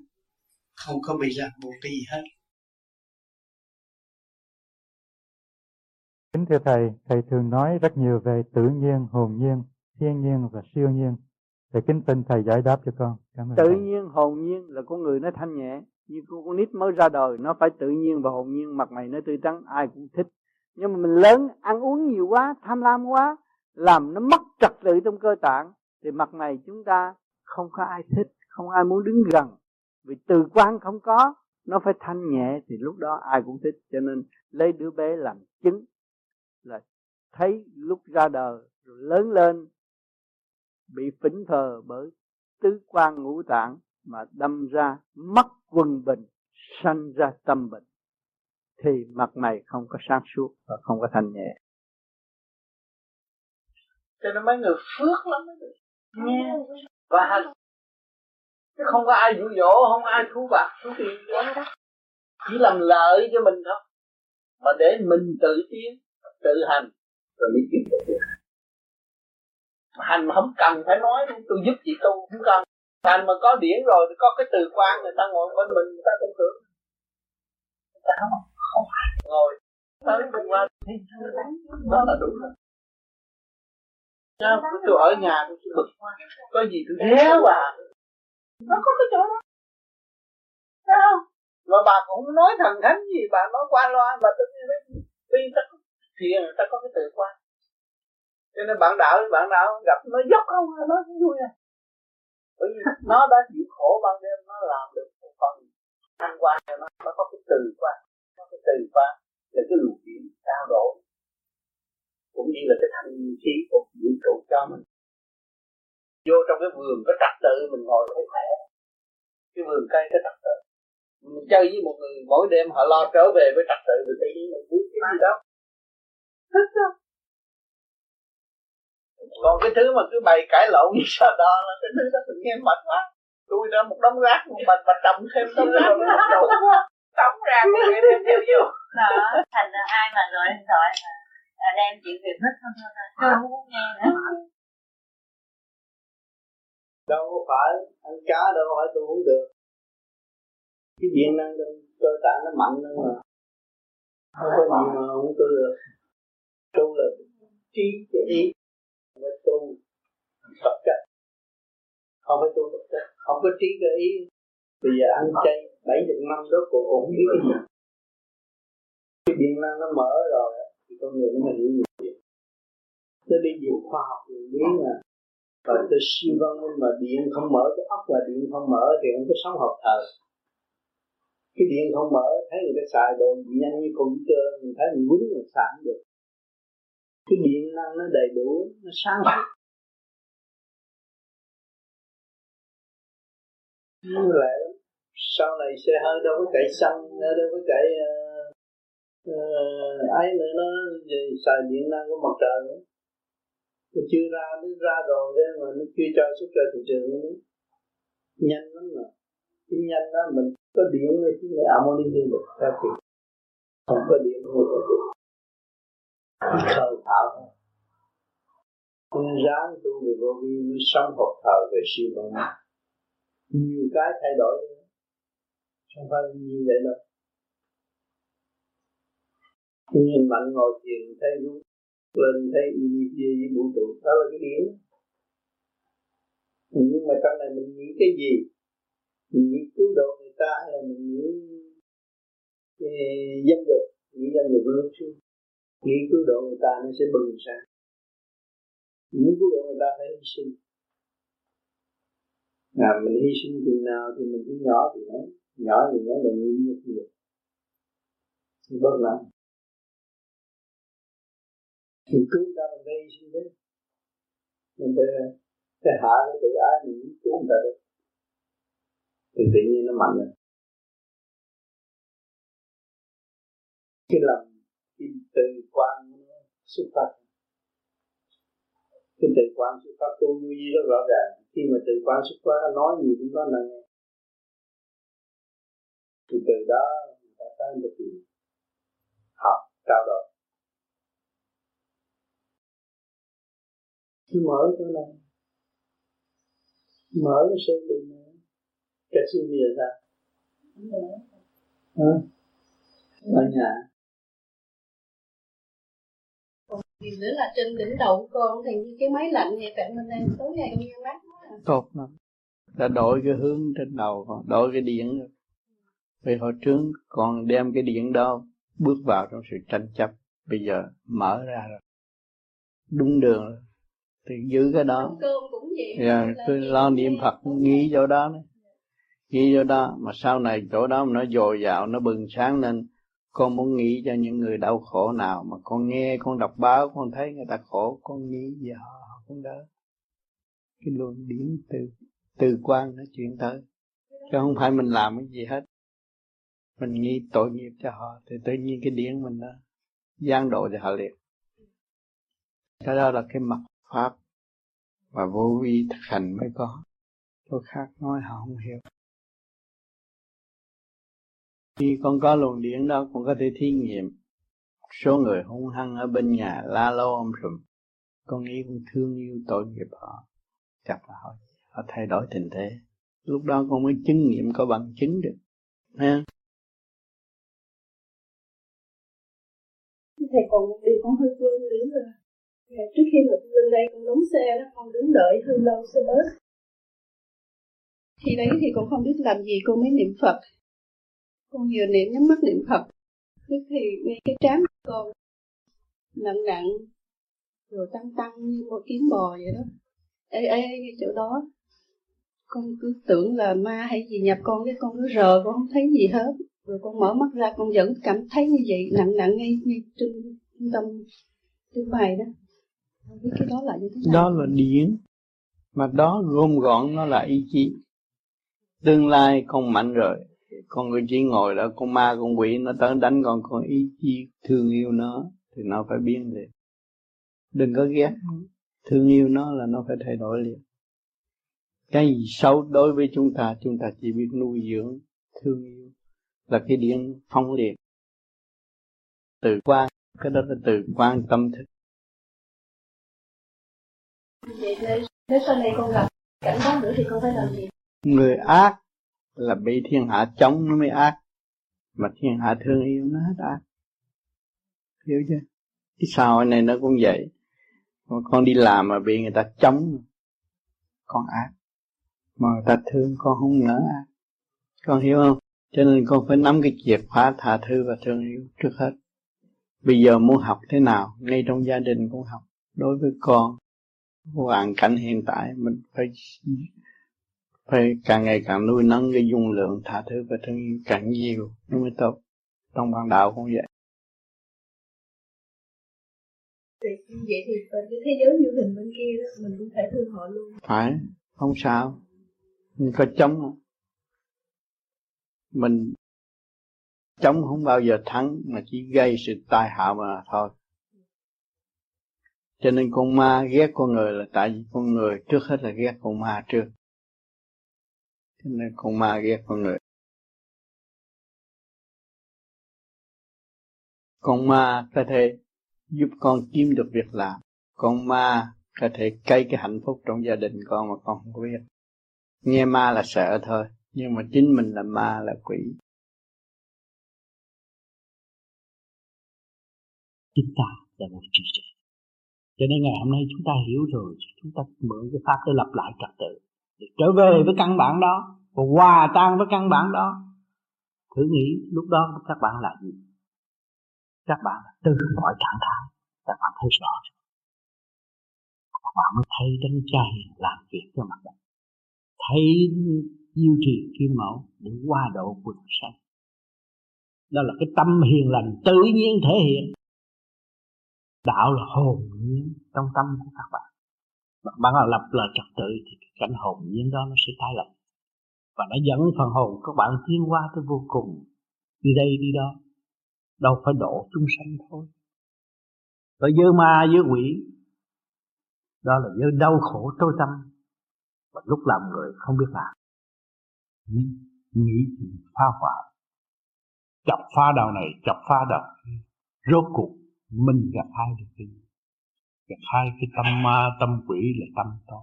không có bị ràng buộc cái gì hết Kính thưa Thầy, Thầy thường nói rất nhiều về tự nhiên, hồn nhiên, thiên nhiên và siêu nhiên. Thầy kính tin Thầy giải đáp cho con. Cảm ơn Tự thầy. nhiên, hồn nhiên là con người nó thanh nhẹ. Như con, con nít mới ra đời, nó phải tự nhiên và hồn nhiên, mặt mày nó tươi tắn, ai cũng thích. Nhưng mà mình lớn, ăn uống nhiều quá, tham lam quá, làm nó mất trật tự trong cơ tạng, thì mặt này chúng ta không có ai thích, không ai muốn đứng gần. Vì từ quan không có, nó phải thanh nhẹ thì lúc đó ai cũng thích. Cho nên lấy đứa bé làm chứng là thấy lúc ra đời rồi lớn lên bị phỉnh thờ bởi tứ quan ngũ tạng mà đâm ra mất quân bình sanh ra tâm bệnh thì mặt mày không có sáng suốt và không có thanh nhẹ cho nên mấy người phước lắm mới được nghe và hành chứ không có ai dụ dỗ không ai thu bạc thu tiền đó. Chỉ làm lợi cho mình thôi. Mà để mình tự tiến tự hành rồi mới kiếm được hành mà không cần phải nói tôi giúp chị tu không cần. Hành mà có điển rồi thì có cái từ quan người ta ngồi bên mình người ta cũng tưởng người ta không không ngồi. Tới từ quan thì đó là đúng rồi Sao tôi ở nhà tôi chỉ bực quá có gì tôi réo à nó có cái chỗ đó không? Mà bà cũng không nói thần thánh gì, bà nói qua loa, bà tự nhiên tuy ta có thiền, ta có cái tự quan. Cho nên bạn đạo bạn đạo gặp nó dốc không, nó vui à. Bởi vì nó đã chịu khổ ban đêm, nó làm được một phần thăng quan cho nó, nó có cái từ quan. Có cái từ quan là cái luồng điển trao đổi. Cũng như là cái thanh khí của vũ trụ cho mình. Vô trong cái vườn có trật tự mình ngồi thấy khỏe. Cái vườn cây có trật tự mình chơi với một người mỗi đêm họ lo trở về với trật tự rồi tự nhiên mình biết cái gì đó thích đó còn cái thứ mà cứ bày cãi lộn như sao đó là cái thứ đó tự nhiên mệt quá tôi ra một đống rác một mình mà trồng thêm đống rác đủ quá đóng ra phải thêm theo vô đó thành ra ai mà gọi điện thoại mà là đem chuyện việc hết thôi thôi. Tôi không muốn nghe nữa. Đâu có phải ăn cá đâu có phải tôi uống được. Cái điện năng trong cơ tạng nó mạnh hơn mà. Không có gì mà không tu được. Tu là trí cái ý. Không phải tu vật chất. Không phải tu vật chất. Không có trí cái ý. Bây giờ ăn chay bảy chục năm đó, cô cũng không biết cái gì? Cái điện năng nó mở rồi con người nó hiểu nhiều chuyện tôi đi nhiều khoa học nhiều biết mà và tôi siêu văn minh mà điện không mở cái ốc là điện không mở thì không có sống hợp thời cái điện không mở thấy người ta xài đồ nhanh như computer mình thấy mình muốn mình xài cũng được. Cái điện năng nó đầy đủ nó sáng suốt như lắm, sau này xe hơi đâu có chạy xăng đâu có chạy uh, ờ, uh, ấy nữa nó xài điện năng của mặt trời nữa. Nó chưa ra nó ra rồi đấy mà nó chưa cho xuất ra thị trường nữa. Nhanh lắm mà. Cái nhanh đó mình có điện thì chúng là amoni đi được. Ra kịp không có điện không có điện khờ thảo thôi nên ráng tu về vô vi mới sống học thờ về siêu văn nhiều cái thay đổi không phải như vậy đâu nhìn mạnh ngồi thiền thấy rút lên thấy đi kia với vũ trụ. Đó là cái điểm. Nhưng mà trong này mình nghĩ cái gì? Mình nghĩ cứu độ người ta hay là mình nghĩ dân dục? Nghĩ dân dục lúc chứ nghĩ cứu độ người ta nó sẽ bừng sáng. Muốn cứu độ người ta phải hy sinh. À, mình hy sinh thì nào thì mình cứ nhỏ thì nói nhỏ thì nói là nghĩ nhiều nhiều. Thì bớt mình cứu ta mình phải sinh đấy mình phải phải hạ cái tự ái mình cứu người ta được. Thì tự nhiên nó mạnh rồi cái lòng cái từ quan xuất phát. Cái từ quan xuất phát tu như gì rất rõ ràng. Khi mà từ quan xuất phát, nó nói gì cũng có là nghe thì từ đó, người ta tới được học, trao đổi. Mở chỗ này mở cái sơ đường này cái gì bây ra hả? Ở nhà. Còn gì nữa là trên đỉnh đầu của con thì như cái máy lạnh vậy cạnh bên đây tối ngày con nghe mát quá à. tốt lắm. Đã đổi cái hướng trên đầu con đổi cái điện rồi. Vì hồi trước còn đem cái điện đó bước vào trong sự tranh chấp bây giờ mở ra rồi. Đúng đường rồi thì giữ cái đó. Cơm cũng vậy. Yeah, dạ, lo niệm phật nghĩ chỗ đó đấy nghĩ chỗ đó mà sau này chỗ đó nó dồi dào nó bừng sáng lên con muốn nghĩ cho những người đau khổ nào mà con nghe con đọc báo con thấy người ta khổ con nghĩ về họ họ cũng đỡ. Cái luồng điển từ từ quan nó chuyển tới. Chứ không phải mình làm cái gì hết. Mình nghĩ tội nghiệp cho họ thì tự nhiên cái điển mình nó gian độ cho họ liền. Cái đó là cái mặt pháp và vô vi thực hành mới có. Tôi khác nói họ không hiểu. Khi con có luồng điển đó, con có thể thí nghiệm. Số người hung hăng ở bên nhà la lô ông sùm con nghĩ con thương yêu tội nghiệp họ. Gặp là họ họ thay đổi tình thế. Lúc đó con mới chứng nghiệm có bằng chứng được. Ha? Thầy còn một điều con hơi quên nữa là Dạ, trước khi mà lên đây, con đóng xe đó, con đứng đợi hơi lâu xe bớt khi đấy thì con không biết làm gì, con mới niệm phật. Con vừa niệm nhắm mắt niệm phật, tức thì ngay cái trán con nặng nặng, rồi tăng tăng như một kiến bò vậy đó. Ê ê cái chỗ đó, con cứ tưởng là ma hay gì nhập con, cái con cứ rờ, con không thấy gì hết. Rồi con mở mắt ra, con vẫn cảm thấy như vậy, nặng nặng ngay ngay trung tâm trưng bày đó cái đó là như thế nào. Đó là điển. Mà đó gom gọn nó là ý chí. Tương lai con mạnh rồi. Con người chỉ ngồi đó con ma con quỷ nó tới đánh con con ý chí thương yêu nó thì nó phải biến liền. Đừng có ghét. Thương yêu nó là nó phải thay đổi liền. Cái gì xấu đối với chúng ta chúng ta chỉ biết nuôi dưỡng thương yêu. Là cái điện phong liệt từ quan cái đó là từ quan tâm thức vậy nếu sau này con gặp cảnh đó nữa thì con phải làm gì? Người ác là bị thiên hạ chống nó mới ác, mà thiên hạ thương yêu nó hết ác. Hiểu chưa? Cái sau này nó cũng vậy. Mà con đi làm mà bị người ta chống, con ác. Mà người ta thương, con không nỡ ác. Con hiểu không? Cho nên con phải nắm cái chìa khóa tha thứ và thương yêu trước hết. Bây giờ muốn học thế nào? Ngay trong gia đình cũng học. Đối với con hoàn cảnh hiện tại mình phải phải càng ngày càng nuôi nấng cái dung lượng tha thứ và thương yêu càng nhiều. Nó mới tốt trong ban đạo cũng vậy. Vậy thì cái thế giới như hình bên kia đó mình cũng thể thương họ luôn. Phải không sao. Mình có chống không? Mình chống không bao giờ thắng mà chỉ gây sự tai hại mà thôi cho nên con ma ghét con người là tại vì con người trước hết là ghét con ma trước. Cho nên con ma ghét con người. Con ma có thể giúp con kiếm được việc làm. Con ma có thể cây cái hạnh phúc trong gia đình con mà con không có biết. Nghe ma là sợ thôi, nhưng mà chính mình là ma là quỷ. Chúng ta là một chương trình cho nên ngày hôm nay chúng ta hiểu rồi, chúng ta mượn cái pháp để lập lại trật tự, để trở về với căn bản đó, và hòa tan với căn bản đó. Thử nghĩ lúc đó các bạn là gì? Các bạn là từ mọi trạng thái, các bạn thấy rõ các bạn mới thấy đánh chay làm việc cho mặt đất. Thấy diêu trì kim mẫu để qua độ quần sanh. Đó là cái tâm hiền lành tự nhiên thể hiện đạo là hồn nhiên trong tâm của các bạn. Bạn là lập lời trật tự thì cái cảnh hồn nhiên đó nó sẽ tái lập. Và nó dẫn phần hồn các bạn tiến qua tới vô cùng. Đi đây đi đó. Đâu phải độ chúng sanh thôi. Và dơ ma dơ quỷ đó là dơ đau khổ tối tâm. Và lúc làm người không biết làm. Nghĩ, nghĩ thì phá hoại. Chọc phá đầu này chọc phá đầu rốt cuộc mình gặp hai được cái gì gặp hai cái tâm ma, tâm quỷ là tâm to.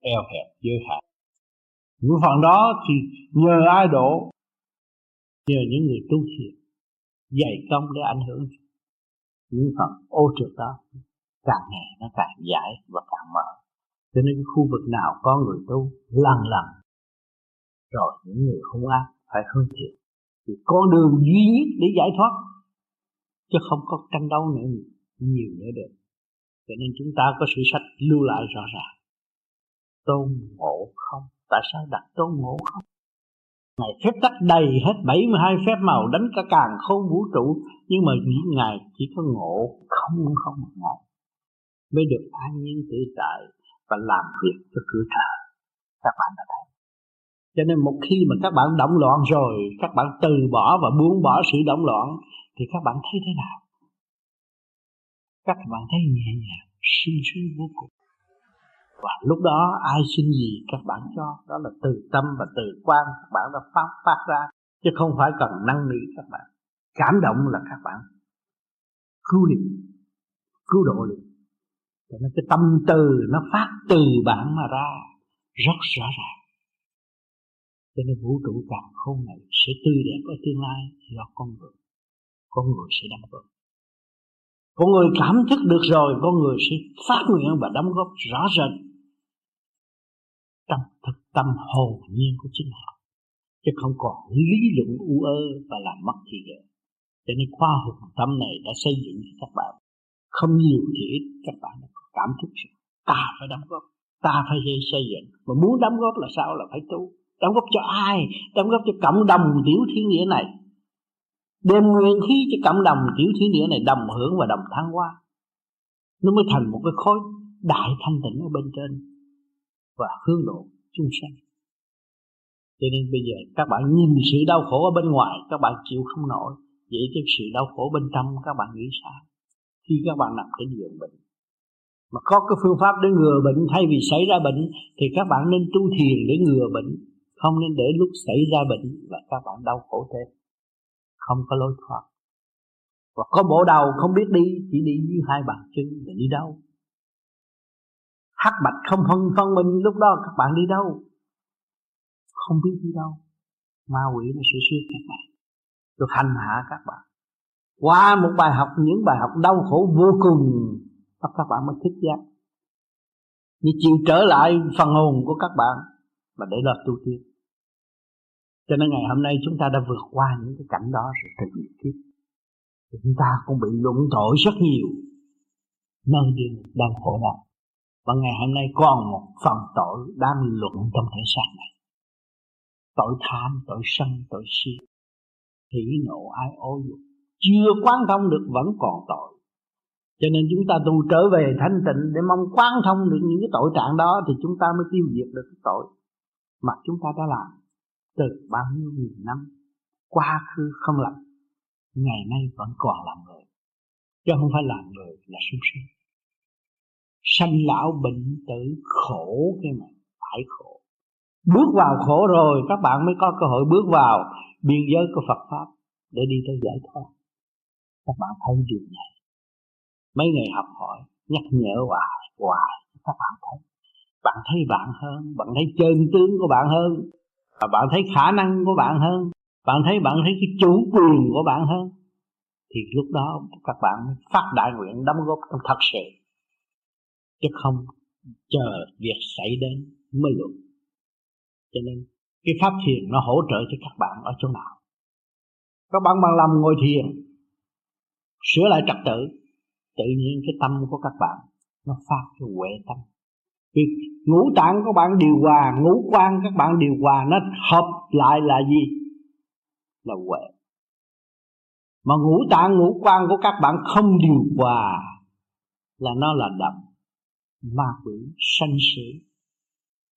Eo hẹp, giới hạn. Những phần đó thì nhờ ai độ? Nhờ những người tu thiền, dày công để ảnh hưởng. Những phần ô trượt đó, càng ngày nó càng giải và càng mở. Cho nên khu vực nào có người tu lần lần rồi những người không ác phải hướng thiện. Thì con đường duy nhất để giải thoát chứ không có tranh đấu nữa nhiều nữa được. Cho nên chúng ta có sự sách lưu lại rõ ràng. Tôn ngộ không? Tại sao đặt tôn ngộ không? Ngài phép tắc đầy hết 72 phép màu đánh cả càng không vũ trụ, Nhưng mà những Ngài chỉ có ngộ không không một ngày Mới được an nhiên tự tại và làm việc cho cửa trời Các bạn đã thấy. Cho nên một khi mà các bạn động loạn rồi, Các bạn từ bỏ và buông bỏ sự động loạn thì các bạn thấy thế nào? Các bạn thấy nhẹ nhàng sung sướng vô cùng. Và lúc đó ai xin gì các bạn cho. Đó là từ tâm và từ quan các bạn đã phát phát ra. Chứ không phải cần năng nỉ các bạn. Cảm động là các bạn cứu liền cứu độ liền cho nên cái tâm từ nó phát từ bạn mà ra, rất rõ ràng. Cho nên vũ trụ càng không này sẽ tươi đẹp ở tương lai do con người con người sẽ đóng góp. Con người cảm thức được rồi con người sẽ phát nguyện và đóng góp rõ rệt. Trong thực tâm hồn nhiên của chính họ. Chứ không còn lý luận u ơ và làm mất thì giờ. Cho nên khoa học tâm này đã xây dựng cho các bạn. Không nhiều thì ít, các bạn đã cảm thức rằng ta phải đóng góp. Ta phải xây dựng. Mà muốn đóng góp là sao? Là phải tu. Đóng góp cho ai? Đóng góp cho cộng đồng tiểu thiên nghĩa này đem nguyên khí cho cộng đồng tiểu thiên địa này đồng hưởng và đồng thăng hoa. Nó mới thành một cái khối đại thanh tịnh ở bên trên và hướng độ chúng sanh. Cho nên bây giờ các bạn nhìn sự đau khổ ở bên ngoài, các bạn chịu không nổi. Vậy cái sự đau khổ bên trong, các bạn nghĩ sao? Khi các bạn nằm trên giường bệnh, mà có cái phương pháp để ngừa bệnh, thay vì xảy ra bệnh, thì các bạn nên tu thiền để ngừa bệnh. Không nên để lúc xảy ra bệnh là các bạn đau khổ thêm không có lối thoát. Và có bộ đầu không biết đi, chỉ đi với hai bàn chân để đi đâu. Hắc bạch không phân phân minh lúc đó các bạn đi đâu? Không biết đi đâu. Ma quỷ nó sẽ siết các bạn. Được hành hạ các bạn. Qua một bài học, những bài học đau khổ vô cùng các bạn mới thích giác. Như chịu trở lại phần hồn của các bạn, mà để là tu tiên cho nên ngày hôm nay chúng ta đã vượt qua những cái cảnh đó rồi thực hiện tiếp chúng ta cũng bị luận tội rất nhiều, nơi đi đang khổ đau. Và ngày hôm nay còn một phần tội đang luận trong thể xác này. Tội tham, tội sân, tội si, hỉ nộ, ai ô dục. Chưa quán thông được vẫn còn tội. Cho nên chúng ta tu trở về thanh tịnh để mong quán thông được những cái tội trạng đó thì chúng ta mới tiêu diệt được cái tội mà chúng ta đã làm từ bao nhiêu nghìn năm, quá khứ không làm ngày nay vẫn còn làm người, chứ không phải làm người là sung sinh sanh lão bệnh tử khổ cái mà phải khổ. Bước vào khổ rồi, các bạn mới có cơ hội bước vào biên giới của Phật pháp để đi tới giải thoát. Các bạn thấy điều này. Mấy ngày học hỏi, nhắc nhở hoài hoài, các bạn thấy. Bạn thấy bạn hơn, bạn thấy chân tướng của bạn hơn và bạn thấy khả năng của bạn hơn. Bạn thấy bạn thấy cái chủ quyền của bạn hơn. Thì lúc đó các bạn phát đại nguyện đóng góp trong thật sự. Chứ không chờ việc xảy đến mới luận cho nên cái pháp thiền nó hỗ trợ cho các bạn ở chỗ nào? Các bạn bằng lòng ngồi thiền, sửa lại trật tự tự nhiên cái tâm của các bạn nó phát cái huệ tâm. Cái ngũ tạng các bạn điều hòa ngũ quan các bạn điều hòa nó hợp lại là gì? Là huệ. Mà ngũ tạng ngũ quan của các bạn không điều hòa là nó là đậm. Ma quỷ sanh sướng,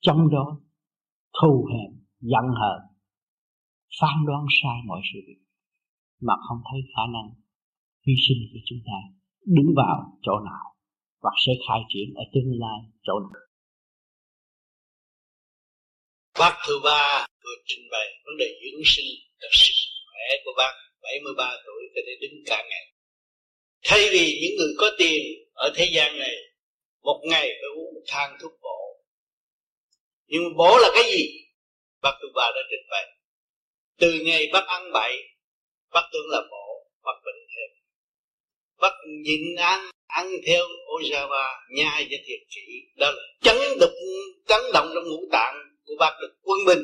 trong đó thù hẹn giận hờn phán đoán sai mọi sự việc mà không thấy khả năng hy sinh của chúng ta đứng vào chỗ nào và sẽ khai triển ở tương lai chỗ nào. Pháp thứ ba vừa trình bày vấn đề dưỡng sinh là sức khỏe của bác 73 tuổi có thể đứng cả ngày. Thay vì những người có tiền ở thế gian này một ngày phải uống một thang thuốc bổ. Nhưng bổ là cái gì? Bác thứ ba đã trình bày. Từ ngày bác ăn bậy, bác tưởng là bổ, bác bệnh thêm. Bác nhịn ăn, ăn theo Ojawa, nhai cho thiệt kỹ. Đó là chấn động, chấn động trong ngũ tạng của bác được quân bình.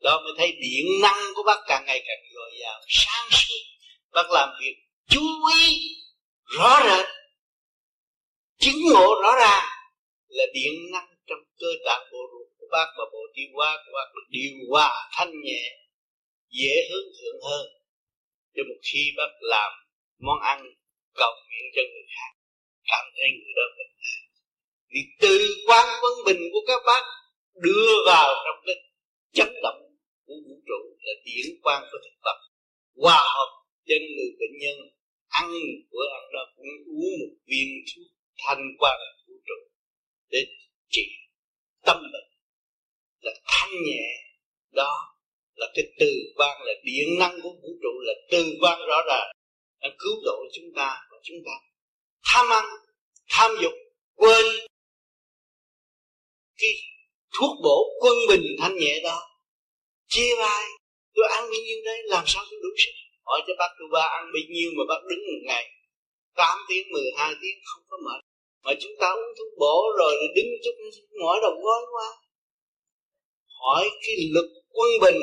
Đó mới thấy điện năng của bác càng ngày càng dồi dào, sáng suốt. Bác làm việc chú ý, rõ rệt. Chứng ngộ rõ ràng là điện năng trong cơ tạng bộ ruột của bác và bộ tiêu hóa của bác được điều hòa thanh nhẹ dễ hướng thượng hơn. Cho một khi bác làm món ăn cầu nguyện cho người khác, cảm thấy người đó bình vì từ quan quân bình của các bác đưa vào trong cái chấn động của vũ trụ là điển quang của thực vật, hòa hợp trên người bệnh nhân, ăn bữa ăn đó cũng uống một viên thuốc thanh quang vũ trụ để trị tâm bệnh. Là thanh nhẹ, đó là cái từ quan là điện năng của vũ trụ, là từ quan rõ ràng, là cứu độ chúng ta và chúng ta. Tham ăn, tham dục, quên cái thuốc bổ quân bình thanh nhẹ đó. Chia vai tôi ăn bao nhiêu đấy làm sao tôi đủ sức? Hỏi cho bác tôi ba ăn bao nhiêu mà bác đứng một ngày? 8 tiếng 12 tiếng, không có mệt. Mà chúng ta uống thuốc bổ rồi đứng chút mỏi đầu gối quá. Hỏi cái lực quân bình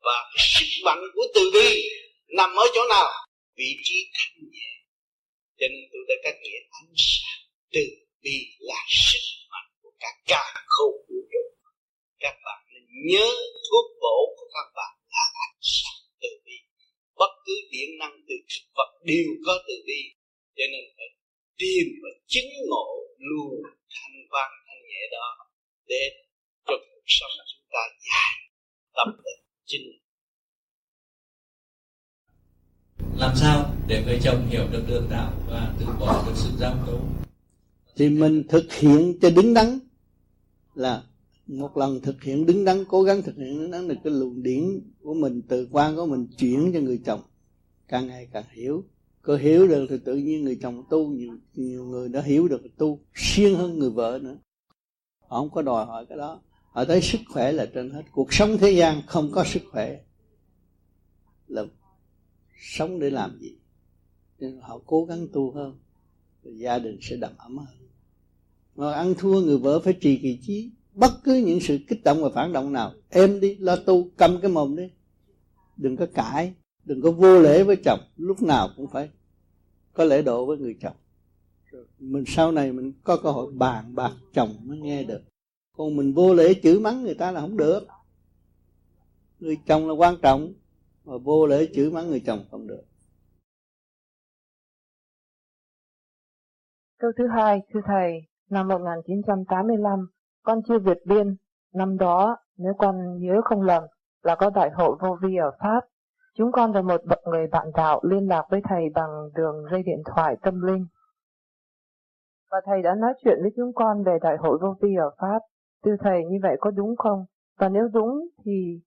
và cái sức mạnh của từ bi nằm ở chỗ nào? Vị trí thanh nhẹ. Cho nên tôi đã cách nghĩa ánh sáng. Từ bi là sức mạnh cả cả khâu vũ trụ các bạn nên nhớ thuốc bổ của các bạn là ánh sáng từ bi. Bất cứ điện năng từ thực vật đều có từ bi. Cho nên phải tìm và chứng ngộ luôn thanh văn thanh nhẹ đó để cho cuộc sống chúng ta dài tập định chính. Làm sao để người chồng hiểu được đường đạo và từ bỏ được sự giam tố thì mình thực hiện cho đứng đắn là một lần thực hiện, đứng đắn, cố gắng thực hiện, đứng đắn được cái luồng điển của mình, từ quan của mình chuyển cho người chồng. Càng ngày càng hiểu. Cơ hiểu được thì tự nhiên người chồng tu, nhiều nhiều người đã hiểu được tu siêng hơn người vợ nữa. Họ không có đòi hỏi cái đó. Họ thấy sức khỏe là trên hết. Cuộc sống thế gian không có sức khỏe là sống để làm gì. Nên họ cố gắng tu hơn thì gia đình sẽ đầm ấm hơn mà ăn thua người vợ phải trì kỳ trí bất cứ những sự kích động và phản động nào em đi, lo tu cầm cái mồm đi. Đừng có cãi, đừng có vô lễ với chồng. Lúc nào cũng phải có lễ độ với người chồng. Mình sau này mình có cơ hội bàn bạc chồng mới nghe được. Còn mình vô lễ chửi mắng người ta là không được. Người chồng là quan trọng, mà vô lễ chửi mắng người chồng không được. Câu thứ hai, thưa thầy năm 1985 con chưa vượt biên năm đó, nếu con nhớ không lầm, là có đại hội vô vi ở Pháp chúng con và một người bạn đạo liên lạc với thầy bằng đường dây điện thoại tâm linh và thầy đã nói chuyện với chúng con về đại hội vô vi ở Pháp Từ thầy, như vậy có đúng không? Và nếu đúng thì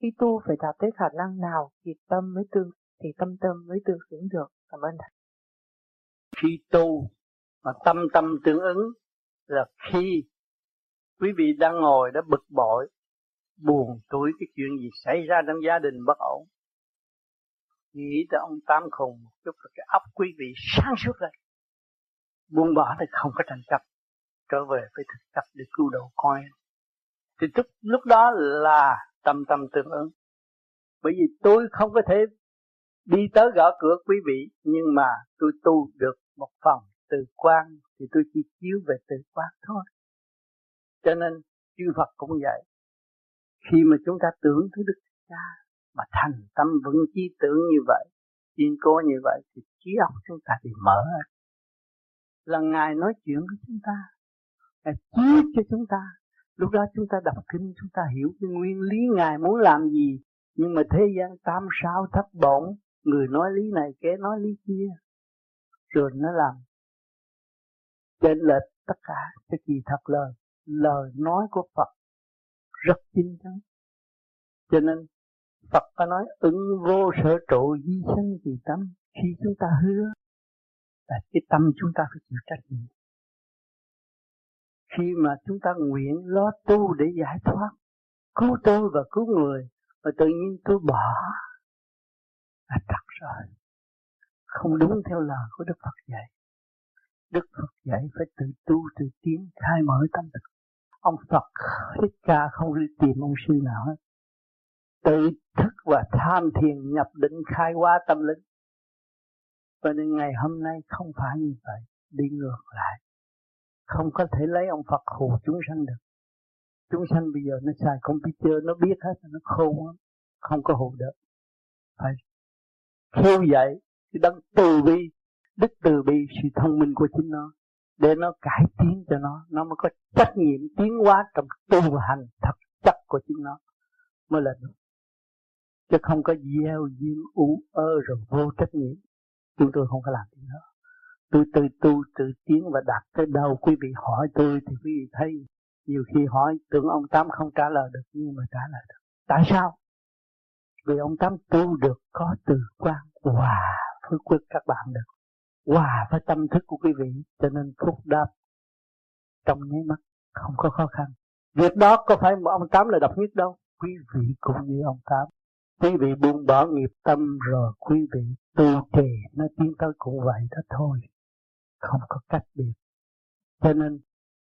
khi tu phải đạt tới khả năng nào thì tâm mới tương, thì tâm tâm mới tương xứng được. Cảm ơn thầy. Khi tu mà tâm tâm tương ứng là khi quý vị đang ngồi đã bực bội buồn tuổi cái chuyện gì xảy ra trong gia đình bất ổn nghĩ tới ông tám khùng một chút là cái óc quý vị sáng suốt lên buông bỏ thì không có tranh chấp trở về với thực tập để cứu độ coi. thì lúc, lúc đó là tâm tâm tương ứng bởi vì tôi không có thể đi tới gõ cửa quý vị nhưng mà tôi tu được một phần từ quan thì tôi chỉ chiếu về từ quan thôi. Cho nên chư Phật cũng vậy. Khi mà chúng ta tưởng tới Đức Cha mà thành tâm vững chí tưởng như vậy, kiên cố như vậy thì trí óc chúng ta thì mở. Là ngài nói chuyện với chúng ta, ngài chiếu cho chúng ta. Lúc đó chúng ta đọc kinh, chúng ta hiểu cái nguyên lý ngài muốn làm gì. Nhưng mà thế gian tam sao thấp bổng người nói lý này kế nói lý kia, rồi nó làm trên lệch tất cả cái gì thật lời lời nói của Phật rất chính chắn cho nên Phật có nói, ứng vô sở trụ di sinh vì tâm, khi chúng ta hứa là cái tâm chúng ta phải chịu trách nhiệm. Khi mà chúng ta nguyện lo tu để giải thoát, cứu tôi và cứu người, mà tự nhiên tôi bỏ là thật rồi. Không đúng theo lời của Đức Phật dạy. Đức Phật dạy phải tự tu, tự tiến, khai mở tâm thức ông Phật, thích ca không đi tìm ông sư nào hết. Tự thức và tham thiền nhập định khai hóa tâm linh. Và nên ngày hôm nay không phải như vậy. Đi ngược lại. Không có thể lấy ông Phật hù chúng sanh được. Chúng sanh bây giờ nó xài computer, nó biết hết, nó khôn lắm. Không có hù được. Phải khiêu dậy cái đấng từ bi đức từ bi sự thông minh của chính nó, để nó cải tiến cho nó nó mới có trách nhiệm tiến hóa trong tu hành thật chất của chính nó, mới là đúng chứ không có gieo duyên u ơ rồi vô trách nhiệm. Chúng tôi không có làm gì đó. Tôi tự tu tự tiến và đạt tới đâu, quý vị hỏi tôi thì quý vị thấy. Nhiều khi hỏi, tưởng ông tám không trả lời được, nhưng mà trả lời được. Tại sao? Vì ông tám tu được có từ quan hòa với các bạn được hòa với tâm thức của quý vị, cho nên phúc đáp trong nháy mắt không có khó khăn. Việc đó có phải một ông tám là độc nhất đâu. Quý vị cũng như ông tám. Quý vị buông bỏ nghiệp tâm rồi quý vị tu trì nó tiến tới cũng vậy đó thôi. Không có cách biệt. Cho nên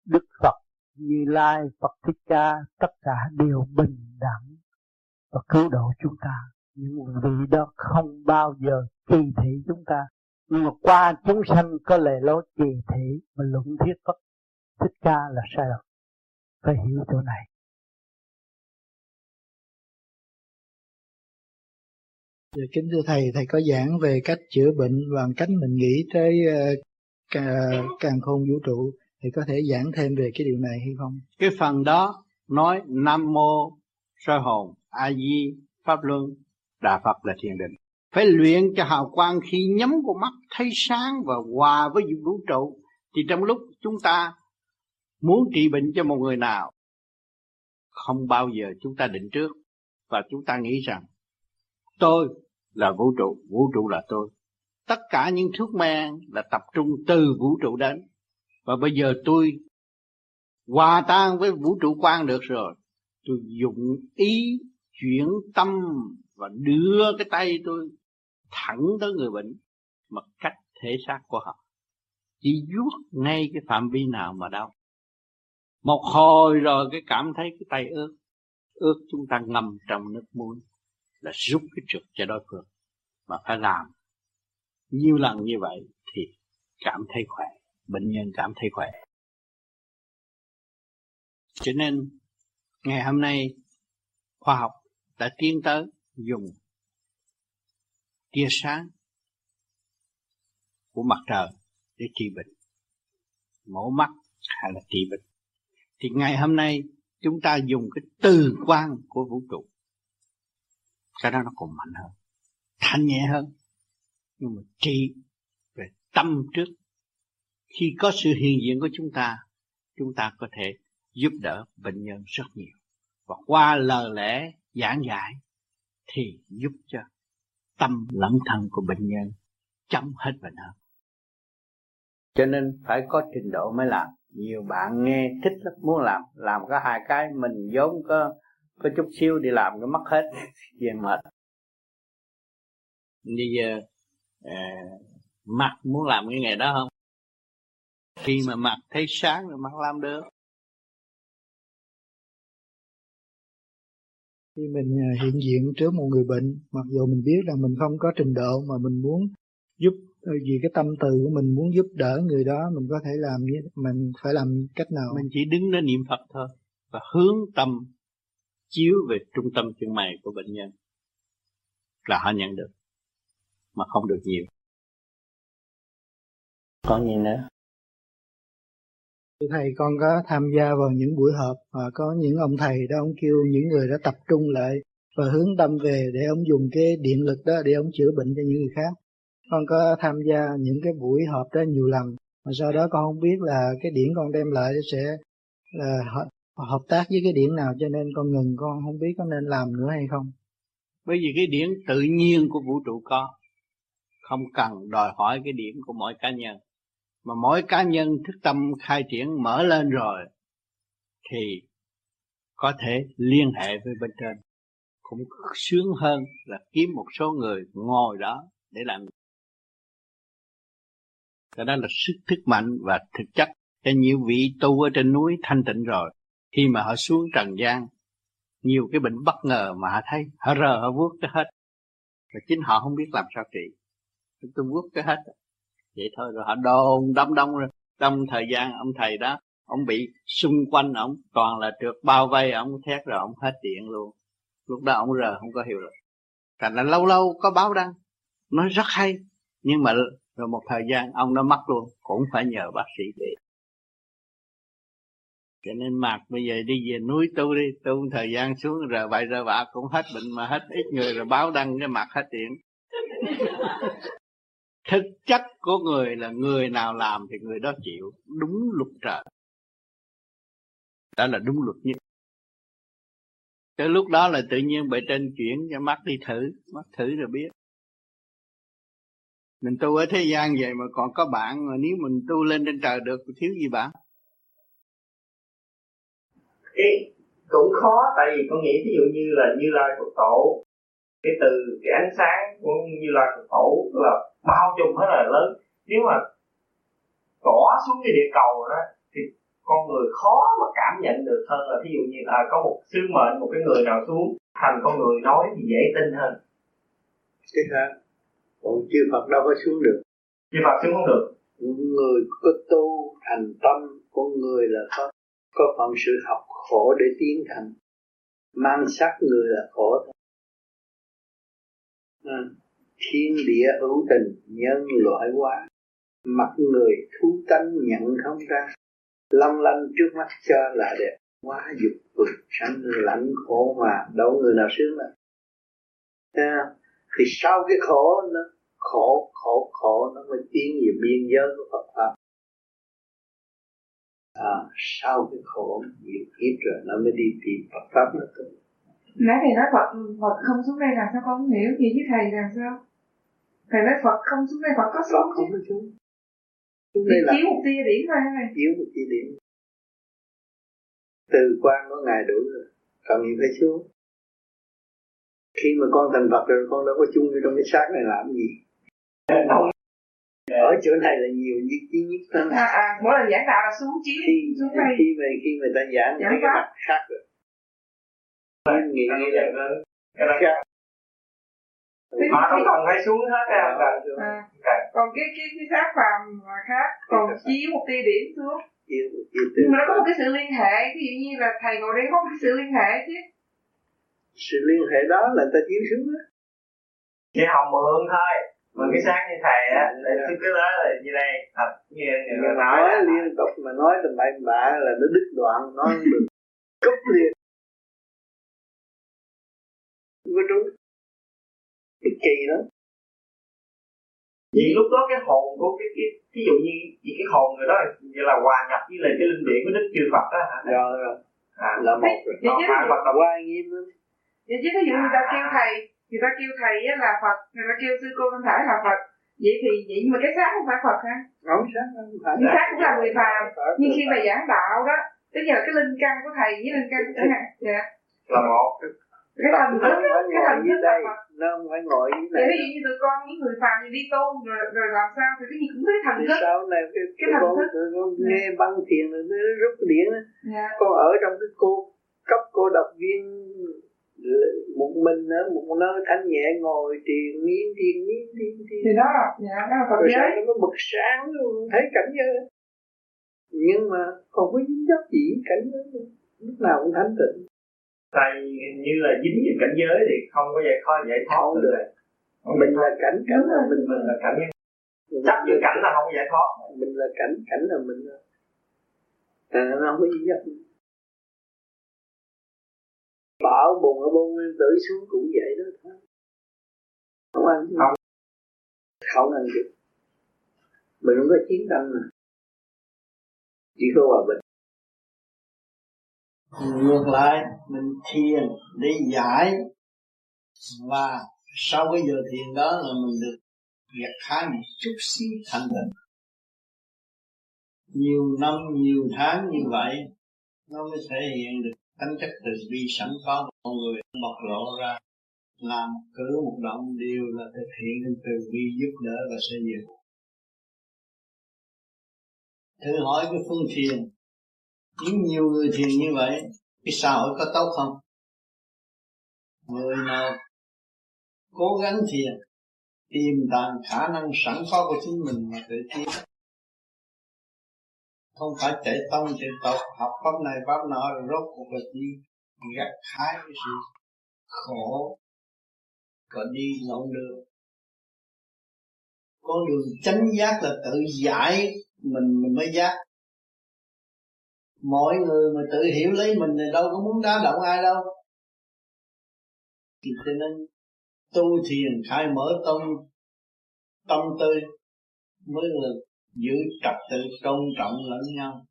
đức phật, như lai, phật thích ca, tất cả đều bình đẳng và cứu độ chúng ta. Những vị đó không bao giờ kỳ thị chúng ta nhưng mà qua chúng sanh có lề lối kỳ thị mà luận thuyết Phật thích ca là sai lầm phải hiểu chỗ này Dạ, kính thưa thầy, thầy có giảng về cách chữa bệnh và cách mình nghĩ tới uh, càng khôn vũ trụ, thì có thể giảng thêm về cái điều này hay không? Cái phần đó nói Nam Mô Sơ Hồn A Di Pháp Luân Đà Phật là thiền định. Phải luyện cho hào quang khi nhắm con mắt thấy sáng và hòa với vũ trụ. Thì trong lúc chúng ta muốn trị bệnh cho một người nào, không bao giờ chúng ta định trước và chúng ta nghĩ rằng tôi là vũ trụ, vũ trụ là tôi. Tất cả những thuốc men là tập trung từ vũ trụ đến. Và bây giờ tôi hòa tan với vũ trụ quan được rồi. Tôi dụng ý chuyển tâm và đưa cái tay tôi thẳng tới người bệnh mà cách thể xác của họ. Chỉ vuốt ngay cái phạm vi nào mà đau. Một hồi rồi cái cảm thấy cái tay ướt. Ướt chúng ta ngâm trong nước muối là rút cái trượt cho đối phương mà phải làm nhiều lần như vậy thì cảm thấy khỏe, bệnh nhân cảm thấy khỏe cho nên ngày hôm nay khoa học đã tiến tới dùng tia sáng của mặt trời để trị bệnh. Mổ mắt hay là trị bệnh. Thì ngày hôm nay chúng ta dùng cái từ quan của vũ trụ. Cái đó nó còn mạnh hơn, thanh nhẹ hơn. Nhưng mà trị về tâm trước. Khi có sự hiện diện của chúng ta chúng ta có thể giúp đỡ bệnh nhân rất nhiều. Và qua lời lẽ giảng giải thì giúp cho tâm lẫn thân của bệnh nhân chấm hết bệnh hơn cho nên phải có trình độ mới làm. Nhiều bạn nghe thích lắm muốn làm làm có hai cái mình vốn có có chút xíu đi làm nó mất hết tiền mệt. Bây giờ à, mặt muốn làm cái nghề đó không? Khi mà mặt thấy sáng rồi mặt làm được khi mình à, hiện diện trước một người bệnh mặc dù mình biết là mình không có trình độ mà mình muốn giúp ờ, vì cái tâm từ của mình muốn giúp đỡ người đó mình có thể làm như mình phải làm cách nào? Mình chỉ đứng đó niệm phật thôi và hướng tâm chiếu về trung tâm chân mày của bệnh nhân là họ nhận được mà không được nhiều. Có gì nữa thầy, con có tham gia vào những buổi họp và có những ông thầy đó, ông kêu những người đó tập trung lại và hướng tâm về để ông dùng cái điện lực đó để ông chữa bệnh cho những người khác. Con có tham gia những cái buổi họp đó nhiều lần, mà sau đó con không biết là cái điển con đem lại sẽ ờ, là hợp tác với cái điển nào cho nên con ngừng, con không biết có nên làm nữa hay không. Bởi vì cái điển tự nhiên của vũ trụ có, không cần đòi hỏi cái điển của mỗi cá nhân mà mỗi cá nhân thức tâm khai triển mở lên rồi, thì có thể liên hệ với bên trên. Cũng sướng hơn là kiếm một số người ngồi đó để làm. Cái đó là sức thức mạnh và thực chất. Cho nhiều vị tu ở trên núi thanh tịnh rồi, khi mà họ xuống trần gian, nhiều cái bệnh bất ngờ mà họ thấy, họ rờ, họ vuốt cái hết. Và chính họ không biết làm sao trị. Tôi vuốt cái hết vậy thôi rồi, họ đồn đông đông rồi. Trong thời gian ông thầy đó, ông bị xung quanh ông toàn là trượt bao vây ông thét rồi ông hết điện luôn. Lúc đó ông rờ, không có hiểu được thành là lâu lâu có báo đăng, nói rất hay, nhưng mà rồi một thời gian ông nó mất luôn, cũng phải nhờ bác sĩ để cho nên mạc bây giờ đi về núi tu đi, tu thời gian xuống rồi vậy rờ bạ cũng hết bệnh mà hết ít người, rồi báo đăng cái mặt hết điện thực chất của người là người nào làm thì người đó chịu. Đúng luật trời. Đó là đúng luật nhất. Tới lúc đó là tự nhiên bề trên chuyển cho mắt đi thử. Mắt thử rồi biết. Mình tu ở thế gian vậy mà còn có bạn mà nếu mình tu lên trên trời được thì thiếu gì bạn? Cũng khó, tại vì con nghĩ ví dụ như là như lai phật tổ cái từ cái ánh sáng của như phật tổ là bao trùm hết là lớn. Nếu mà tỏ xuống cái địa cầu đó thì con người khó mà cảm nhận được hơn là ví dụ như là có một sứ mệnh một cái người nào xuống thành con người nói thì dễ tin hơn. Cái khác còn chư Phật đâu có xuống được. Chư Phật xuống không được. Người có tu thành tâm con người là có có phận sự học khổ để tiến thành. Mang sắc người là khổ thôi Ờ, thiên địa hữu tình nhân loại quá mặt người thú tánh nhận không ra. Long lanh trước mắt cho là đẹp. Quá dục vực sanh lạnh khổ mà đâu người nào sướng là à, thì sau cái khổ nó khổ khổ khổ nó mới tiến về biên giới của Phật pháp. À, sau cái khổ nhiều kiếp rồi nó mới đi tìm Phật pháp nó tu nãy thầy nói Phật Phật không xuống đây làm sao con không hiểu? Gì với thầy làm sao? Thầy nói Phật không xuống đây Phật có xuống không có xuống. Xuống đây là chiếu một tia điểm thôi hả thầy chiếu một tia điểm. Từ quan của ngài đủ rồi. Còn gì phải xuống? Khi mà con thành Phật rồi con đâu có chung trong cái xác này làm gì? Ở chỗ này là nhiều nhất chí nhất hơn à, à, mỗi lần giảng đạo là xuống khi, xuống đây. khi mà khi người ta giảng giảng cái mặt khác rồi nhưng nghĩ nghĩ là nó khác họ không cần phải xuống hết ra à, à. còn cái cái cái xác phàm là khác còn chiếu một tia điểm xuống. Nhưng mà nó có một cái sự liên hệ ví dụ như là thầy ngồi đây có một cái sự liên hệ chứ. Sự liên hệ đó là ta chiếu xuống đó. Chỉ học mượn thôi. Mà cái sáng như thầy á để yeah. cái đó là như đây. Thật như người nói, nói liên tục mà nói tầm bậy bạ là nó đứt đoạn nói được cúp liền không có đúng. Cái kỳ đó. Vì lúc đó cái hồn của cái cái ví dụ như vì cái hồn người đó vậy là hòa nhập với lại cái linh điển của đức chư phật đó hả? Rồi rồi à, là một vậy chứ phật là qua nghiêm lắm. Vậy chứ ví dụ người ta kêu thầy người ta kêu thầy là phật người ta kêu sư cô thanh thải là phật. Vậy thì vậy nhưng mà cái xác không phải phật ha không xác không phải cái xác cũng là người phàm. Nhưng khi mà giảng đạo đó tức là cái linh căn của thầy với linh căn của thầy dạ. Là một cái thần thức cái thức là phật nó không phải ngồi như này ví dụ như tụi con những người phàm đi tu rồi rồi làm sao? Thì cái gì cũng thấy thần thức sau này? Cái, cái con, tụi con nghe băng thiền rồi nó rút điển á. Dạ. Con ở trong cái cô cấp cô độc viên một mình ở một nơi thanh nhẹ ngồi thiền miên thiền miên thiền thiền. Thì đó dạ đó là phật giới nó bực sáng luôn thấy cảnh giới nhưng mà không có dính dấp gì cảnh giới lúc nào cũng thanh tịnh tại như là dính với cảnh giới thì không có giải khó giải thoát được. rồi mình là cảnh cảnh là mình mình là cảnh. Chấp vô cảnh là không có giải thoát. Mình là cảnh cảnh là mình à, nó không có gì hết. Bão bùng ở bông nguyên tử xuống cũng vậy đó. Thôi không ăn không. Không ăn được mình không có chiến tranh mà. Chỉ có hòa bình ngược lại, mình thiền để giải. Và sau cái giờ thiền đó là mình được gặt hái một chút xíu thanh tịnh. Nhiều năm, nhiều tháng như vậy, nó mới thể hiện được tánh chất từ bi sẵn có của con người bộc lộ ra, làm cứ một động đều là thực hiện được từ bi giúp đỡ và xây dựng. Thử hỏi cái phương thiền những nhiều người thiền như vậy, cái xã hội có tốt không? Người nào cố gắng thiền tìm tàng khả năng sẵn có của chính mình mà tự tiến không phải chạy tông, chạy tộc, học pháp này, pháp nọ rồi rốt cuộc là đi gặt hái cái sự khổ còn đi lộn đường. Con đường chánh giác là tự giải mình mình mới giác mọi người mà tự hiểu lấy mình thì đâu có muốn đá động ai đâu. Thì cho nên tu thiền, khai mở tâm tâm tư mới là giữ trật tự tôn trọng lẫn nhau.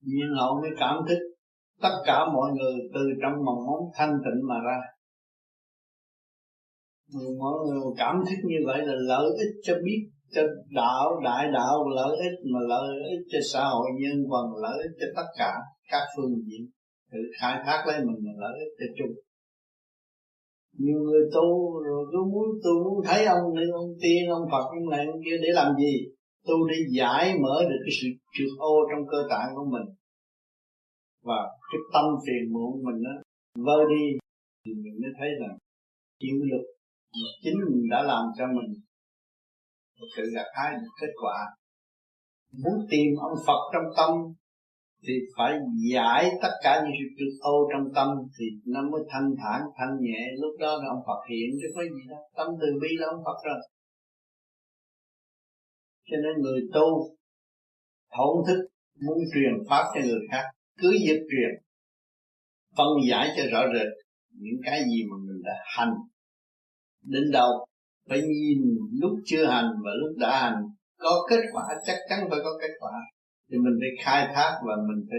Nhiên hậu mới cảm thức tất cả mọi người từ trong mầm móng thanh tịnh mà ra. Mọi người cảm thức như vậy là lợi ích cho biết cho đạo, đại đạo, lợi ích mà lợi ích cho xã hội, nhân văn lợi ích cho tất cả các phương diện. Tự khai thác lấy mình là lợi ích cho chung. Nhiều người tu, rồi cứ muốn tu, muốn thấy ông này, ông tiên ông phật, ông này, ông kia để làm gì? Tu để giải mở được cái sự trượt ô trong cơ tạng của mình. Và cái tâm phiền muộn mình nó vơi đi, thì mình mới thấy rằng chịu lực mà chính mình đã làm cho mình tự gặt hái được kết quả. Muốn tìm ông Phật trong tâm thì phải giải tất cả những sự trực ô trong tâm thì nó mới thanh thản, thanh nhẹ. Lúc đó là ông Phật hiện, chứ có gì đâu. Tâm từ bi là ông Phật rồi. Cho nên người tu thổn thức, muốn truyền pháp cho người khác, cứ việc truyền, phân giải cho rõ rệt những cái gì mà mình đã hành đến đâu phải nhìn lúc chưa hành và lúc đã hành, có kết quả, chắc chắn phải có kết quả. Thì mình phải khai thác và mình phải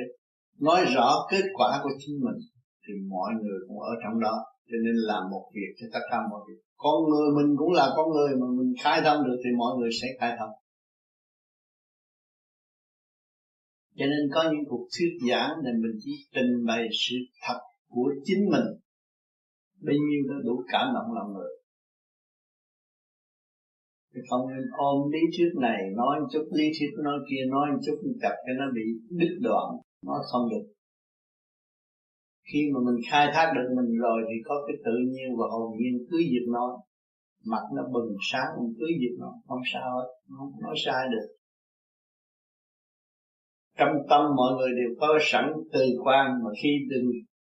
nói rõ kết quả của chính mình. Thì mọi người cũng ở trong đó, cho nên làm một việc cho tất cả mọi việc. Con người mình cũng là con người mà mình khai thông được thì mọi người sẽ khai thông. Cho nên có những cuộc thuyết giảng để mình chỉ trình bày sự thật của chính mình. Bấy nhiêu nó đủ cảm động lòng người thì không nên ôm lý thuyết này, nói một chút lý thuyết nói kia, nói một chút cặp cho nó bị đứt đoạn, nó không được. Khi mà mình khai thác được mình rồi thì có cái tự nhiên và hồn nhiên cứ việc nói mặt nó bừng sáng, mình cứ việc nó, không sao hết không nói sai được. Trong tâm mọi người đều có sẵn từ quan, mà khi từ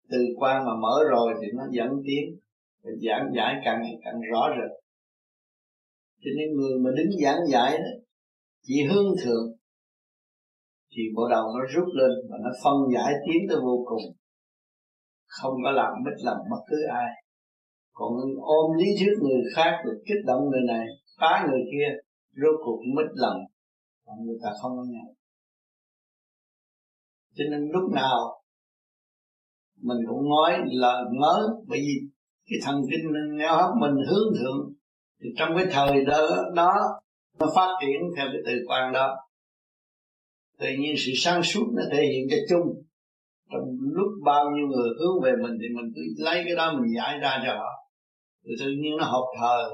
từ quan mà mở rồi thì nó dẫn tiến, giảng giải càng ngày càng rõ rệt cho nên người mà đứng giảng dạy đó, chỉ hướng thượng, thì bộ đầu nó rút lên và nó phân giải tiến tới vô cùng. Không có làm mất lòng bất cứ ai. Còn ôm lý thuyết người khác rồi kích động người này, phá người kia, rốt cuộc mất lòng. Người ta không có nhận. Cho nên lúc nào mình cũng nói là mới bởi vì cái thần kinh neo hấp mình hướng thượng thì trong cái thời đó, đó nó phát triển theo cái từ quan đó. Tự nhiên sự sáng suốt nó thể hiện cho chung. Trong lúc bao nhiêu người hướng về mình thì mình cứ lấy cái đó mình giải ra cho họ. Thì tự nhiên nó hợp thời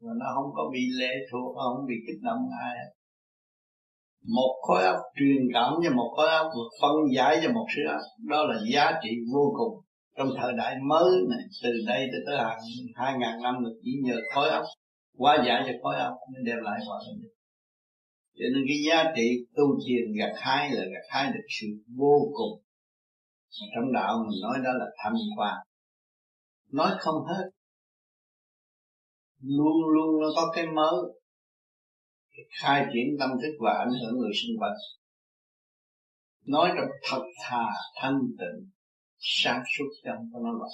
và nó không có bị lệ thuộc không bị kích động ai. Một khối óc truyền cảm cho một khối óc một phân giải cho một sự óc. Đó là giá trị vô cùng trong thời đại mới này, từ đây tới tới hàng hai ngàn năm được chỉ nhờ khối óc hóa giải cho khối óc mới đem lại hòa bình. Cho nên cái giá trị tu thiền gặt hái là gặt hái được sự vô cùng. Trong đạo mình nói đó là tham quan nói không hết. Luôn luôn nó có cái mới. Khai triển tâm thức và ảnh hưởng người xung quanh nói trong thật thà thanh tịnh sáng suốt trong của nó loại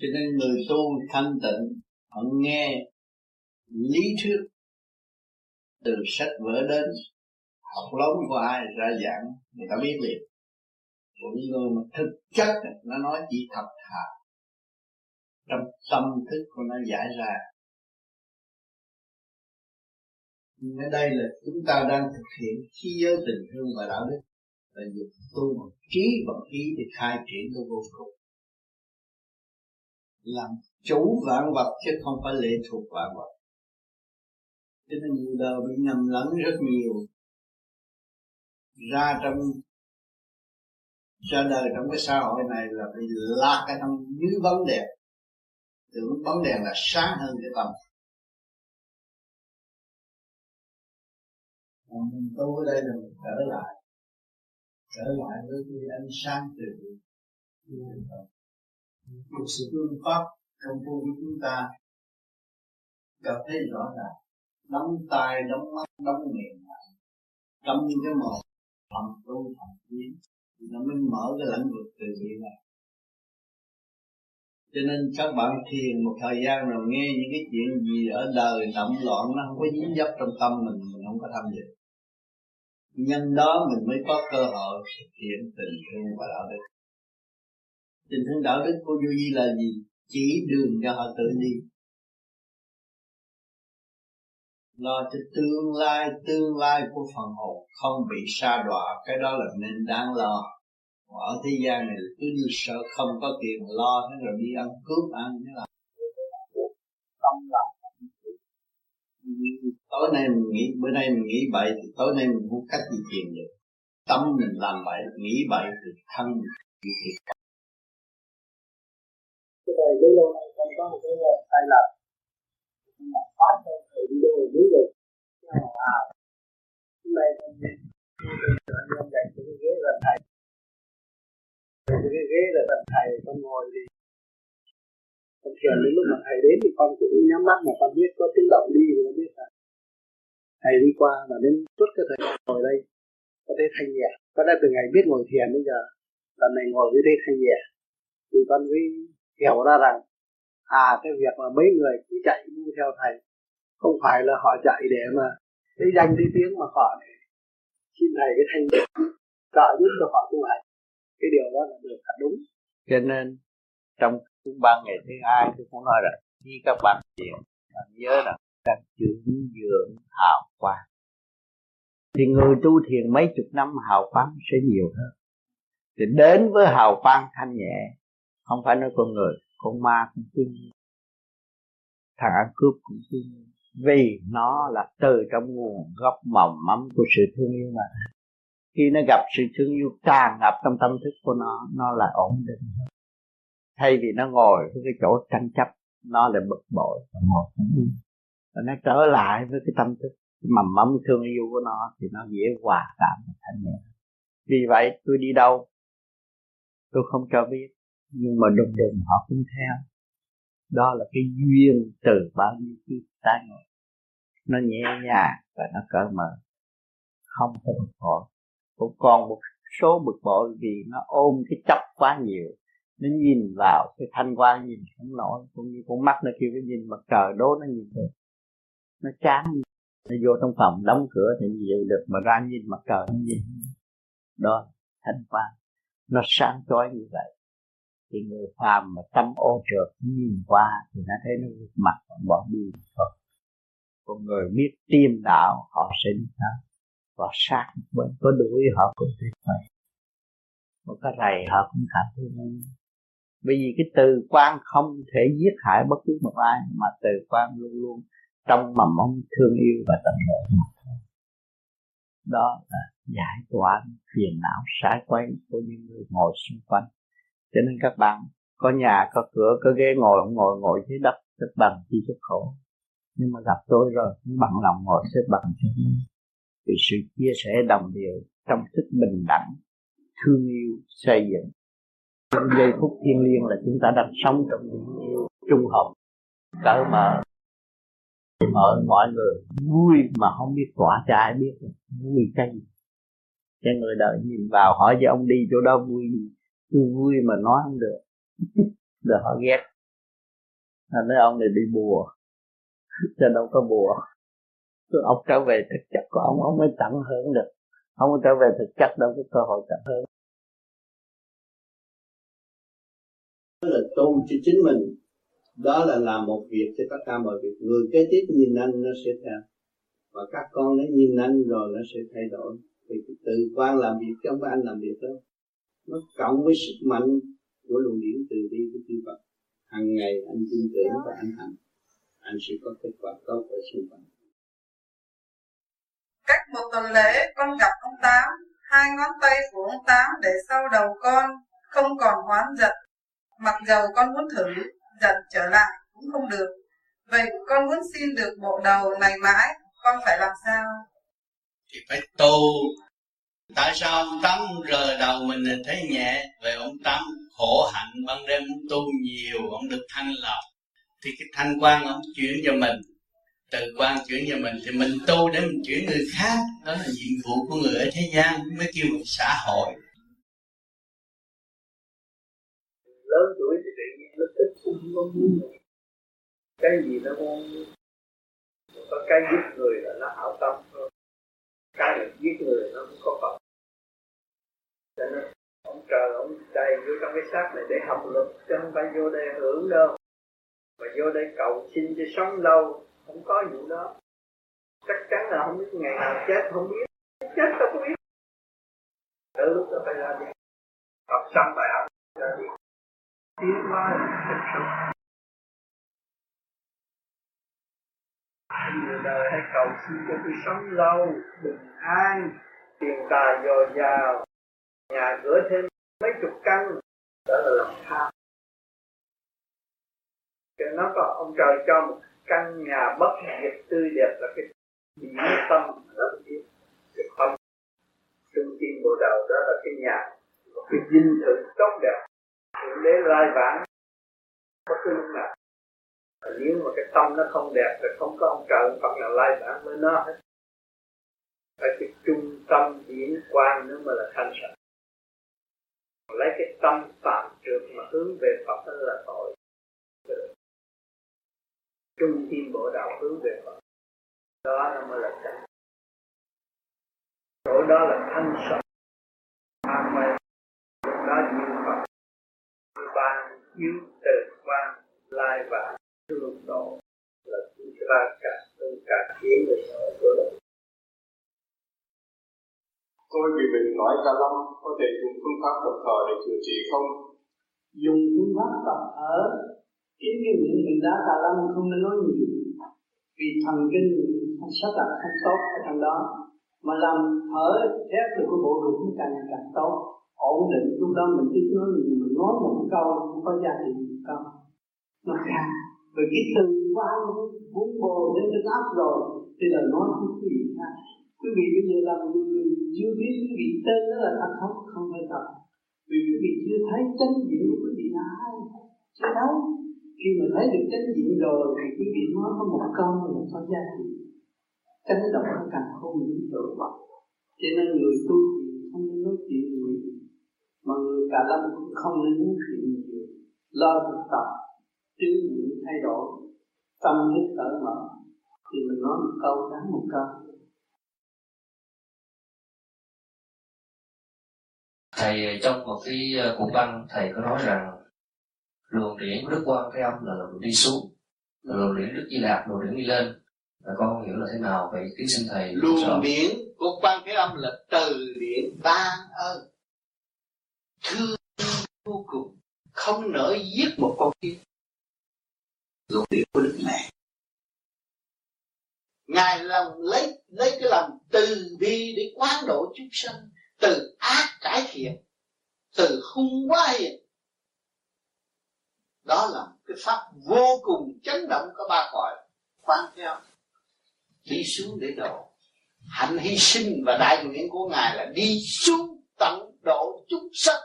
cho nên người tu thanh tịnh, họ nghe lý thuyết từ sách vở đến học lớn của ai ra giảng, người ta biết liền. Của người mà thực chất, nó nói chỉ thật thà. Trong tâm thức của nó giải ra. Nhưng ở đây là chúng ta đang thực hiện khi giới tình thương và đạo đức là dùng tu một trí và ý để khai triển cái vô cùng. Làm chủ vạn vật chứ không phải lệ thuộc vạn vật. Cho nên nhiều đời bị nhầm lẫn rất nhiều. Ra trong, ra đời trong cái xã hội này là bị lạc cái trong dưới bóng đèn. Tưởng bóng đèn là sáng hơn cái tâm. Còn mình tu ở đây là mình trở lại trở lại với cái ánh sáng từ một sự phương pháp trong vô của chúng ta gặp thấy rõ ràng đóng tai, đóng mắt, đóng miệng cấm cái một thầm tu thầm tiến thì nó mới mở cái lãnh vực từ bi này. Cho nên các bạn thiền một thời gian rồi nghe những cái chuyện gì ở đời động loạn, nó không có dính dấp trong tâm mình mình không có tham dự nhân đó mình mới có cơ hội thực hiện tình thương và đạo đức. Tình thương đạo đức của duy vi là gì? Chỉ đường cho họ tự đi. Lo cho tương lai tương lai của phần hồn không bị sa đọa. Cái đó là nên đáng lo. Ở thế gian này cứ như sợ không có tiền lo, thế rồi đi ăn cướp ăn thế là tâm lòng tối nay mình nghĩ, bữa nay mình nghĩ bậy thì tối nay mình không cách gì thiền được. Tâm mình làm bậy, nghĩ bậy thì thân mình bị thiệt. Cái này bấy lâu nay con có một cái ờ, sai lầm. Mà phát ra thầy đi đâu biết được. À hôm nay con anh em dành cái ghế là thầy cái ghế là thành thầy con ngồi thì con thiền đến lúc mà thầy đến thì con cũng nhắm mắt mà con biết có tiếng động đi thì con biết là ngày đi qua mà đến suốt cái thời gian ngồi đây, có thấy thanh nhẹ. Có lẽ từ ngày biết ngồi thiền bây giờ lần này ngồi với thấy thanh nhẹ. Thì con mới hiểu ra rằng à cái việc mà mấy người cứ chạy đu theo thầy, không phải là họ chạy để mà lấy danh đi tiếng mà họ để xin thầy cái thanh nhẹ. Trợ giúp cho họ tu hành cái điều đó là được thật đúng. Cho nên, trong ba ban ngày thứ hai tôi cũng nói rồi, khi các bạn thiền, bạn nhớ rằng đang dưỡng dưỡng hào quang. Thì người tu thiền mấy chục năm hào quang sẽ nhiều hơn. Thì đến với hào quang thanh nhẹ, không phải nói con người, con ma cũng tương thằng ăn cướp cũng tương vì nó là từ trong nguồn gốc mầm mắm của sự thương yêu mà. Khi nó gặp sự thương yêu tràn ngập trong tâm thức của nó nó là ổn định thay vì nó ngồi với cái chỗ tranh chấp, nó lại bực bội và ngồi không yên và nó trở lại với cái tâm thức. Cái mầm mắm thương yêu của nó thì nó dễ hòa cảm và thanh nhẹ. Vì vậy tôi đi đâu, tôi không cho biết. Nhưng mà đùng đùng họ cũng theo. Đó là cái duyên từ bao nhiêu kiếp ta ngồi nó nhẹ nhàng và nó cởi mở. Không có bực bội. Cũng còn một số bực bội vì nó ôm cái chấp quá nhiều. Nó nhìn vào cái thanh quan nhìn không nổi. Cũng như con mắt nó kêu cái nhìn mặt trời đố nó nhìn được nó chán. Nó vô trong phòng đóng cửa thì như vậy được mà ra nhìn mặt trời nó nhìn đó thanh quan nó sáng chói như vậy. Thì người phàm mà tâm ô trượt nhìn qua thì nó thấy nó mặt bỏ đi thôi còn người biết tiên đạo họ sẽ đi sao và sát bên có đuổi họ cũng tuyệt vời một cái rầy họ cũng cảm thấy vui bởi vì cái từ quan không thể giết hại bất cứ một ai mà từ quan luôn luôn trong mầm mong thương yêu và tận độ đó là giải tỏa phiền não, sai quay của những người ngồi xung quanh. Cho nên các bạn có nhà, có cửa, có ghế ngồi, không ngồi ngồi dưới đất rất bằng chi rất khổ. Nhưng mà gặp tôi rồi cũng bằng lòng ngồi xếp bằng vì sự chia sẻ đồng đều trong thức bình đẳng, thương yêu, xây dựng. Trong giây phút thiêng liêng là chúng ta đang sống trong tình yêu trung hợp cởi mở ở mọi người vui mà không biết tỏa cho ai biết vui cái gì cho người đời nhìn vào hỏi cho ông đi chỗ đó vui gì? Tôi vui mà nói không được. Rồi họ ghét. Là nói ông này đi bùa. Cho đâu có bùa. Rồi ông trở về thực chất của ông ông mới tận hưởng được. Ông trở về thực chất đâu có cơ hội tận hưởng. Đó là tu cho chính mình đó là làm một việc cho tất cả mọi việc. Người kế tiếp nhìn anh, nó sẽ theo. Và các con nó nhìn anh rồi nó sẽ thay đổi. Vì tự quan làm việc chứ không phải anh làm việc đâu. Nó cộng với sức mạnh của luồng điển từ bi của chư Phật. Hàng ngày anh tin tưởng và anh hành. Anh sẽ có kết quả tốt ở xung quanh. Cách một tuần lễ, con gặp ông tám. Hai ngón tay của ông tám để sau đầu con không còn hoán giận. Mặc dầu con muốn thử giận trở lại cũng không được. Vậy con muốn xin được bộ đầu này mãi, con phải làm sao? Thì phải tu. Tại sao ông tắm rờ đầu mình là thấy nhẹ? Về ông tắm khổ hạnh ban đêm ông tu nhiều, ông được thanh lọc. Thì cái thanh quan ông chuyển cho mình. Từ quan chuyển cho mình thì mình tu để mình chuyển người khác. Đó là nhiệm vụ của người ở thế gian, mới kêu một xã hội lớn tuổi thì tự nhiên nó có vui cái gì nó muốn có cái giết người là nó hảo tâm thôi cái giết người nó cũng có phật cho nên ông trời, ông đầy vô trong cái xác này để học lực chứ không phải vô đây hưởng đâu. Mà vô đây cầu xin cho sống lâu, không có vụ đó. Chắc chắn là không biết ngày nào chết, không biết. Chết đâu có biết. Từ lúc đó phải ra đi. Học xong bài học, ra đi tiến hóa thực sự người đời hãy cầu xin cho tôi sống lâu bình an tiền tài dồi dào nhà cửa thêm mấy chục căn đó là lòng tham cho nó có ông trời cho một căn nhà bất diệt tươi đẹp là cái điểm tâm đó là biết cái tâm trung tâm bộ đầu đó là cái nhà một cái dinh thự tốt đẹp để lai vãng. Bất cứ lúc nào. Nếu mà cái tâm nó không đẹp thì không có ông trời, Phật nào lai vãng với nó hết. Phải cái trung tâm diễn quan nữa mới là thanh sạch. Lấy cái tâm phạm trượt mà hướng về Phật đó là tội. Trung tim bộ đạo hướng về Phật. Đó nó mới là thanh chỗ đó là thanh sạch. An mê. Đó diễn Chiếu từ quan lai và thương độ là chúng ta cả tương cả kiến về sở của đời Tôi vì mình nói cả lắm có thể dùng phương pháp tập thở để chữa trị không? Dùng phương pháp tập thở kiếm cái miệng mình đá cả lâm không nên nói nhiều. Vì thần kinh không sắp đặt không tốt ở trong đó mà làm thở thét được cái bộ ruột nó càng càng tốt ổn định. Lúc đó mình ít nói nhiều mình nói một câu, không có giá trị một câu nó khác vì cái từ quan vốn bồ đến trên áp rồi, thì là nói không có gì khác quý vị bây giờ là người chưa biết quý vị tên đó là thật không không phải thật. Vì quý vị chưa thấy chân diện của quý vị là ai. Chưa thấy. Khi mà thấy được chân diện rồi, thì quý vị nói có một câu là có giá trị. Chấn động nó càng không những tự vật cho nên người tu thì không nên nói chuyện người mà người cả lâm cũng không nên nói chuyện nhiều. Lo thực tập trừ những thay đổi tâm thức cởi mở thì mình nói một câu đáng một câu. Thầy trong một cái ờ, cuốn băng thầy có nói rằng luồng điển đức quan cái âm là luồng đi xuống luồng điển đức di lạc luồng điển đi lên. Và con không hiểu là thế nào vậy kính xin thầy luồng điển của quan thế âm là từ điển ban ơn thương vô cùng, không nỡ giết một con kia luồng điển của đức mẹ. Ngài lòng lấy lấy cái lòng từ bi để quán độ chúng sanh, từ ác cải thiện từ hung quá hiền đó là cái pháp vô cùng chấn động có ba cõi. Quan theo. Đi xuống để độ. Hạnh hy sinh và đại nguyện của ngài là đi xuống tận độ chúng sanh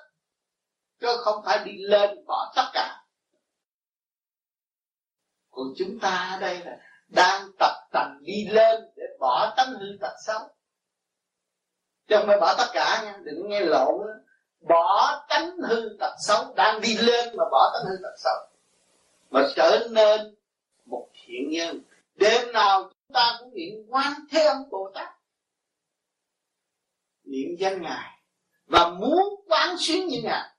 chứ không phải đi lên bỏ tất cả. Còn chúng ta ở đây là đang tập tành đi lên để bỏ tánh hư tật xấu. Chứ không phải bỏ tất cả nha, đừng nghe lộn. Bỏ tánh hư tật xấu, đang đi lên mà bỏ tánh hư tật xấu. Mà trở nên một thiện nhân. Đêm nào chúng ta cũng niệm quan thế âm bồ tát. Niệm danh ngài. Và muốn quán xuyến như ngài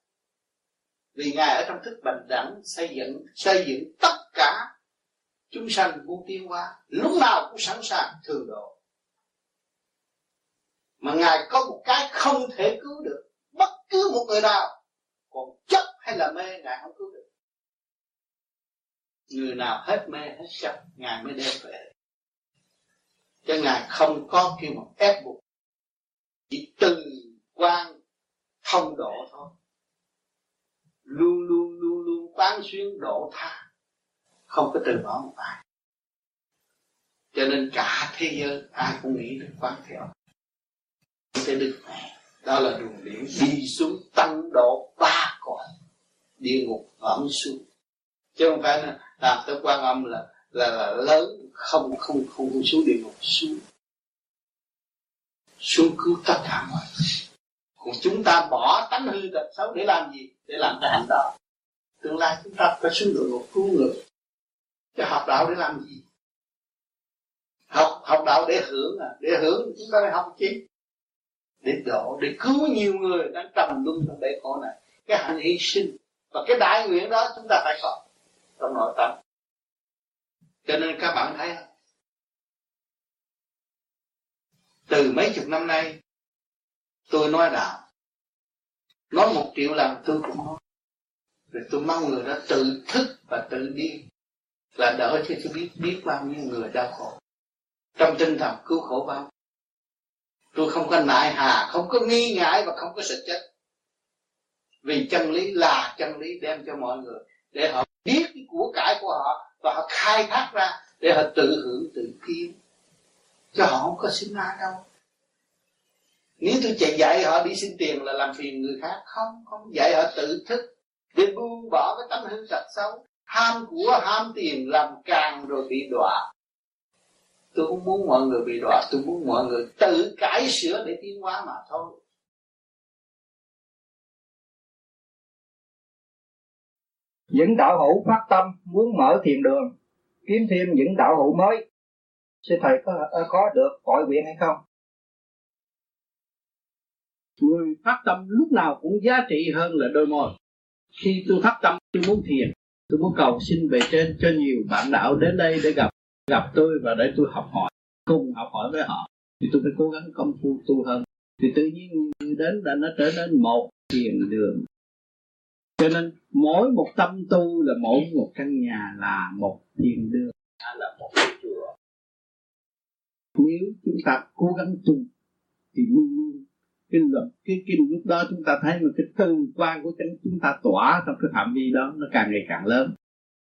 vì ngài ở trong thức bình đẳng xây dựng xây dựng tất cả chúng sanh muốn tiến hóa lúc nào cũng sẵn sàng thường độ. Mà ngài có một cái không thể cứu được, bất cứ một người nào, còn chấp hay là mê, ngài không cứu được. Người nào hết mê, hết chấp, ngài mới đem về. Cho ngài không có kêu một ép buộc, chỉ từ quan thông độ thôi luôn luôn luôn luôn quán xuyên độ tha. Không có từ bỏ một ai. Cho nên cả thế giới ai cũng nghĩ đến quán theo. Sẽ được mẹ đó là đường điển. Đi xuống tăng độ ba cõi. Địa ngục ẩm xuống. Chứ không phải là làm tới quan âm là là là lớn. Không không không, không xuống địa ngục xuống. Xuống cứu tất cả mọi người còn chúng ta bỏ tánh hư tật xấu để làm gì? Để làm cái hành đạo. Tương lai chúng ta phải xuống địa ngục cứu người. Chứ học đạo để làm gì? Học học đạo để hưởng à? Để hưởng chúng ta phải học chi để độ, để cứu nhiều người đang trầm luân trong bể khổ này. Cái hành hy sinh và cái đại nguyện đó chúng ta phải có trong nội tâm. Cho nên các bạn thấy không? Từ mấy chục năm nay tôi nói đạo. Nói một triệu lần tôi cũng nói. Rồi tôi mong người đó tự thức và tự đi là đỡ cho tôi biết biết bao nhiêu người đau khổ. Trong tinh thần cứu khổ bao. Tôi không có nại hà, không có nghi ngại và không có sợ chết. Vì chân lý là chân lý đem cho mọi người. Để họ biết cái của cải của họ và họ khai thác ra. Để họ tự hưởng, tự kiếm. Cho họ không có xin ai đâu nếu tôi chạy dạy họ đi xin tiền là làm phiền người khác. Không không dạy họ tự thức. Để buông bỏ cái tâm hư tật xấu. Ham của ham tiền làm càng rồi bị đọa. Tôi không muốn mọi người bị đọa. Tôi muốn mọi người tự cải sửa để tiến hóa mà thôi. Những đạo hữu phát tâm muốn mở thiền đường, kiếm thêm những đạo hữu mới. Sư thầy có có được gọi nguyện hay không? Người phát tâm lúc nào cũng giá trị hơn là đôi môi. Khi tôi phát tâm, tôi muốn thiền, tôi muốn cầu xin về trên, cho nhiều bạn đạo đến đây để gặp gặp tôi và để tôi học hỏi, cùng học hỏi với họ. Thì tôi phải cố gắng công phu tu hơn. Thì tự nhiên đến là nó trở nên một thiền đường. Cho nên mỗi một tâm tu là mỗi một căn nhà là một thiền đường, là một cái chùa. Nếu chúng ta cố gắng tu, thì luôn luôn kinh luật cái kinh lúc đó chúng ta thấy một cái tư quan của chúng ta tỏa trong cái phạm vi đó nó càng ngày càng lớn.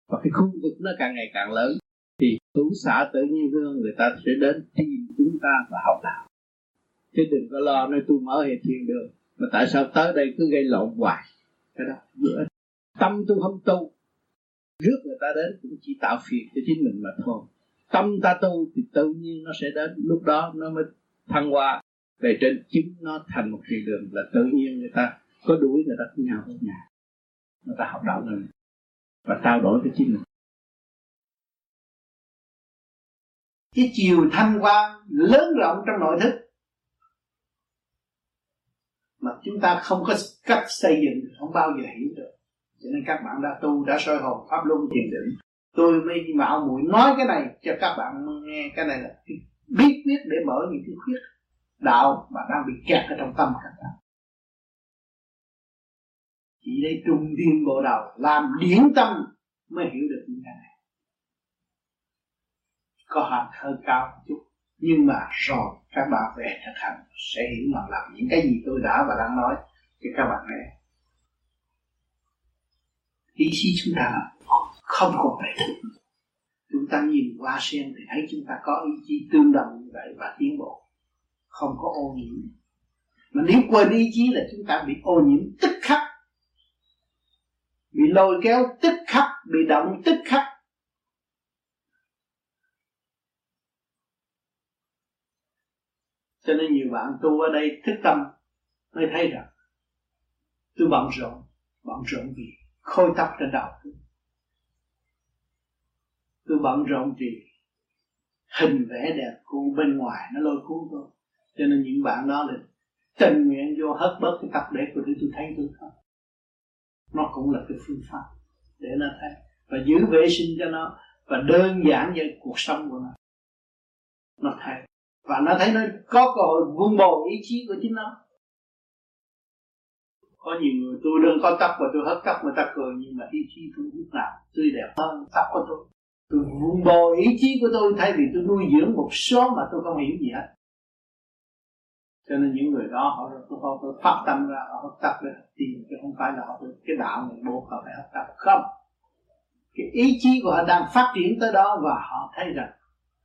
Và cái khu vực nó càng ngày càng lớn, thì tú xã tự nhiên hương người ta sẽ đến tìm chúng ta và học đạo. Chứ đừng có lo nơi tôi mở hệ thiên được, mà tại sao tới đây cứ gây lộn hoài? Cái đó, bữa tâm tu không tu, rước người ta đến cũng chỉ tạo phiền cho chính mình mà thôi. Tâm ta tu thì tự nhiên nó sẽ đến, lúc đó nó mới thăng hoa về trên chính nó thành một thiền đường là tự nhiên người ta có đuổi người ta cũng nhau với nhà. Người ta học đạo lên và trao đổi với chính mình. Cái chiều thanh quan lớn rộng trong nội thức. Mà chúng ta không có cách xây dựng, không bao giờ hiểu được. Cho nên các bạn đã tu, đã soi hồn, pháp luân, thiền định. Tôi mới mạo muội nói cái này cho các bạn nghe. Cái này là biết biết để mở những cái khuyết đạo mà đang bị kẹt ở trong tâm các bạn chỉ lấy trung điên bộ đầu làm điển tâm mới hiểu được những cái này. Có hạt hơi cao một chút, nhưng mà rồi các bạn về thực hành sẽ hiểu mà làm những cái gì tôi đã và đang nói thì các bạn nghe. Ý chí chúng ta không còn phải thức chúng ta nhìn qua xem thì thấy chúng ta có ý chí tương đồng như vậy và tiến bộ không có ô nhiễm. Mà nếu quên ý chí là chúng ta bị ô nhiễm tức khắc, bị lôi kéo tức khắc, bị động tức khắc. Cho nên nhiều bạn tu ở đây thức tâm mới thấy rằng, tôi bận rộn bận rộn vì khôi tóc trên đầu tôi bận rộn vì hình vẽ đẹp của bên ngoài nó lôi cuốn tôi cho nên những bạn đó là tình nguyện vô hất bớt cái tập để của để tôi thấy tôi không. Nó cũng là cái phương pháp để nó thấy. Và giữ vệ sinh cho nó và đơn giản về cuộc sống của nó. Nó thấy. Và nó thấy nó có cơ hội vun bồi ý chí của chính nó. Có nhiều người, tôi đơn có tóc và tôi hất tóc người ta cười, nhưng mà ý chí tôi lúc nào tươi đẹp hơn tóc của tôi. Tôi vun bồi ý chí của tôi, thay vì tôi nuôi dưỡng một số mà tôi không hiểu gì hết cho nên những người đó họ họ, họ phát tâm ra họ học tập để tìm chứ không phải là họ cái đạo này buộc họ phải học tập. Không. Cái ý chí của họ đang phát triển tới đó và họ thấy rằng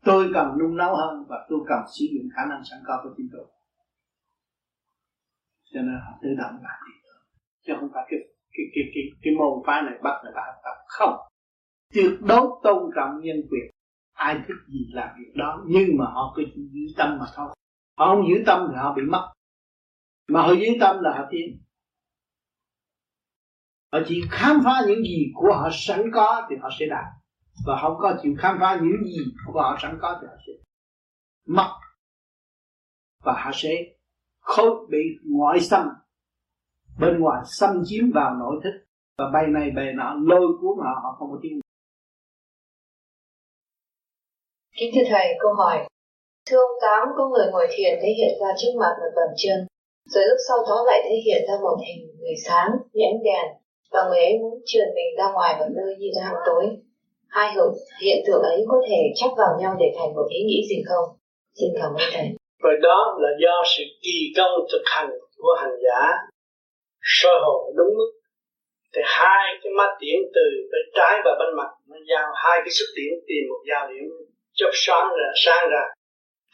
tôi cần nung nấu hơn và tôi cần sử dụng khả năng sẵn có của chính tôi. Cho nên họ tự động làm gì chứ không phải cái cái cái cái, cái môn phái này bắt người ta học tập. Không. Tuyệt đối tôn trọng nhân quyền. Ai thích gì làm việc đó nhưng mà họ cứ giữ tâm mà thôi họ không giữ tâm thì họ bị mất. Mà họ giữ tâm là họ tiến họ chỉ khám phá những gì của họ sẵn có thì họ sẽ đạt. Và không có chịu khám phá những gì của họ sẵn có thì họ sẽ mất. Và họ sẽ không bị ngoại xâm. Bên ngoài xâm chiếm vào nội thức. Và bay này bay nọ, lôi cuốn họ họ không có tin. Kính thưa thầy, câu hỏi thưa ông tám có người ngồi thiền thể hiện ra trước mặt một bàn chân. Rồi lúc sau đó lại thể hiện ra một hình người sáng như ánh đèn. Và người ấy muốn truyền mình ra ngoài một nơi như ra tối. Hai hiện, hiện tượng ấy có thể chắc vào nhau để thành một ý nghĩ gì không? Xin cảm ơn thầy. Và đó là do sự kỳ công thực hành của hành giả. Soi hồn đúng mức. Thì hai cái mắt điển từ bên trái và bên mặt nó giao hai cái xuất điển tìm một giao điểm chớp sáng ra sáng ra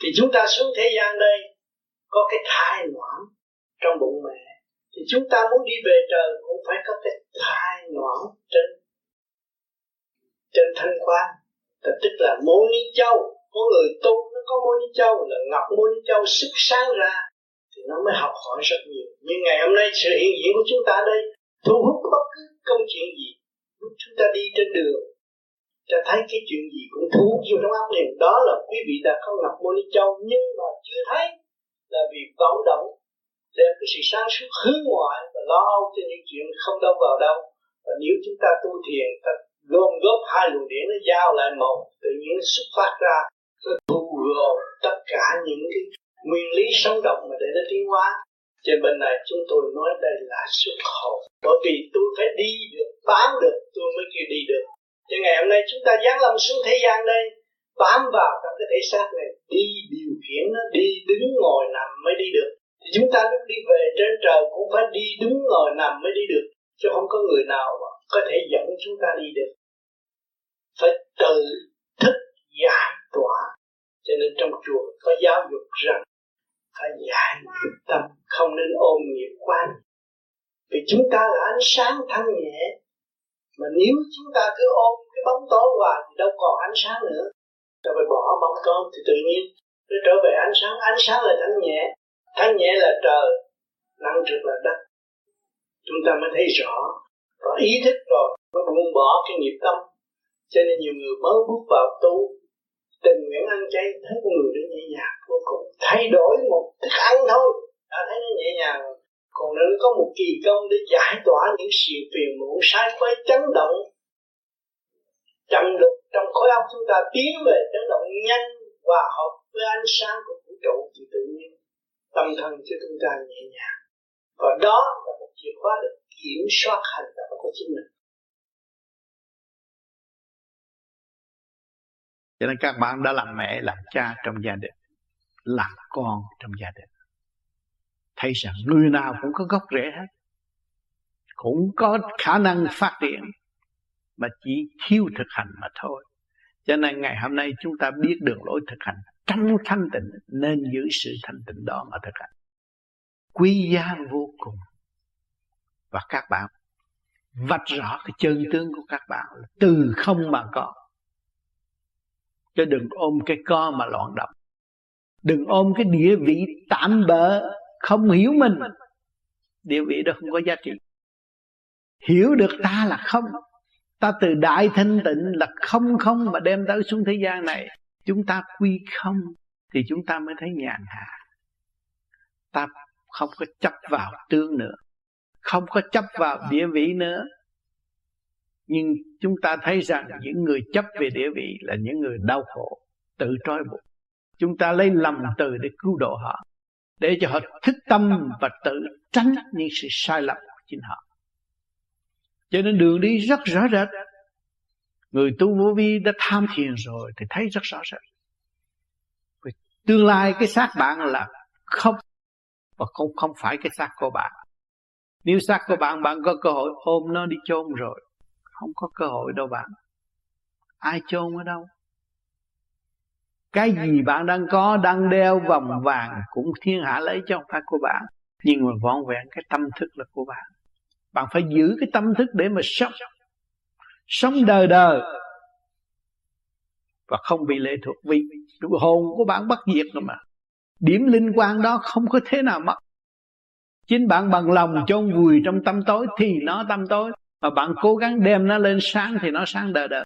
thì chúng ta xuống thế gian đây, có cái thai noãn trong bụng mẹ. Thì chúng ta muốn đi về trời cũng phải có cái thai noãn trên trên thanh quan. Tức là mô ni châu có người tu nó có mô ni châu là ngọc mô ni châu sức sáng ra thì nó mới học hỏi rất nhiều. Nhưng ngày hôm nay sự hiện diện của chúng ta đây thu hút bất cứ công chuyện gì. Chúng ta đi trên đường ta thấy cái chuyện gì cũng thú vô trong óc liền. Đó là quý vị đã không ngọc mô ni châu nhưng mà chưa thấy là vì vọng động, đem cái sự sáng suốt hướng ngoại và lo âu cho những chuyện không đâu vào đâu. Và nếu chúng ta tu thiền, ta gom góp hai luồng điển nó giao lại một, tự nhiên nó xuất phát ra, nó thu gồm tất cả những cái nguyên lý sống động mà để nó tiến hóa. Trên bên này chúng tôi nói đây là xuất khẩu. Bởi vì tôi phải đi được, bán được, tôi mới kêu đi được cho ngày hôm nay chúng ta giáng lâm xuống thế gian đây, bám vào trong cái thể xác này, đi điều khiển nó, đi đứng ngồi nằm mới đi được. Thì chúng ta lúc đi về trên trời cũng phải đi đứng ngồi nằm mới đi được, chứ không có người nào mà có thể dẫn chúng ta đi được. Phải tự thức giải tỏa. Cho nên trong chùa có giáo dục rằng phải giải nghiệp tâm, không nên ôm nghiệp quan vì chúng ta là ánh sáng thanh nhẹ mà nếu chúng ta cứ ôm cái bóng tối hoài thì đâu còn ánh sáng nữa. Ta phải bỏ bóng tối thì tự nhiên nó trở về ánh sáng. Ánh sáng là thanh nhẹ. Thanh nhẹ là trời nặng trực là đất. Chúng ta mới thấy rõ. Có ý thức rồi, mới buông bỏ cái nghiệp tâm. Cho nên nhiều người mới bước vào tu. Tình nguyện ăn chay, thấy con người nó nhẹ nhàng vô cùng. Thay đổi một thức ăn thôi. Đã thấy nó nhẹ nhàng còn nữa có một kỳ công để giải tỏa những sự phiền muộn, sai quay chấn động, chậm lực trong khối óc chúng ta tiến về chấn động nhanh và hợp với ánh sáng của vũ trụ, thì tự nhiên tâm thần cho chúng ta nhẹ nhàng. Và đó là một chìa khóa để kiểm soát hành động của chính mình. Cho nên các bạn đã làm mẹ, làm cha trong gia đình, làm con trong gia đình thấy rằng người nào cũng có gốc rễ hết, cũng có khả năng phát triển, mà chỉ thiếu thực hành mà thôi. Cho nên ngày hôm nay chúng ta biết đường lối thực hành trong thanh tịnh, nên giữ sự thanh tịnh đó mà thực hành. Quý giá vô cùng. Và các bạn, vạch rõ cái chân tướng của các bạn là từ không mà có. Chứ đừng ôm cái co mà loạn động đừng ôm cái địa vị tạm bỡ không hiểu mình. Địa vị đó không có giá trị. Hiểu được ta là không. Ta từ đại thanh tịnh là không không mà đem tới xuống thế gian này. Chúng ta quy không thì chúng ta mới thấy nhàn hạ. Ta không có chấp vào tương nữa. Không có chấp vào địa vị nữa. Nhưng chúng ta thấy rằng những người chấp về địa vị là những người đau khổ, tự trói buộc. Chúng ta lấy lầm từ để cứu độ họ để cho họ thức tâm và tự tránh những sự sai lầm của chính họ. Cho nên đường đi rất rõ rệt. Người tu vô vi đã tham thiền rồi thì thấy rất rõ rệt. Vì tương lai cái xác bạn là không, và không không phải cái xác của bạn. Nếu xác của bạn bạn có cơ hội ôm nó đi chôn rồi, không có cơ hội đâu bạn. Ai chôn ở đâu? Cái gì bạn đang có, đang đeo vòng vàng cũng thiên hạ lấy cho không phải của bạn. Nhưng mà vọn vẹn cái tâm thức là của bạn. Bạn phải giữ cái tâm thức để mà sống. Sống đời đời và không bị lệ thuộc vì hồn của bạn bất diệt rồi mà. Điểm linh quan đó không có thế nào mất. Chính bạn bằng lòng chôn vùi trong tâm tối thì nó tâm tối. Mà bạn cố gắng đem nó lên sáng thì nó sáng đời đời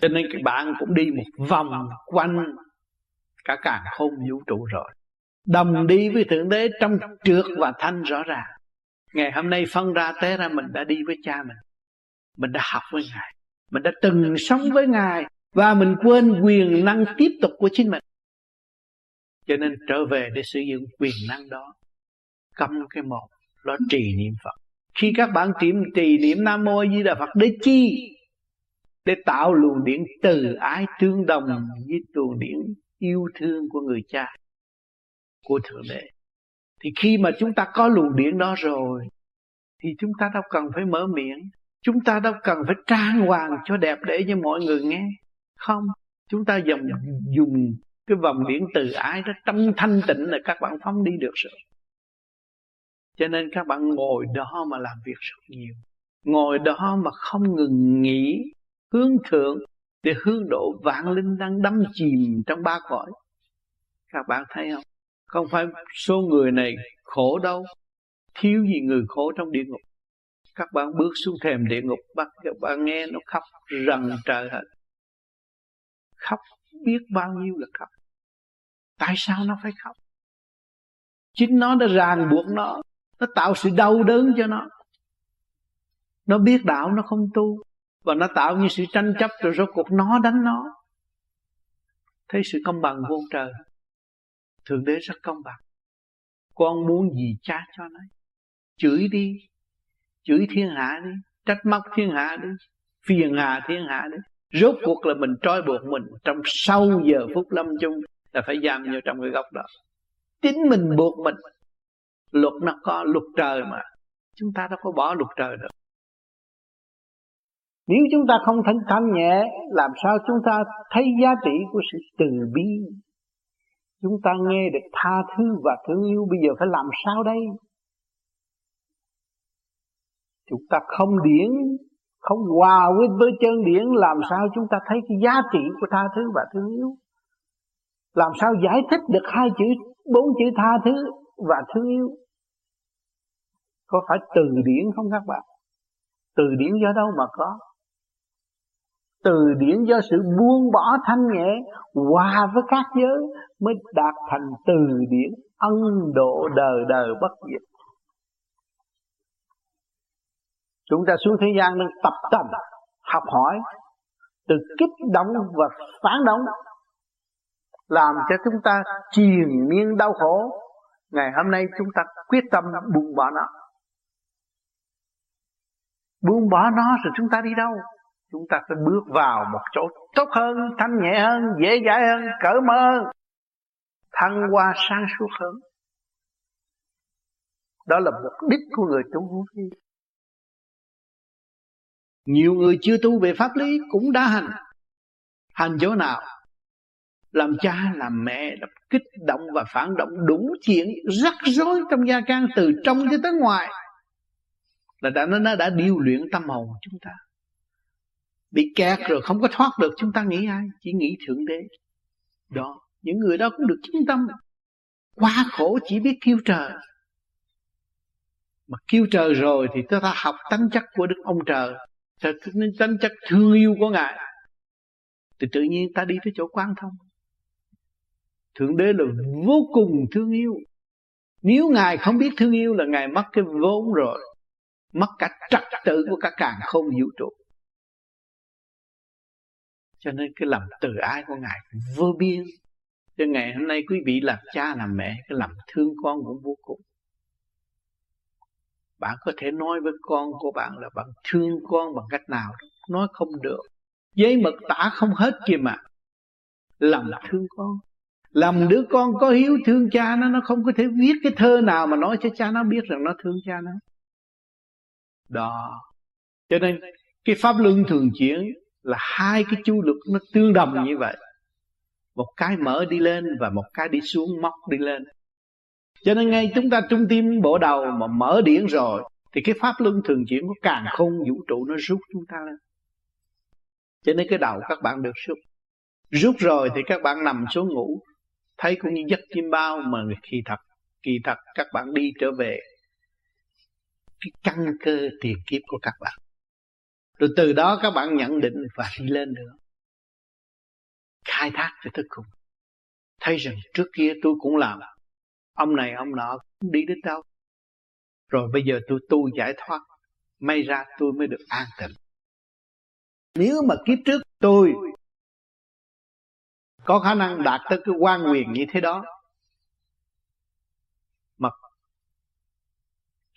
cho nên các bạn cũng đi một vòng quanh cả càng không vũ trụ rồi. Đồng đi với thượng đế trong trượt và thanh rõ ràng. Ngày hôm nay phân ra té ra mình đã đi với cha mình. Mình đã học với ngài. Mình đã từng sống với ngài và mình quên quyền năng tiếp tục của chính mình. Cho nên trở về để sử dụng quyền năng đó. Cầm cái một đó trì niệm Phật. Khi các bạn trì, trì niệm Nam Mô Di Đà Phật để chi? Để tạo luồng điện từ ái tương đồng với luồng điện yêu thương của người cha, của thượng đế. Thì khi mà chúng ta có luồng điện đó rồi, thì chúng ta đâu cần phải mở miệng, chúng ta đâu cần phải trang hoàng cho đẹp để cho mọi người nghe. Không, chúng ta dùng dùng cái vòng điện từ ái đó trong thanh tịnh là các bạn phóng đi được rồi. Cho nên các bạn ngồi đó mà làm việc rất nhiều. Ngồi đó mà không ngừng nghỉ hướng thượng để hướng độ vạn linh đang đắm chìm trong ba cõi. Các bạn thấy không? Không phải số người này khổ đâu. Thiếu gì người khổ trong địa ngục. Các bạn bước xuống thềm địa ngục, bắt các bạn nghe nó khóc rần trời hết. Khóc biết bao nhiêu là khóc. Tại sao nó phải khóc? Chính nó đã ràng buộc nó. Nó tạo sự đau đớn cho nó. Nó biết đạo nó không tu và nó tạo như sự tranh chấp rồi rốt cuộc nó đánh nó. Thấy sự công bằng vô trời. Thượng đế rất công bằng. Con muốn gì cha cho nó. Chửi đi. Chửi thiên hạ đi. Trách móc thiên hạ đi. Phiền hà thiên hạ đi. Rốt cuộc là mình trói buộc mình trong sau giờ phút lâm chung là phải giam vào trong cái góc đó. Chính mình buộc mình. Luật nó có luật trời mà. Chúng ta đâu có bỏ luật trời được nếu chúng ta không thanh thanh nhẹ, làm sao chúng ta thấy giá trị của sự từ bi? Chúng ta nghe được tha thứ và thương yêu, bây giờ phải làm sao đây? Chúng ta không điển, không hòa với với chân điển, làm sao chúng ta thấy cái giá trị của tha thứ và thương yêu? Làm sao giải thích được hai chữ, bốn chữ tha thứ và thương yêu? Có phải từ điển không các bạn? Từ điển do đâu mà có? Từ điển do sự buông bỏ thanh nhẹ hòa với các giới mới đạt thành từ điển ân độ đời đời bất diệt. Chúng ta xuống thế gian nên tập tành, học hỏi, từ kích động và phản động, làm cho chúng ta triền miên đau khổ. Ngày hôm nay chúng ta quyết tâm buông bỏ nó. Buông bỏ nó rồi chúng ta đi đâu? Chúng ta phải bước vào một chỗ tốt hơn, thanh nhẹ hơn, dễ dãi hơn, cởi mở hơn, thăng hoa sáng suốt hơn. Đó là mục đích của người tu vô vi. Nhiều người chưa tu về pháp lý cũng đã hành. Hành chỗ nào? Làm cha, làm mẹ làm kích động và phản động đủ chuyện rắc rối trong gia can từ trong cho tới ngoài là đã nó đã điều luyện tâm hồn của chúng ta bị kẹt rồi không có thoát được chúng ta nghĩ ai? Chỉ nghĩ thượng đế. Đó những người đó cũng được chứng tâm. Quá khổ chỉ biết kêu trời. Mà kêu trời rồi thì chúng ta học tánh chất của đức ông trời. Nên tánh chất thương yêu của ngài. Thì tự nhiên ta đi tới chỗ quan thông. Thượng đế là vô cùng thương yêu. Nếu ngài không biết thương yêu là ngài mất cái vốn rồi. Mất cả trật tự của cả càng không vũ trụ cho nên cái lòng từ ái của ngài vô biên. Cho ngày hôm nay quý vị làm cha, làm mẹ, cái lòng thương con cũng vô cùng. Bạn có thể nói với con của bạn là bạn thương con bằng cách nào nói không được. Giấy mực tả không hết kìa mà. Lòng thương con. Làm đứa con có hiếu thương cha nó nó không có thể viết cái thơ nào mà nói cho cha nó biết rằng nó thương cha nó. Đó. Cho nên cái pháp luân thường chuyển là hai cái chu lực nó tương đồng như vậy. Một cái mở đi lên và một cái đi xuống móc đi lên. Cho nên ngay chúng ta trung tim bộ đầu mà mở điển rồi, thì cái pháp luân thường chuyển của càng không vũ trụ nó rút chúng ta lên. Cho nên cái đầu các bạn được rút. Rút rồi thì các bạn nằm xuống ngủ. Thấy cũng như giấc chim bao mà khi thật, kỳ thật các bạn đi trở về. Cái căn cơ tiền kiếp của các bạn rồi từ đó các bạn nhận định và đi lên nữa khai thác cho tới cùng thấy rằng trước kia tôi cũng làm. Ông này, ông nọ cũng đi đến đâu. Rồi bây giờ tôi tu giải thoát. May ra tôi mới được an tịnh. Nếu mà kiếp trước tôi có khả năng đạt tới cái quan quyền như thế đó, mà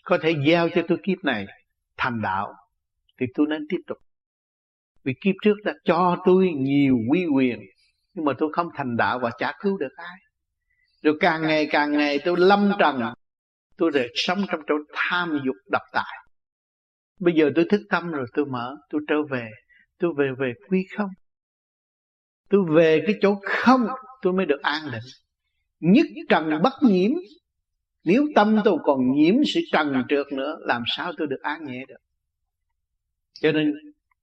có thể gieo cho tôi kiếp này thành đạo thì tôi nên tiếp tục. Vì kiếp trước đã cho tôi nhiều quy quyền, nhưng mà tôi không thành đạo và chả cứu được ai. Rồi càng ngày càng ngày tôi lâm trần, tôi để sống trong chỗ tham dục độc tài. Bây giờ tôi thức tâm rồi, tôi mở, tôi trở về. Tôi về về quy không. Tôi về cái chỗ không, tôi mới được an định. Nhất trần bất nhiễm. Nếu tâm tôi còn nhiễm sự trần trượt nữa, làm sao tôi được an nhẹ được? Cho nên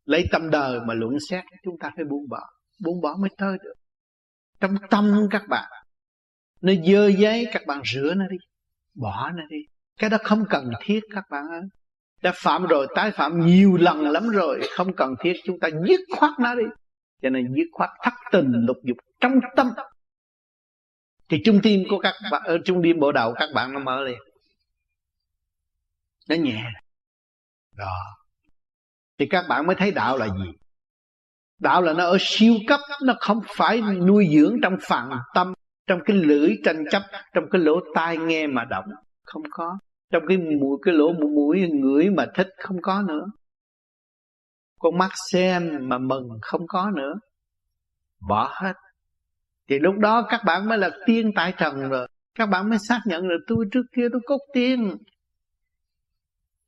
lấy tâm đời mà luận xét, chúng ta phải buông bỏ. Buông bỏ mới tới được. Trong tâm các bạn, nó dơ giấy, các bạn rửa nó đi, bỏ nó đi. Cái đó không cần thiết, các bạn ơi. Đã phạm rồi, tái phạm nhiều lần lắm rồi, không cần thiết, chúng ta dứt khoát nó đi. Cho nên dứt khoát thất tình lục dục trong tâm. Thì trung tim của các bạn ở trung tim bộ đầu các bạn nó mở liền. Nó nhẹ. Đó thì các bạn mới thấy đạo là gì? Đạo là nó ở siêu cấp, nó không phải nuôi dưỡng trong phạm tâm, trong cái lưỡi tranh chấp, trong cái lỗ tai nghe mà động. Không có. Trong cái mũi cái lỗ mũi ngửi mà thích, không có nữa. Con mắt xem mà mừng, không có nữa. Bỏ hết. Thì lúc đó các bạn mới là tiên tại trần rồi. Các bạn mới xác nhận là tôi trước kia tôi cốt tiên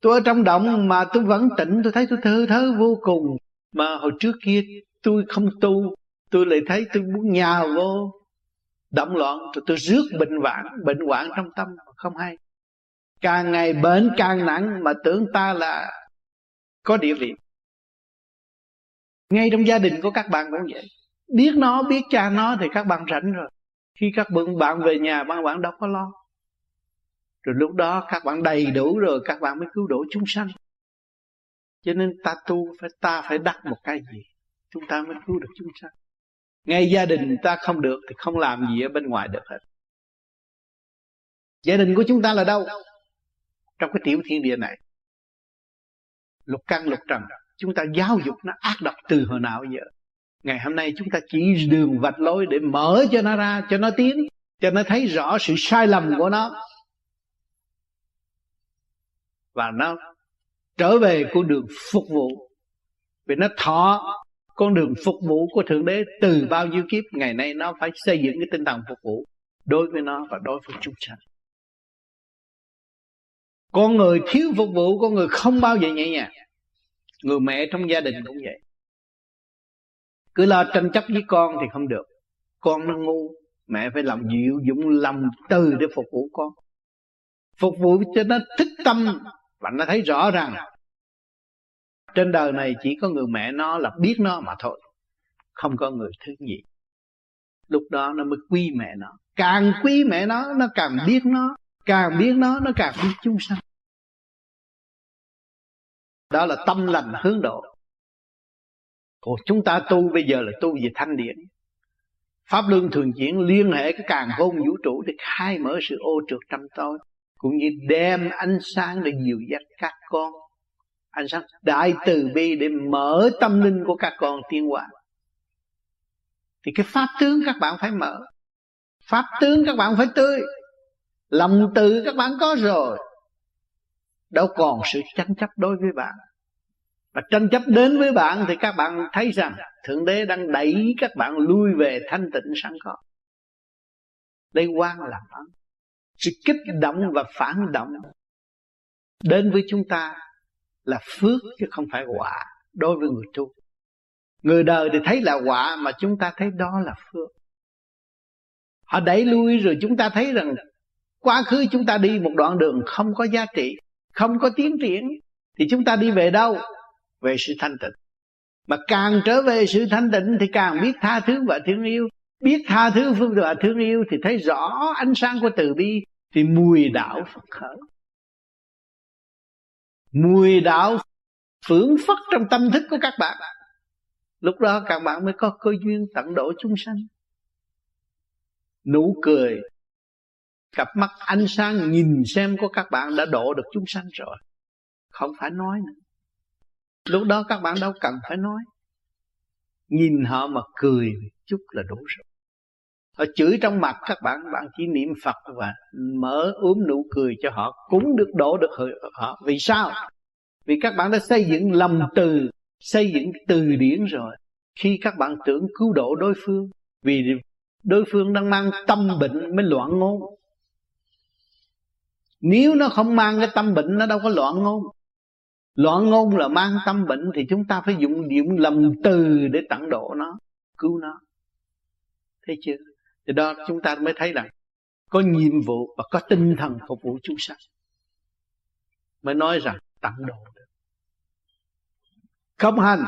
tôi ở trong động mà tôi vẫn tỉnh, tôi thấy tôi thơ thớ vô cùng. Mà hồi trước kia tôi không tu, tôi lại thấy tôi muốn nhào vô. Động loạn, rồi tôi rước bệnh hoạn bệnh hoạn trong tâm, không hay. Càng ngày bệnh càng nặng, mà tưởng ta là có địa vị. Ngay trong gia đình của các bạn cũng vậy. Biết nó, biết cha nó thì các bạn rảnh rồi. Khi các bạn bạn về nhà, bạn bạn đâu có lo rồi lúc đó các bạn đầy đủ rồi, các bạn mới cứu độ chúng sanh. Cho nên ta tu phải, ta phải đắc một cái gì? Chúng ta mới cứu được chúng sanh. Ngay gia đình ta không được thì không làm gì ở bên ngoài được hết. Gia đình của chúng ta là đâu? Trong cái tiểu thiên địa này. Lục căn, lục trần. Chúng ta giáo dục nó ác độc từ hồi nào giờ? Ngày hôm nay chúng ta chỉ đường vạch lối để mở cho nó ra, cho nó tiến, cho nó thấy rõ sự sai lầm của nó và nó trở về con đường phục vụ. Vì nó thọ con đường phục vụ của thượng đế từ bao nhiêu kiếp, ngày nay nó phải xây dựng cái tinh thần phục vụ đối với nó và đối với chúng sanh. Con người thiếu phục vụ, con người không bao giờ nhẹ nhàng. Người mẹ trong gia đình cũng vậy. Cứ lo tranh chấp với con thì không được. Con nó ngu, mẹ phải làm dịu dũng lòng từ để phục vụ con. Phục vụ cho nó thích tâm và nó thấy rõ rằng, trên đời này chỉ có người mẹ nó là biết nó mà thôi, không có người thứ nhì lúc đó nó mới quý mẹ nó. Càng quý mẹ nó nó càng biết nó. Càng biết nó nó càng biết chúng sanh. Đó là tâm lành hướng độ. Còn chúng ta tu bây giờ là tu về thanh điển. Pháp luân thường chuyển liên hệ cái càng khôn vũ trụ để khai mở sự ô trượt trăm tôi cũng như đem ánh sáng để dìu dắt các con. Ánh sáng đại từ bi để mở tâm linh của các con tiến hóa. Thì cái pháp tướng các bạn phải mở. Pháp tướng các bạn phải tươi. Lòng từ các bạn có rồi. Đâu còn sự tranh chấp đối với bạn. Và tranh chấp đến với bạn thì các bạn thấy rằng thượng đế đang đẩy các bạn lui về thanh tịnh sẵn có. Đây quan làm ấn sự kích động và phản động đến với chúng ta là phước chứ không phải quả đối với người tu. Người đời thì thấy là quả mà chúng ta thấy đó là phước. Họ đẩy lui rồi chúng ta thấy rằng quá khứ chúng ta đi một đoạn đường không có giá trị, không có tiến triển, thì chúng ta đi về đâu? Về sự thanh tịnh. Mà càng trở về sự thanh tịnh thì càng biết tha thứ và thương yêu. Biết tha thứ phương và thương yêu thì thấy rõ ánh sáng của từ bi thì mùi đạo phật khởi. Mùi đạo phưởng phất trong tâm thức của các bạn. Lúc đó các bạn mới có cơ duyên tận độ chúng sanh. Nụ cười cặp mắt ánh sáng nhìn xem của các bạn đã độ được chúng sanh rồi. Không phải nói nữa. Lúc đó các bạn đâu cần phải nói. Nhìn họ mà cười chút là đủ rồi họ chửi trong mặt các bạn bạn chỉ niệm phật và mở ốm nụ cười cho họ, cũng được đổ được họ. Vì sao? Vì các bạn đã xây dựng lầm từ, xây dựng từ điển rồi. Khi các bạn tưởng cứu độ đối phương, vì đối phương đang mang tâm bệnh mới loạn ngôn. Nếu nó không mang cái tâm bệnh, nó đâu có loạn ngôn. Loạn ngôn là mang tâm bệnh thì chúng ta phải dùng điểm lầm từ để tặng độ nó, cứu nó. Thấy chưa? Thì đó, chúng ta mới thấy rằng có nhiệm vụ và có tinh thần phục vụ chúng sanh mới nói rằng tận độ được. Không hành.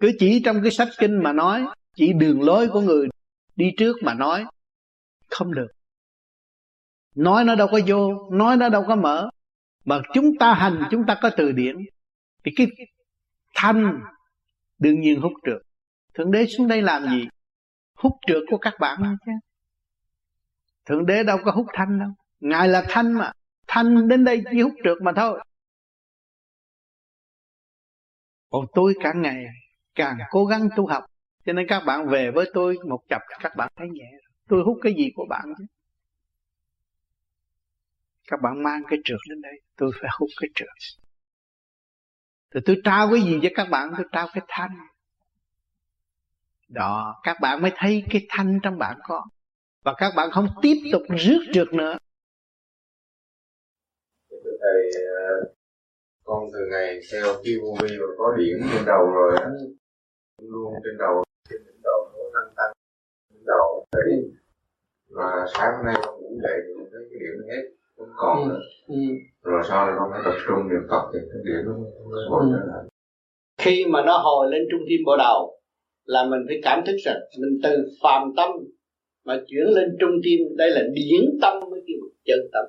Cứ chỉ trong cái sách kinh mà nói, chỉ đường lối của người đi trước mà nói, không được. Nói nó đâu có vô, nói nó đâu có mở. Mà chúng ta hành, chúng ta có từ điển. Thì cái thanh đương nhiên hút trượt thượng đế xuống đây làm gì? Hút trượt của các bạn. Chứ thượng đế đâu có hút thanh đâu. Ngài là thanh mà. Thanh đến đây chỉ hút trượt mà thôi. Còn tôi cả ngày càng cố gắng tu học. Cho nên các bạn về với tôi một chập các bạn thấy nhẹ. Tôi hút cái gì của bạn chứ? Các bạn mang cái trượt đến đây tôi phải hút cái trượt. Thì tôi trao cái gì cho các bạn? Tôi trao cái thanh đó các bạn mới thấy cái thanh trong bạn có và các bạn không tiếp tục rước trượt nữa thầy ờ, con từ ngày theo vi và có điểm trên đầu rồi luôn trên đầu trên đỉnh đầu nó tăng tăng đỉnh đầu thì và sáng hôm nay con ngủ dậy thì thấy cái điểm hết không còn ừ. nữa ừ. rồi sau này con phải tập trung niệm phật thì cái điểm nó mới hồi ừ. lại khi mà nó hồi lên trung tim bộ đầu là mình phải cảm thức rằng mình từ phàm tâm mà chuyển lên trung tim đây là điển tâm mới kêu chân tâm.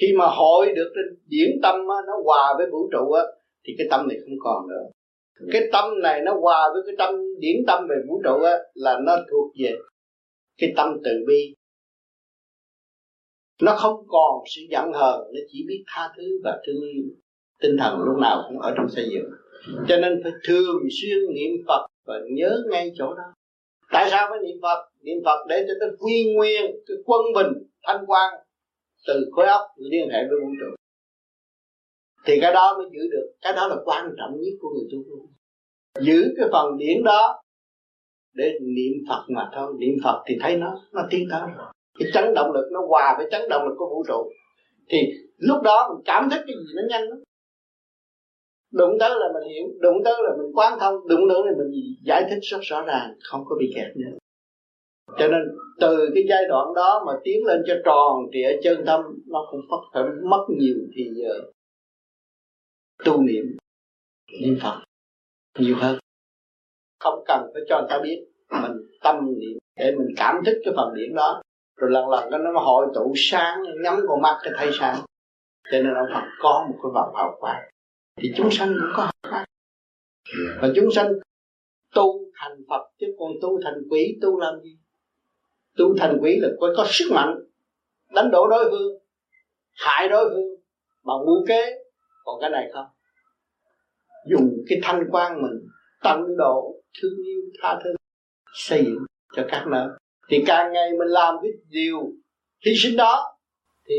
Khi mà hội được cái điển tâm á, nó hòa với vũ trụ á thì cái tâm này không còn nữa. Cái tâm này nó hòa với cái tâm điển tâm về vũ trụ á là nó thuộc về cái tâm từ bi. Nó không còn sự giận hờn nó chỉ biết tha thứ và thương yêu. Tinh thần lúc nào cũng ở trong xây dựng. Cho nên phải thường xuyên niệm phật và nhớ ngay chỗ đó. Tại sao phải niệm phật? Niệm phật để cho nó quy nguyên, cái quân bình, thanh quan từ khối óc liên hệ với vũ trụ. Thì cái đó mới giữ được. Cái đó là quan trọng nhất của người tu giữ cái phần điển đó để niệm phật mà thôi. Niệm phật thì thấy nó nó tiến tới cái chấn động lực nó hòa với chấn động lực của vũ trụ. Thì lúc đó mình cảm thấy cái gì nó nhanh lắm đụng tới là mình hiểu đụng tới là mình quán thông đụng nữa là mình giải thích rất rõ ràng, không có bị kẹt nữa. Cho nên từ cái giai đoạn đó mà tiến lên cho tròn trịa chân tâm, nó cũng mất phải mất nhiều thì giờ tu niệm niệm phật nhiều hơn. Không cần phải cho người ta biết, mình tâm niệm để mình cảm thức cái phần điểm đó. Rồi lần lần nó hội tụ sáng, nhắm con mắt cái thấy sáng. Cho nên ông Phật có một cái vòng hào quang thì chúng sanh cũng có hào pháp. Và chúng sanh tu thành Phật chứ còn tu thành quỷ tu làm gì? Tu thành quỷ là có, có sức mạnh đánh đổ đối phương hại đối phương bằng mưu kế. Còn cái này không? Dùng cái thanh quan mình tận độ thương yêu tha thứ xây dựng cho các nơi. Thì càng ngày mình làm cái điều hy sinh đó thì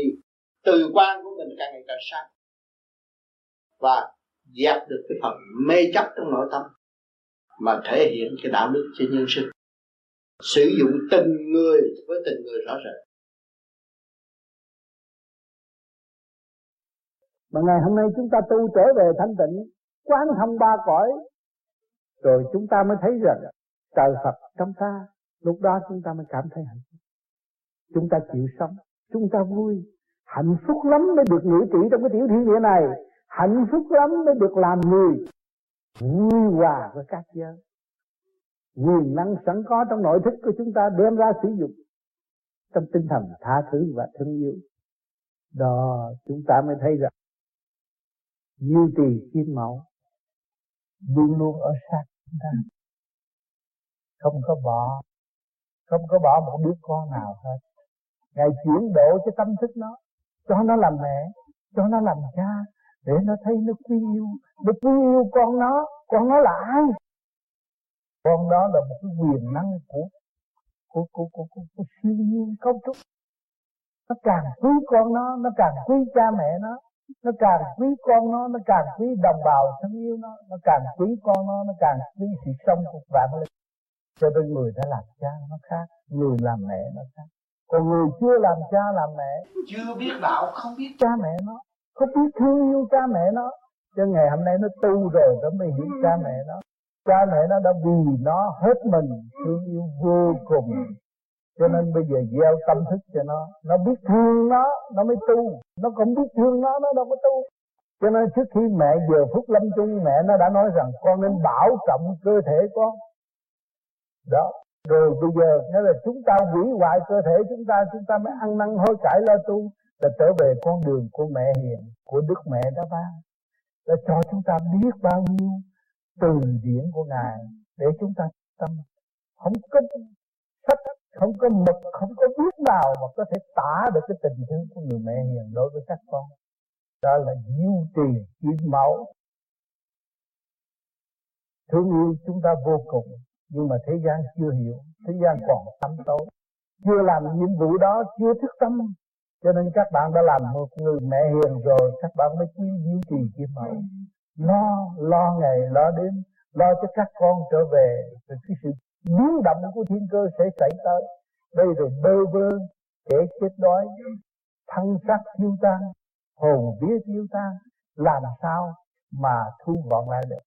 từ quan của mình càng ngày càng sáng và dẹp được cái phần mê chấp trong nội tâm mà thể hiện cái đạo đức cho nhân sinh. Sử dụng từng người với từng người rõ rệt. Mà ngày hôm nay chúng ta tu trở về thanh tịnh, quán thông ba cõi, rồi chúng ta mới thấy rằng trời Phật trong ta, lúc đó chúng ta mới cảm thấy hạnh phúc. Chúng ta chịu sống, chúng ta vui, hạnh phúc lắm mới được ngự trị trong cái tiểu thiên địa này hạnh phúc lắm mới được làm người vui hòa với các giới. Quyền năng sẵn có trong nội thức của chúng ta đem ra sử dụng trong tinh thần tha thứ và thương yêu. Đó, chúng ta mới thấy rằng duy trì kim mẫu luôn luôn ở sát chúng ta. Không có bỏ, không có bỏ một đứa con nào hết. Ngài chuyển độ cho tâm thức nó, cho nó làm mẹ, cho nó làm cha để nó thấy nó quý yêu nó quý yêu con nó con nó là ai? Con đó là một cái quyền năng của của của của, của, của siêu nhiên cấu trúc. Nó càng quý con nó nó càng quý cha mẹ nó. Nó càng quý con nó nó càng quý đồng bào thân yêu nó. Nó càng quý con nó nó càng quý sự sống của vạn linh. Cho nên người đã làm cha nó khác người làm mẹ nó khác. Còn người chưa làm cha làm mẹ chưa biết đạo không biết. cha mẹ nó không biết thương yêu cha mẹ nó. Cho ngày hôm nay nó tu rồi nó mới hiểu cha mẹ nó. Cha mẹ nó đã vì nó hết mình thương yêu vô cùng. Cho nên bây giờ gieo tâm thức cho nó. Nó biết thương nó nó mới tu. Nó cũng biết thương nó nó đâu có tu. Cho nên trước khi mẹ giờ phút lâm chung mẹ nó đã nói rằng con nên bảo trọng cơ thể con. Đó. Rồi bây giờ nghĩa là chúng ta hủy hoại cơ thể chúng ta chúng ta mới ăn năn hối cải lo tu là trở về con đường của mẹ hiền, của đức mẹ đã ban. Là cho chúng ta biết bao nhiêu từ điển của ngài để chúng ta tâm. Không có sách, không có mực, không có biết nào mà có thể tả được cái tình thương của người mẹ hiền đối với các con. Đó là duy trì kiếm mẫu thương yêu chúng ta vô cùng, nhưng mà thế gian chưa hiểu, thế gian còn tâm tối. Chưa làm nhiệm vụ đó, chưa thức tâm cho nên các bạn đã làm một người mẹ hiền rồi, các bạn mới quý duy trì kim mẫu. Lo lo ngày lo đêm, lo cho các con trở về. Rồi cái sự biến động của thiên cơ sẽ xảy tới. Đây rồi bơ vơ, kẻ chết đói, thân xác tiêu tan, hồn vía tiêu tan. Làm sao mà thu gọn lại được?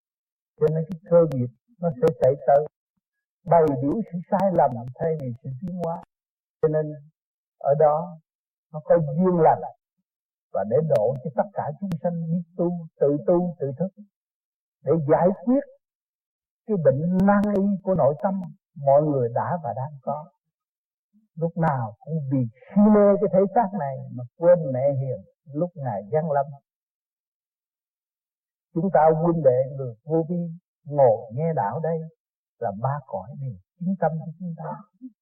Cho nên cái cơ nghiệp nó sẽ xảy tới. Bày biểu sự sai lầm thay vì sự tiến hóa. Cho nên ở đó nó có duyên lành. Và để độ cho tất cả chúng sanh biết tu, tự tu, tự thức. Để giải quyết cái bệnh nan y của nội tâm, mọi người đã và đang có. Lúc nào cũng vì si mê cái thể xác này mà quên mẹ hiền, lúc ngài giáng lâm. Chúng ta huynh đệ người vô vi ngồi nghe đạo đây là ba cõi đều chính tâm của chúng ta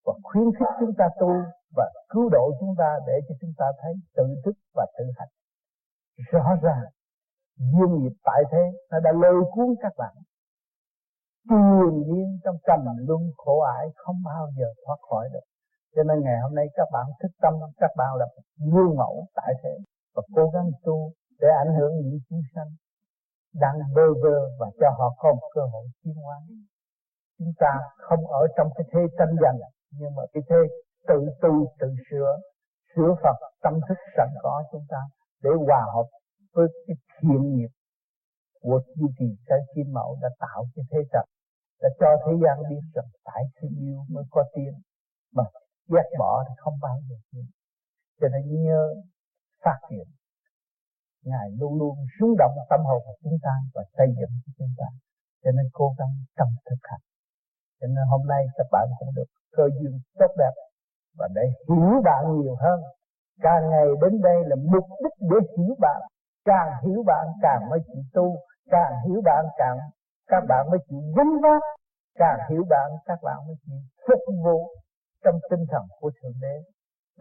và khuyến khích chúng ta tu và cứu độ chúng ta để cho chúng ta thấy tự thức và tự hành. Rõ ràng, duyên nghiệp tại thế nó đã lôi cuốn các bạn. Triền nhiên trong trầm luân khổ ải không bao giờ thoát khỏi được. Cho nên ngày hôm nay các bạn thức tâm, các bạn là gương mẫu tại thế và cố gắng tu để ảnh hưởng những chúng sanh đang bơ vơ và cho họ có một cơ hội tiến hóa chúng ta không ở trong cái thế tranh giành, nhưng mà cái thế tự tu, tự sửa sửa Phật, tâm thức sẵn có chúng ta để hòa hợp với cái thiện nghiệp của chư trì cái kim mẫu đã tạo cái thế trận đã cho thế gian biết rằng tại sự yêu mới có tiền mà ghét bỏ thì không bao giờ tiền cho nên nhớ phát triển ngài luôn luôn rung động tâm hồn của chúng ta và xây dựng cho chúng ta. Cho nên cố gắng tâm thực hành cho nên hôm nay các bạn cũng được cơ duyên tốt đẹp và để hiểu bạn nhiều hơn. Càng ngày đến đây là mục đích để hiểu bạn, càng hiểu bạn càng mới chịu tu, càng hiểu bạn càng, các bạn mới chịu gánh vác, càng hiểu bạn các bạn mới chịu phục vụ trong tinh thần của thượng đế.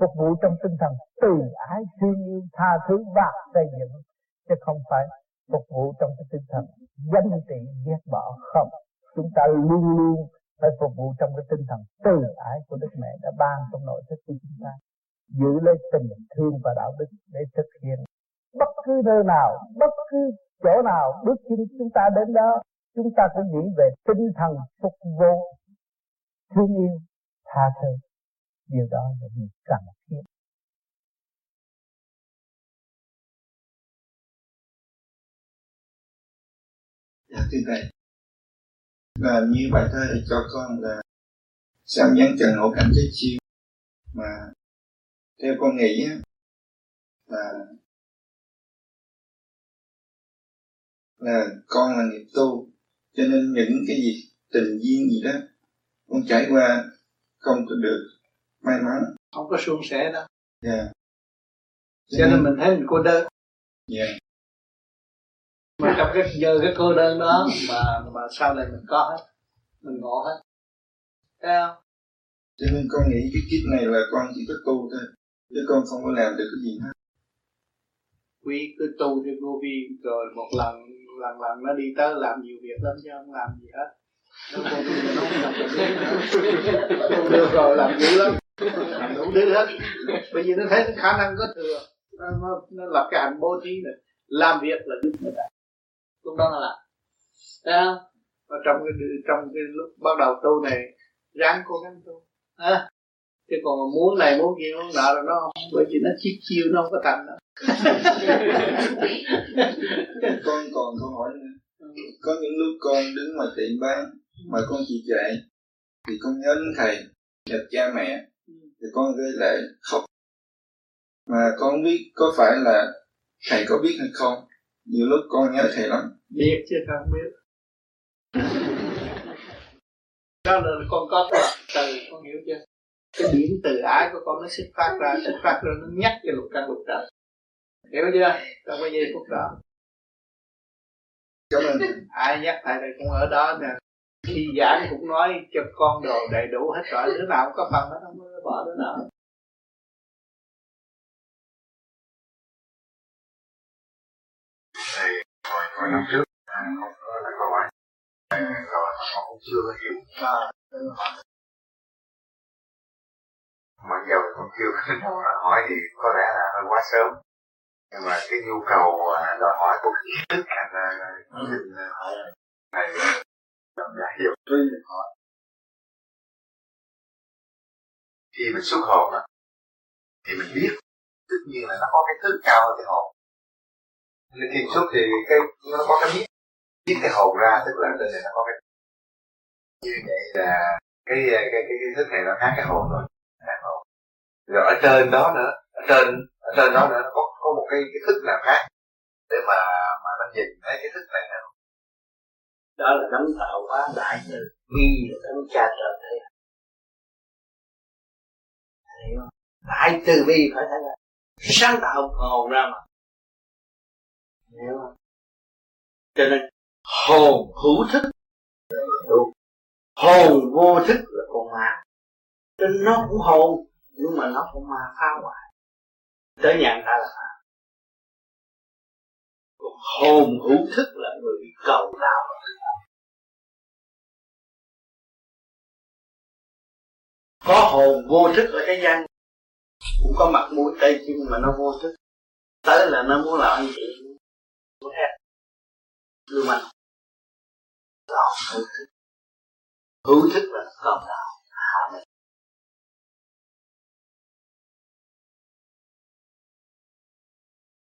Phục vụ trong tinh thần từ ái thương yêu tha thứ và xây dựng, chứ không phải phục vụ trong cái tinh thần danh trị ghét bỏ không. Chúng ta luôn luôn phải phục vụ trong cái tinh thần từ ái của Đức Mẹ đã ban trong nội thức của chúng ta. Giữ lấy tình thương và đạo đức để thực hiện bất cứ nơi nào, bất cứ chỗ nào bước chân chúng ta đến đó, chúng ta cũng nghĩ về tinh thần phục vụ, thương yêu, tha thứ. Điều đó là điều cần thiết. Dạ thưa thầy là như bài thơ thầy cho con là xem nhân trần hổ cảnh chết chiêu mà theo con nghĩ là là con là nghiệp tu cho nên những cái gì tình duyên gì đó con trải qua không có được may mắn không có suôn sẻ đâu dạ yeah. cho nên mình thấy mình cô đơn dạ yeah. Mà trong cái giờ cái cô đơn đó mà mà sau này mình có hết mình ngộ hết. Thấy không? Cho nên con nghĩ cái kiếp này là con chỉ có tu thôi chứ con không có làm được cái gì hết. Quý cứ tu cho vô vi rồi một lần lần lần nó đi tới làm nhiều việc lắm chứ không làm gì hết. Nó không làm được tu được rồi làm dữ lắm. Làm đủ thứ hết. Bởi vì nó thấy khả năng có thừa. Nó, nó, nó lập cái hành bố trí này. Làm việc là giúp người ta lúc đó nó làm. Thấy không? Và trong cái trong cái lúc bắt đầu tu này ráng cố gắng tu. À, chứ còn muốn này muốn kia muốn nọ rồi nó không. Bởi vì nó chiếc chiêu nó không có thành đâu. Con còn câu hỏi nữa. Có những lúc con đứng ngoài tiệm bán mà con chỉ chạy thì con nhớ đến thầy gặp cha mẹ thì con rơi lệ khóc. Mà con không biết có phải là thầy có biết hay không nhiều lúc con nhớ thầy lắm. Biết chứ không biết đó là con có từ con hiểu chưa? Cái điểm từ ái của con nó xuất phát ra xuất phát ra nó nhắc cho lục căn lục trần hiểu chưa? Trong cái giây phút đó. Cảm ơn. Ai nhắc thầy thầy cũng ở đó nè. Khi giảng cũng nói cho con đồ đầy đủ hết rồi. Đứa nào cũng có phần hết không có bỏ đứa nào thầy hồi hồi năm trước anh không có là câu hỏi rồi họ cũng chưa có hiểu mà giờ con chưa hỏi thì có lẽ là hơi quá sớm. Nhưng mà cái nhu cầu à, đòi hỏi của kiến thức thành ra xin hỏi thầy làm giải hiểu truy hỏi. Khi mình xuất hồn á thì mình biết, tất nhiên là nó có cái thứ cao hơn cái hồn nên khi xuất thì cái nó có cái biết biết cái hồn ra tức là trên này nó có cái như vậy là cái cái cái, cái thức này nó khác cái hồn rồi khác hồn. Rồi ở trên đó nữa ở trên ở trên đó nữa nó có có một cái cái thức nào khác để mà mà nó nhìn thấy cái thức này nữa đó là đấng tạo hóa đại từ bi là đấng cha trời thế không? Đại từ bi phải thấy là sáng tạo hồn ra mà hiểu không? Cho nên, hồn hữu thức. Đúng. Hồn vô thức là con ma. Cho nên nó cũng hồn, nhưng mà nó cũng ma phá hoại. Tới nhà người ta là phá. Còn hồn hữu thức là người bị cầu đạo. Có hồn vô thức ở thế gian cũng có mặt mũi tay chân mà nó vô thức. Tới là nó muốn làm anh chị của hết lưu manh đó hữu thức hữu thức là cầu đạo hạ mình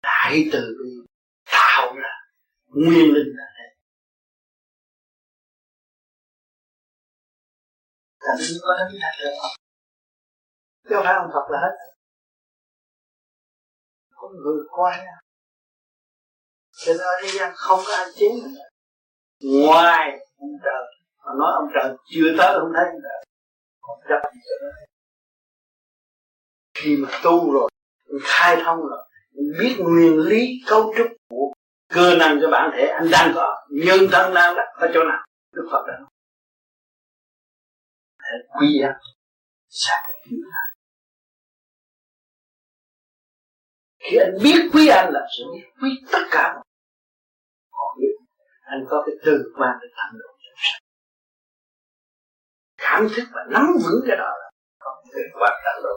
đại từ bi tạo ra nguyên linh là thế thành không? Có đánh thật được không chứ không phải ông Phật là hết. Có người quan cho nên ở thế gian không có ai chế mình ngoài ông trời, mà nói ông trời chưa tới không thấy ông trời. Không chấp gì cho nó. Khi mà tu rồi khai thông rồi biết nguyên lý cấu trúc của cơ năng cho bản thể, anh đang có nhân thân đang đặt ở chỗ nào, đức phật đã quy á sáng khi anh biết quý anh là sẽ biết quý tất cả họ biết anh có cái từ quan để thành độ chúng sanh cảm thức và nắm vững cái đó là có từ quan thành độ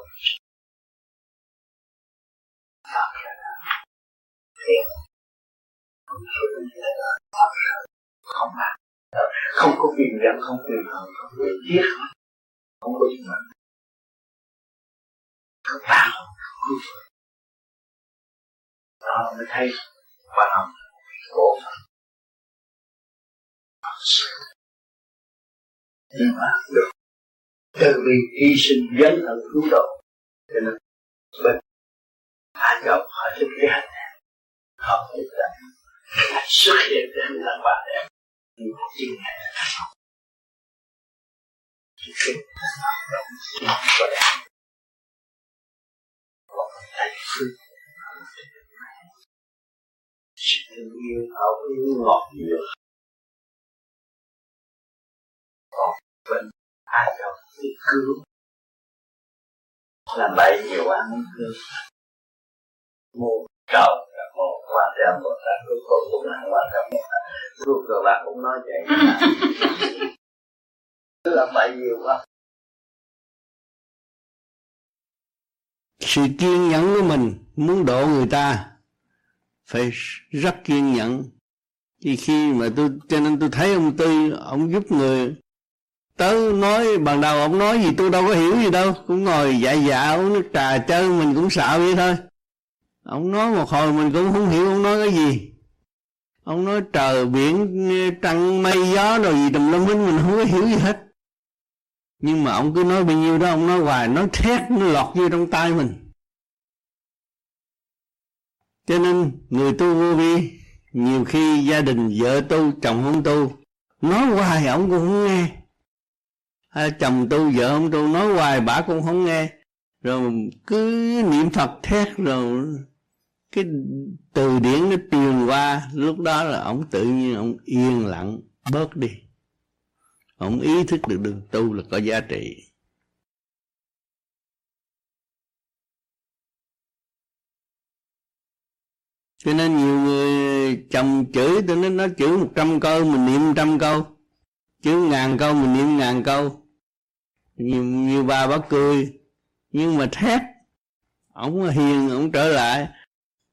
không mà không có quyền giận không quyền hận không quyền giết không có gì mà. Không bao không đó, mới thấy. Quan hồng của Phật nhưng mà được từ vì hy sinh dấn thân cứu độ cho nên bệnh hạ chồng họ thích cái hành này họ biết rằng xuất hiện để làm bạn em nhưng mà chính này là không cái động chính có đẹp còn thấy phương sự yêu hảo yêu ngọt ngào còn bên ai đâu thì cứu làm bậy nhiều quá mới cứu một cầu là một quan trọng một là cuối cùng cũng là quan trọng một cuối cùng là cũng nói vậy cứ làm bậy nhiều quá sự kiên nhẫn của mình muốn độ người ta phải rất kiên nhẫn. Thì khi mà tôi, cho nên tôi thấy ông tư, ông giúp người. Tới nói, ban đầu ông nói gì tôi đâu có hiểu gì đâu. Cũng ngồi dạ dạ uống nước trà chơi, mình cũng sợ vậy thôi. Ông nói một hồi mình cũng không hiểu ông nói cái gì. Ông nói trời, biển, trăng, mây, gió rồi gì, tùm lum hết, mình không có hiểu gì hết. Nhưng mà ông cứ nói bao nhiêu đó, ông nói hoài, nói thét, nó lọt vô trong tay mình cho nên người tu vô vi, nhiều khi gia đình vợ tu, chồng không tu, nói hoài ông cũng không nghe. Hay chồng tu, vợ không tu, nói hoài bà cũng không nghe. Rồi cứ niệm phật thét, rồi cái từ điển nó truyền qua, lúc đó là ông tự nhiên ông yên lặng, bớt đi. Ông ý thức được đường tu là có giá trị. Cho nên nhiều người chồng chửi tôi nói nó chửi một trăm câu mình niệm trăm câu. Chửi ngàn câu mình niệm ngàn câu. Nhiều, nhiều bà bác cười nhưng mà thét. Ông hiền ông trở lại.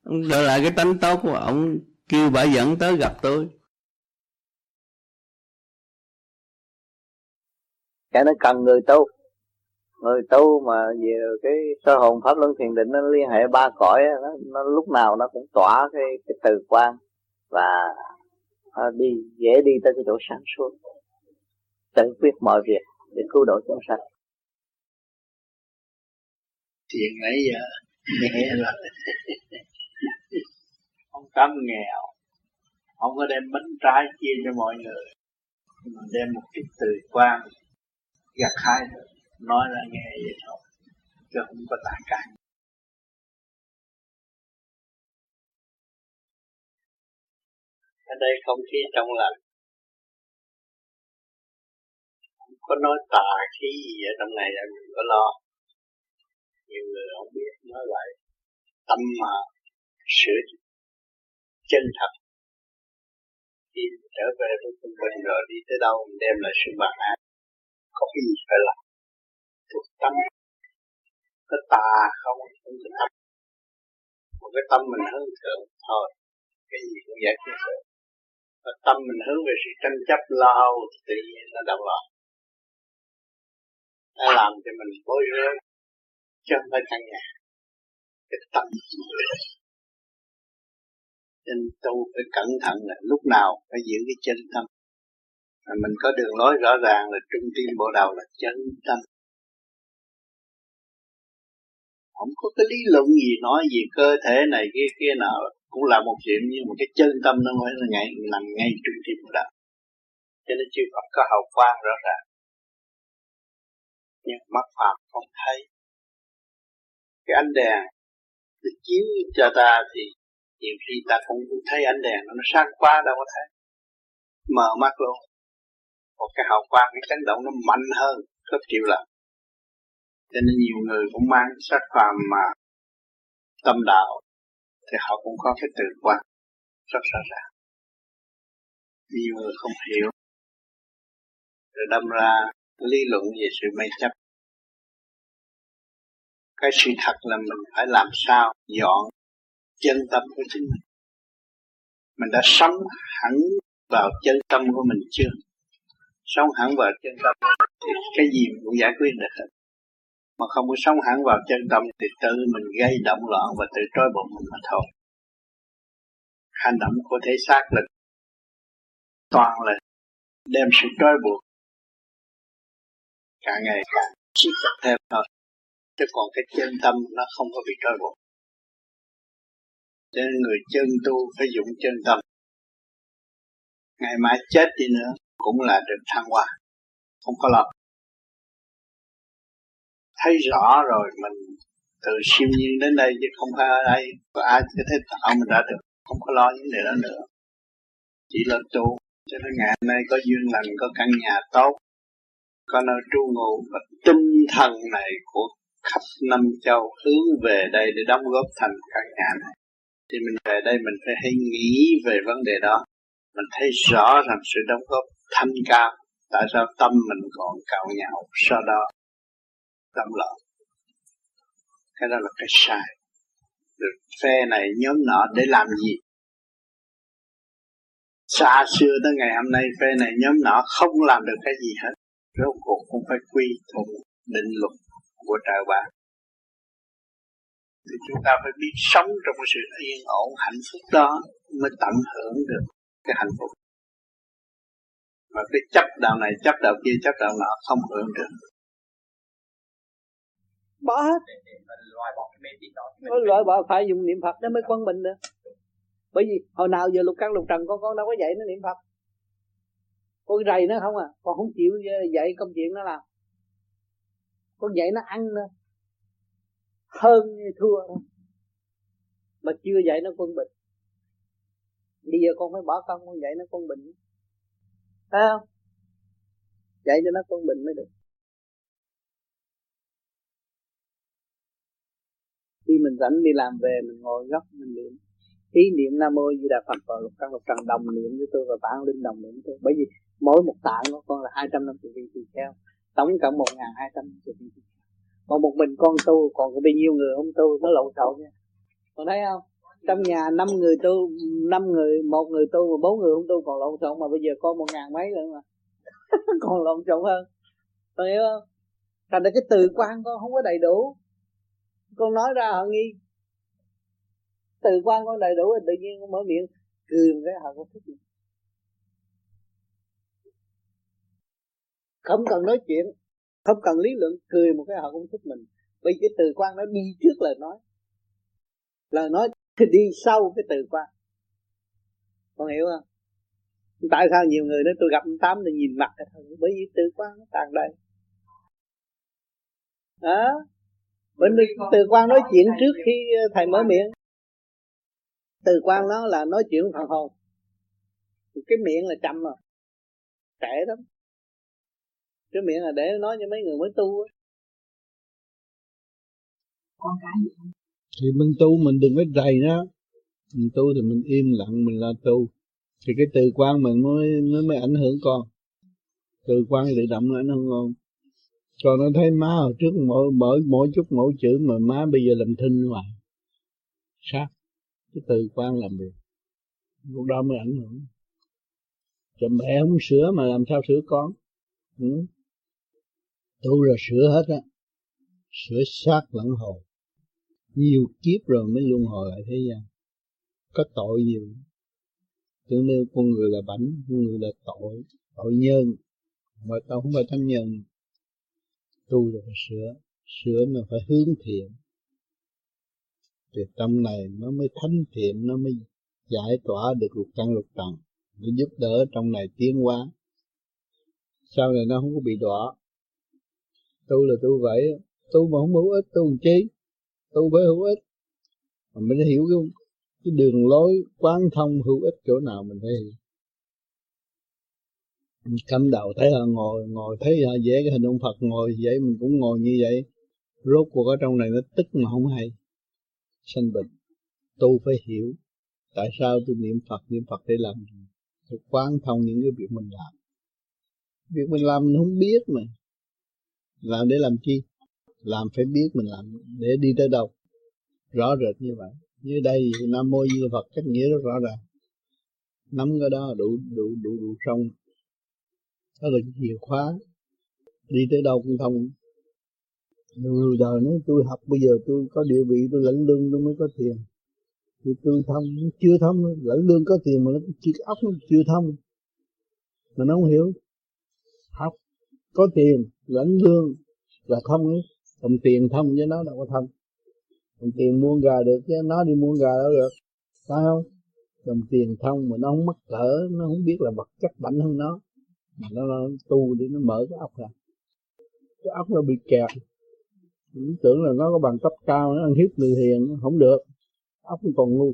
Ông trở lại cái tánh tốt của ông kêu bà dẫn tới gặp tôi. Cái nó cần người tu người tu mà về cái sơ hồn pháp luân thiền định nó liên hệ ba cõi nó, nó lúc nào nó cũng tỏa cái cái từ quan và nó đi dễ đi tới cái chỗ sáng suốt tự quyết mọi việc để cứu độ chúng sanh chuyện nãy giờ nghe là ông tâm nghèo không có đem bánh trái chia cho mọi người mà đem một chút từ quan gặt hai được nói ra nghe vậy thôi, chứ không có tài cảnh ở đây không khí trong lành. Không có nói tà khí gì ở trong này, là mình có lo. Nhiều người không biết, nói lại. Tâm mà sửa chân thật khi trở về với quân bình rồi, đi tới đâu mình đem lại sự bằng an. Có cái gì phải làm? Thuộc tâm. Cái tà không không có tâm. Một cái tâm mình hướng thượng, thôi, cái gì cũng giải quyết được. Và tâm mình hướng về sự tranh chấp lao thì tự nhiên nó động loạn nó làm cho mình bối rối, chứ không phải căn nhà. Cái tâm nên tu phải cẩn thận là lúc nào phải giữ cái chân tâm. Mình có đường lối rõ ràng là trung tâm bộ đầu là chân tâm không có cái lý luận gì nói gì, cơ thể này, kia kia nào cũng là một chuyện nhưng mà cái chân tâm nó mới là ngay, nằm ngay trung tim của đạo. Cho nên chưa Phật có hào quang rõ ràng. Nhưng mắt phàm không thấy. Cái ánh đèn được chiếu cho ta thì nhiều khi ta không thấy ánh đèn nó sáng quá đâu có thấy. Mở mắt luôn. Một cái hào quang cái chấn động, nó mạnh hơn gấp triệu lần cho nên nhiều người cũng mang sắc phàm mà tâm đạo, thì họ cũng có cái từ quan rất rõ ràng nhiều người không hiểu. Rồi đâm ra lý luận về sự mê chấp. Cái sự thật là mình phải làm sao dọn chân tâm của chính mình. Mình đã sống hẳn vào chân tâm của mình chưa? Sống hẳn vào chân tâm thì cái gì cũng giải quyết được hết mà không có sống hẳn vào chân tâm thì tự mình gây động loạn và tự trói buộc mình mà thôi. Hành động của thể xác là toàn là đem sự trói buộc càng ngày càng siết chặt thêm thôi. Chứ còn cái chân tâm nó không có bị trói buộc. Nên người chân tu phải dụng chân tâm. Ngày mai chết đi nữa cũng là được thăng hoa, không có lọc thấy rõ rồi, mình từ siêu nhiên đến đây chứ không phải ở đây. Có ai có thể tạo mình ra được, không có lo những điều đó nữa. Chỉ là tu, cho nên ngày hôm nay có duyên lành, có căn nhà tốt, có nơi tru ngụ, và tinh thần này của khắp năm châu hướng về đây để đóng góp thành căn nhà này. Thì mình về đây mình phải hay nghĩ về vấn đề đó. Mình thấy rõ rằng sự đóng góp thanh cao, tại sao tâm mình còn cạo nhạo sau đó tâm lợi cái đó là cái sai. Được phe này, nhóm nọ để làm gì? Xa xưa tới ngày hôm nay, phe này, nhóm nọ không làm được cái gì hết. Rốt cuộc cũng phải quy thuận định luật của trời bạn thì chúng ta phải biết sống trong sự yên ổn, hạnh phúc đó mới tận hưởng được cái hạnh phúc. Mà cái chấp đạo này chấp đạo kia chấp đạo nọ không hưởng được bỏ hết. Loại bỏ phải dùng niệm phật nó mới quân bình được. Bởi vì hồi nào giờ lục căn lục trần con con đâu có dạy nó niệm phật. Con rầy nó không à con không chịu dạy công chuyện nó làm. Con dạy nó ăn nữa. Hơn thua thôi. Mà chưa dạy nó quân bình. Bây giờ con phải bỏ công con dạy nó quân bình. Phải không? Dạy cho nó quân bình mới được khi mình rảnh đi làm về, mình ngồi góc, mình niệm. Ý niệm nam mô di đà phật và lục căn lục trần, đồng niệm với tôi và bản linh đồng niệm với tôi. Bởi vì mỗi một tạng của con là hai trăm năm vị tỳ kheo, tổng cộng một ngàn hai trăm năm vị tỳ kheo. Còn một mình con tu, còn có bao nhiêu người không tu, nó lộn xộn nha. Còn thấy không? Trong nhà năm người tu, năm người, một người tu và bốn người không tu còn lộn xộn, mà bây giờ con một ngàn mấy nữa mà còn lộn xộn hơn. Con hiểu không? Thành ra cái từ quan con không có đầy đủ con nói ra họ nghi. Từ quan con đầy đủ thì tự nhiên con mở miệng, cười một cái họ cũng thích mình. không cần nói chuyện, không cần lý luận, cười một cái họ cũng thích mình. Bởi cái từ quan nó đi trước lời nói. Lời nói thì đi sau cái từ quan. Con hiểu không? Tại sao nhiều người nói tôi gặp ông tám thì nhìn mặt thôi bởi vì từ quan nó tàn đầy. Đó bởi vì từ quan nói chuyện trước khi thầy mở miệng. Từ quan đó là nói chuyện phần hồn. Cái miệng là chậm mà. Trẻ lắm. Cái miệng là để nói cho mấy người mới tu á. Con cái gì thì mình tu mình đừng có rầy nó. Mình tu thì mình im lặng mình là tu. Thì cái từ quan mình mới nó mới ảnh hưởng con. Từ quan tự động nó ảnh hưởng con còn nó thấy má hồi trước mỗi mỗi mỗi chút mỗi chữ mà má bây giờ làm thinh hoài. Sát. Cái từ quan làm việc. Lúc đó mới ảnh hưởng. Cho mẹ không sửa mà làm sao sửa con. Ừ. tu rồi sửa hết á. Sửa sát lẫn hồn nhiều kiếp rồi mới luân hồi lại thế gian. Có tội nhiều. Tưởng nêu con người là bảnh, con người là tội tội nhân. Mà tao không phải thánh nhân tu rồi phải sửa sửa mà phải hướng thiện. Thì tâm này nó mới thánh thiện nó mới giải tỏa được lục căn lục trần để giúp đỡ trong này tiến hóa. Sau này nó không có bị đọa. Tu là tu vậy tu mà không hữu ích tu làm chi? Tu phải hữu ích. Mà mình hiểu cái, cái đường lối quán thông hữu ích chỗ nào mình phải hiểu cắm đầu thấy họ ngồi ngồi thấy à, họ vẽ cái hình ông Phật ngồi vậy, mình cũng ngồi như vậy. Rốt cuộc ở trong này nó tức mà không hay. Sanh bệnh. Tu phải hiểu tại sao tôi niệm Phật niệm Phật để làm gì. Phải quán thông những cái việc mình làm. Việc mình làm mình không biết mà. Làm để làm chi? Làm phải biết mình làm để đi tới đâu. Rõ rệt như vậy. Như đây nam mô di phật, cách nghĩa rất rõ ràng. Nắm cái đó đủ đủ đủ đủ xong đó là chìa khóa đi tới đâu cũng thông. Người đời nói, tôi học bây giờ tôi có địa vị, tôi lãnh lương tôi mới có tiền. Thì tôi thông chưa thông, lãnh lương có tiền mà nó chưa ốc nó chưa thông. Mà nó không hiểu. Học, có tiền, lãnh lương là thông ấy. Đồng tiền thông với nó đâu có thông. Đồng tiền mua gà được chứ, nó đi mua gà đâu được. Phải không? Đồng tiền thông mà nó không mắc cỡ, nó không biết là vật chất mạnh hơn nó nó, nó tu để nó mở cái ốc ra. Cái ốc nó bị kẹt. Mình tưởng là nó có bằng cấp cao nó ăn hiếp người hiền nó không được. Ốc nó còn ngu.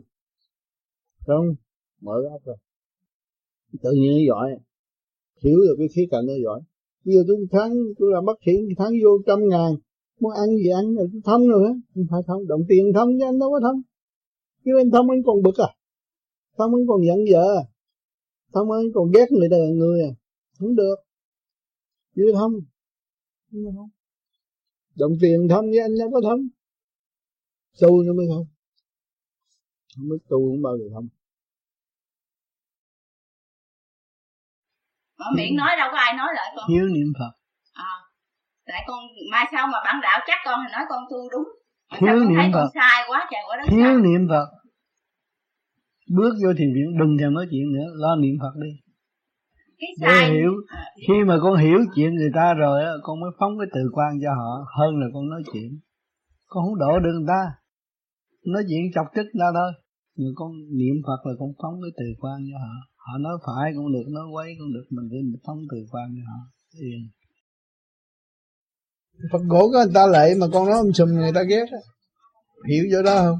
Không? Mở cái ốc ra. Tự nhiên nó giỏi. Hiểu được cái khía cạnh nó giỏi. Bây giờ tôi thắng tôi làm bác sĩ thắng vô trăm ngàn. Muốn ăn gì ăn rồi thông rồi á không phải thông động tiền thông chứ anh đâu có thông chứ anh thông anh còn bực à. Thông anh còn giận vợ à thông anh còn ghét người đời người à không được. Chứ thông không. Đồng tiền thông với anh đâu có thông tu nó mới thông không biết tu không bao giờ thông mở miệng nói đâu có ai nói lại con. Hiếu niệm phật. À, tại con mai sau mà bản đạo chắc con thì nói con tu đúng. Mà hiếu niệm thấy phật. sai quá trời quá đất hiếu niệm phật. Bước vô thiền viện đừng thèm nói chuyện nữa. Lo niệm phật đi để sai. hiểu. Khi mà con hiểu chuyện người ta rồi á con mới phóng cái từ quan cho họ hơn là con nói chuyện. Con không đổ được người ta. Nói chuyện chọc tức ra thôi. Nhưng con niệm phật là con phóng cái từ quan cho họ. Họ nói phải cũng được nói quấy cũng được mình cứ phóng từ quan cho họ. Yên. Phật gỗ có người ta lệ mà con nói ông sùm người ta ghét á. Hiểu chỗ đó không?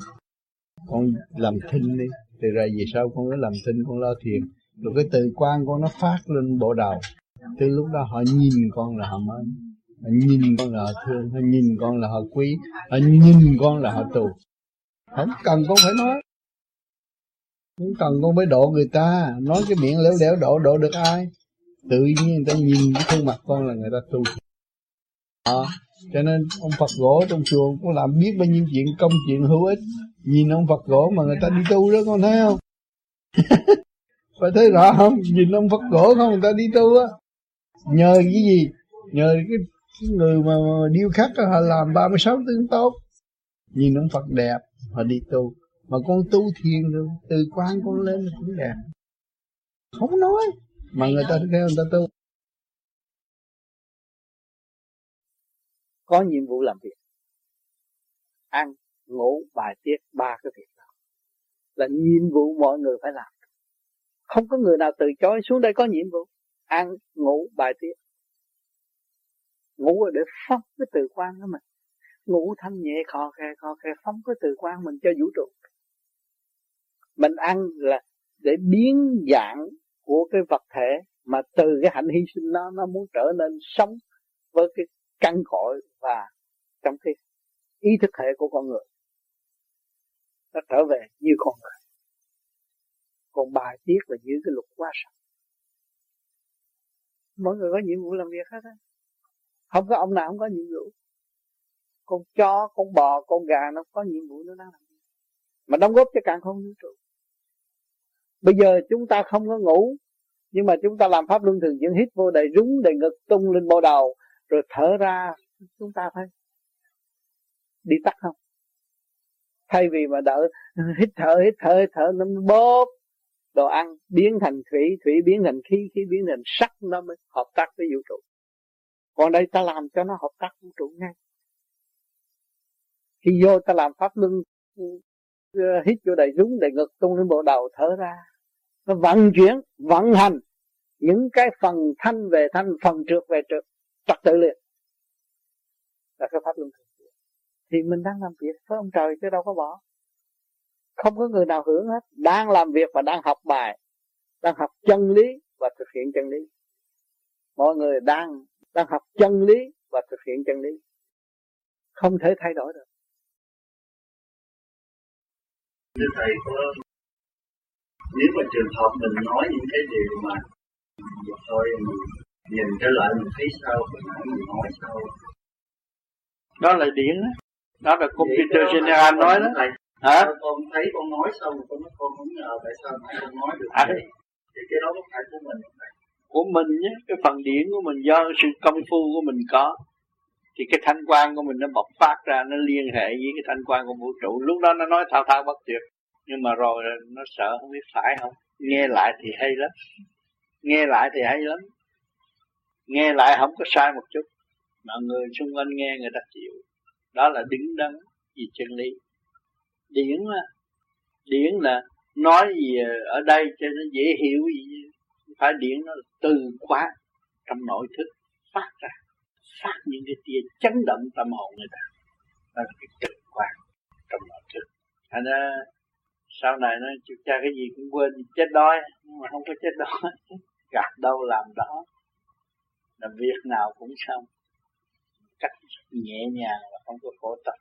Con làm thinh đi. Từ ra về sau con cứ làm thinh con lo thiền rồi cái từ quan con nó phát lên bộ đầu. Từ lúc đó họ nhìn con là họ mến họ nhìn con là họ thương họ nhìn con là họ quý họ nhìn con là họ tù. Không cần con phải nói. Không cần con phải độ người ta. Nói cái miệng lẻo đẻo độ độ được ai? Tự nhiên người ta nhìn cái khuôn mặt con là người ta tu à, cho nên ông Phật gỗ trong chùa cũng làm biết bao nhiêu chuyện công chuyện hữu ích. Nhìn ông Phật gỗ mà người ta đi tu đó con thấy không? phải thấy rõ không? Nhìn ông Phật gỗ không? Người ta đi tu á. Nhờ cái gì? Nhờ cái, cái người mà, mà điêu khắc đó, họ làm 36 tướng tốt. Nhìn ông Phật đẹp họ đi tu. Mà con tu thiền rồi từ quan con lên cũng đẹp. Không nói mà người ta theo người ta tu. Có nhiệm vụ làm việc. Ăn ngủ bài tiết ba cái việc đó. Là nhiệm vụ mọi người phải làm không có người nào từ chối, xuống đây có nhiệm vụ. Ăn, ngủ, bài tiết. Ngủ là để phóng cái từ quan của mình ngủ thanh nhẹ, khò khe khò khe phóng cái từ quan mình cho vũ trụ. Mình ăn là để biến dạng của cái vật thể mà từ cái hạnh hy sinh nó nó muốn trở nên sống với cái căn cội và trong cái ý thức hệ của con người. Nó trở về như con người còn bài tiết là giữ cái luật quá sạch. Mỗi người có nhiệm vụ làm việc hết á. Không có ông nào không có nhiệm vụ. Con chó, con bò, con gà nó có nhiệm vụ nó đang làm việc. Mà đóng góp cho càng không vũ trụ. Bây giờ chúng ta không có ngủ, nhưng mà chúng ta làm pháp luân thường chuyển hít vô đầy rúng, đầy ngực, tung lên bộ đầu, rồi thở ra, chúng ta phải đi tắt không? Thay vì mà đợi hít thở hít thở hít thở, nó bóp đồ ăn biến thành thủy thủy biến thành khí khí biến thành sắc, nó mới hợp tác với vũ trụ. Còn đây ta làm cho nó hợp tác vũ trụ ngay. Khi vô ta làm pháp luân ờ, hít vô đầy rúng đầy ngực, tung lên bộ đầu, thở ra. Nó vận chuyển, vận hành những cái phần thanh về thanh, phần trượt về trượt, trật tự liền. Là cái pháp luân thường thì mình đang làm việc với ông trời chứ đâu có bỏ không có người nào hưởng hết. Đang làm việc và đang học bài đang học chân lý và thực hiện chân lý. Mọi người đang đang học chân lý và thực hiện chân lý. Không thể thay đổi được. Thưa Thầy có nếu mà trường hợp mình nói những cái điều mà thôi mình nhìn trở lại mình thấy sao mình nói sao? Đó là điển đó. Đó là computer general nói đó hả? Con thấy con nói xong con nói con không ngờ tại sao mãi con nói được à. thì cái đó có phải của mình. của mình nhé cái phần điển của mình do sự công phu của mình có thì cái thanh quan của mình nó bộc phát ra nó liên hệ với cái thanh quan của vũ trụ. Lúc đó nó nói thao thao bất tuyệt nhưng mà rồi nó sợ không biết phải không? Nghe lại thì hay lắm. Nghe lại thì hay lắm. Nghe lại không có sai một chút mà người xung quanh nghe người ta chịu. Đó là đứng đắn vì chân lý điển là điển là nói gì ở đây cho nó dễ hiểu gì phải điển nó từ khóa trong nội thức phát ra. Phát những cái tia chấn động tâm hồn người ta. Đó là cái trực quan trong nội thức. Thành ra sau này nó chịu cha cái gì cũng quên, chết đói, nhưng mà không có chết đói, gạt đâu làm đó. Làm việc nào cũng xong. Cách nhẹ nhàng và không có khổ tập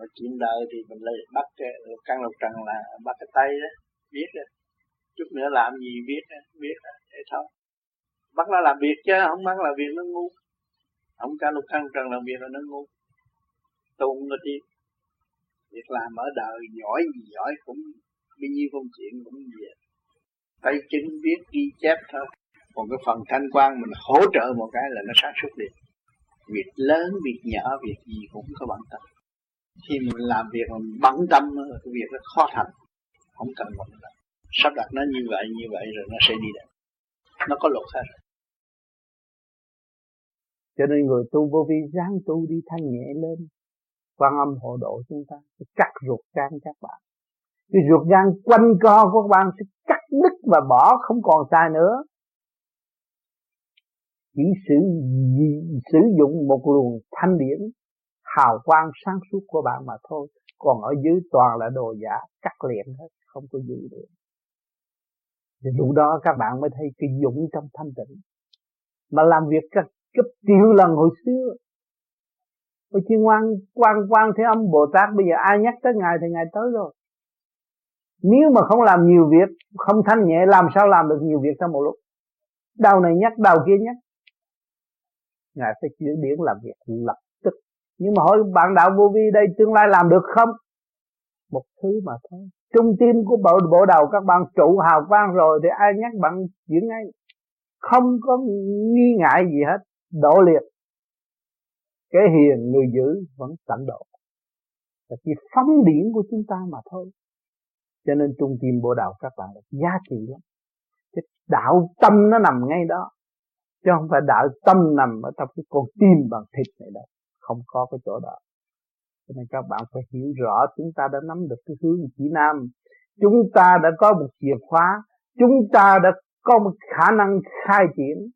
mà chuyện đời thì mình lấy bắt cái căn lục trần là bắt cái tay đó, biết đó. chút nữa làm gì biết biết thế thôi. Bắt nó làm việc chứ, không bắt làm việc nó ngu. Không căn lục căn trần làm việc là nó ngu. Tu nó đi. Việc làm ở đời, giỏi gì giỏi cũng bao nhiêu công chuyện cũng gì tay chân biết ghi chép thôi. Còn cái phần thanh quan mình hỗ trợ một cái là nó sáng suốt liền. Việc lớn, việc nhỏ, việc gì cũng có bản tâm khi mình làm việc mình bận tâm cái việc nó khó thành. Không cần bận tâm sắp đặt nó như vậy như vậy rồi nó sẽ đi được. Nó có luật hết cho nên người tu vô vi ráng tu đi thanh nhẹ lên. Quan âm hộ độ chúng ta sẽ cắt ruột gan các bạn. Cái ruột gan quanh co của các bạn sẽ cắt đứt và bỏ, không còn xa nữa. Chỉ sử sử dụng một luồng thanh điển hào quang sáng suốt của bạn mà thôi còn ở dưới toàn là đồ giả cắt liền hết không có giữ được thì lúc đó các bạn mới thấy cái dũng trong thanh tịnh mà làm việc các gấp triệu lần hồi xưa Ôi chỉ ngoan quan quan thế âm Bồ Tát bây giờ ai nhắc tới Ngài thì Ngài tới rồi. Nếu mà không làm nhiều việc, không thanh nhẹ làm sao làm được nhiều việc trong một lúc. Đầu này nhắc, đầu kia nhắc. Ngài phải chuyển điển làm việc lập. Nhưng mà hỏi bạn đạo vô vi đây tương lai làm được không? Một thứ mà thôi. Trung tim của bộ, bộ đầu các bạn trụ hào quang rồi thì ai nhắc bạn chuyển ngay. Không có nghi ngại gì hết. Độ liệt cái hiền người giữ vẫn tận độ là chỉ phóng điển của chúng ta mà thôi cho nên trung tim bộ đạo các bạn giá trị lắm cái đạo tâm nó nằm ngay đó chứ không phải đạo tâm nằm ở trong cái con tim bằng thịt này đâu không có cái chỗ đó. Cho nên các bạn phải hiểu rõ chúng ta đã nắm được cái hướng chỉ nam. Chúng ta đã có một chìa khóa. Chúng ta đã có một khả năng khai triển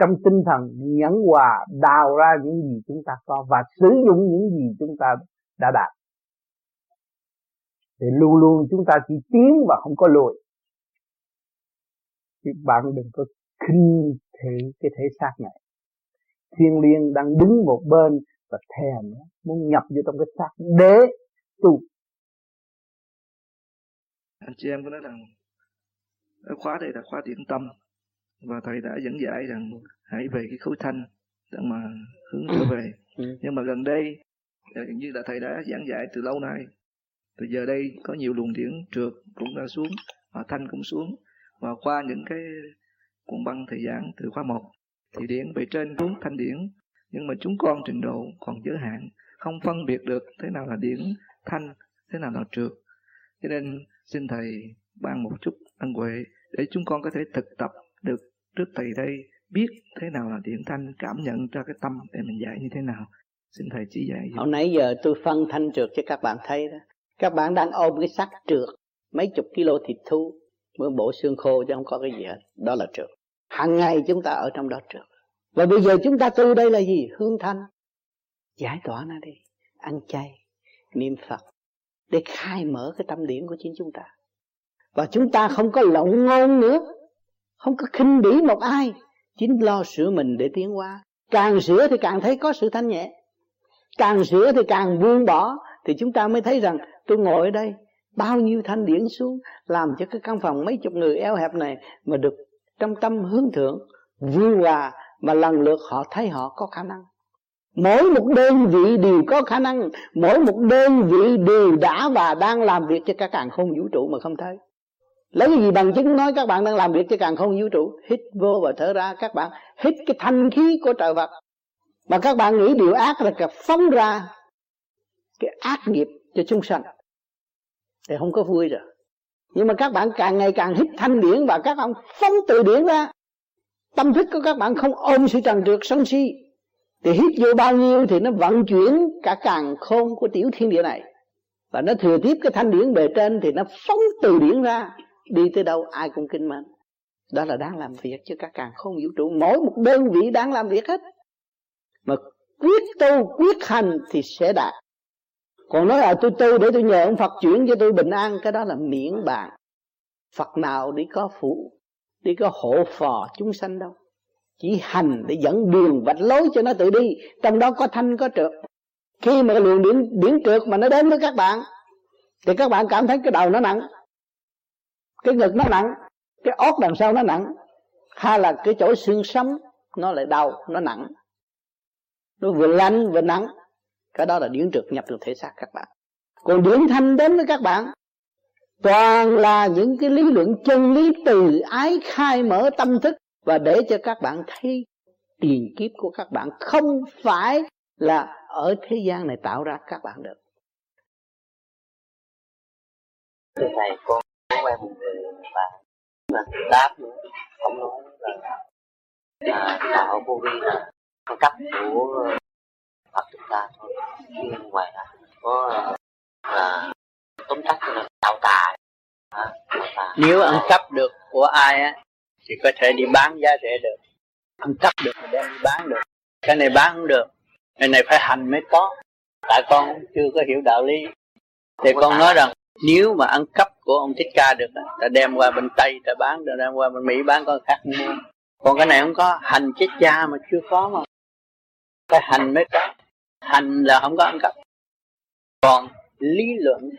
trong tinh thần nhẫn hòa, đào ra những gì chúng ta có và sử dụng những gì chúng ta đã đạt. Thì luôn luôn chúng ta chỉ tiến và không có lùi. Thì bạn đừng có khinh thị cái thể xác này thiên liêng đang đứng một bên và thèm muốn nhập vô trong cái xác để tu. Anh chị em có nói rằng khóa đây là khóa điển tâm và thầy đã dẫn giải rằng hãy về cái khối thanh để mà hướng trở về. Ừ. nhưng mà gần đây như là thầy đã giảng giải từ lâu nay. Từ giờ đây có nhiều luồng điển trượt cũng đã xuống và thanh cũng xuống và qua những cái cuốn băng thầy giảng từ khóa 1 thì điển về trên xuống thanh điển. Nhưng mà chúng con trình độ còn giới hạn, không phân biệt được thế nào là điển, thanh, thế nào là trượt. Cho nên xin thầy ban một chút ân huệ để chúng con có thể thực tập được trước thầy đây, biết thế nào là điện thanh, cảm nhận cho cái tâm để mình dạy như thế nào. Xin thầy chỉ dạy hồi nãy giờ tôi phân thanh trượt cho các bạn thấy đó. Các bạn đang ôm cái xác trượt, mấy chục kilo thịt thu với bộ xương khô chứ không có cái gì hết. Đó là trượt hàng ngày chúng ta ở trong đó trước. Và bây giờ chúng ta tu đây là gì? Hương thanh giải tỏa nó đi. Ăn chay, niệm phật, để khai mở cái tâm điểm của chính chúng ta. Và chúng ta không có lộng ngôn nữa. Không có khinh bỉ một ai. Chính lo sửa mình để tiến qua càng sửa thì càng thấy có sự thanh nhẹ. Càng sửa thì càng buông bỏ. Thì chúng ta mới thấy rằng, tôi ngồi ở đây, bao nhiêu thanh điển xuống, làm cho cái căn phòng mấy chục người eo hẹp này mà được trong tâm hướng thượng vui hòa mà lần lượt họ thấy họ có khả năng. Mỗi một đơn vị đều có khả năng, mỗi một đơn vị đều đã và đang làm việc cho cả càng không vũ trụ mà không thấy. Lấy cái gì bằng chứng nói các bạn đang làm việc cho càng không vũ trụ? Hít vô và thở ra, các bạn hít cái thanh khí của trời vật mà các bạn nghĩ điều ác là cả phóng ra cái ác nghiệp cho chúng sanh. Thì không có vui rồi nhưng mà các bạn càng ngày càng hít thanh điển và các bạn phóng từ điển ra. Tâm thức của các bạn không ôm sự trần trượt sân si. Thì hít vô bao nhiêu thì nó vận chuyển cả càng khôn của tiểu thiên địa này. Và nó thừa tiếp cái thanh điển bề trên thì nó phóng từ điển ra. Đi tới đâu ai cũng kinh mệnh đó là đang làm việc cho các càng không vũ trụ. Mỗi một đơn vị đang làm việc hết. Mà quyết tu, quyết hành thì sẽ đạt còn nói là tôi tu để tôi nhờ ông Phật chuyển cho tôi bình an, cái đó là miễn bàn Phật nào đi có phụ đi có hộ phò chúng sanh đâu. Chỉ hành để dẫn đường vạch lối cho nó tự đi, trong đó có thanh có trượt. Khi mà luồng điển điển trượt mà nó đến với các bạn, thì các bạn cảm thấy cái đầu nó nặng, cái ngực nó nặng, cái óc đằng sau nó nặng, hay là cái chỗ xương sống nó lại đau, nó nặng. Nó vừa lạnh vừa nặng cái đó là điển trượt nhập vào thể xác các bạn. Còn điển thanh đến với các bạn toàn là những cái lý luận chân lý từ ái khai mở tâm thức và để cho các bạn thấy tiền kiếp của các bạn không phải là ở thế gian này tạo ra các bạn được. Thưa thầy con quen một người mà mà đáp nữa không nói là à, đạo vô vi là con cấp của Phật chúng ta thôi. Nhưng ngoài ra có là tóm tắt là đạo tà à, nếu ăn cắp được của ai á thì có thể đi bán giá rẻ được. Ăn cắp được thì đem đi bán được. Cái này bán không được cái này phải hành mới có. Tại con chưa có hiểu đạo lý. Thì con nói rằng nếu mà ăn cắp của ông thích ca được ta đem qua bên tây ta bán ta đem qua bên mỹ bán con khác mua. Còn cái này không có hành chết cha mà chưa có mà. Cái hành mới có hành là không có ăn cắp. Còn lý luận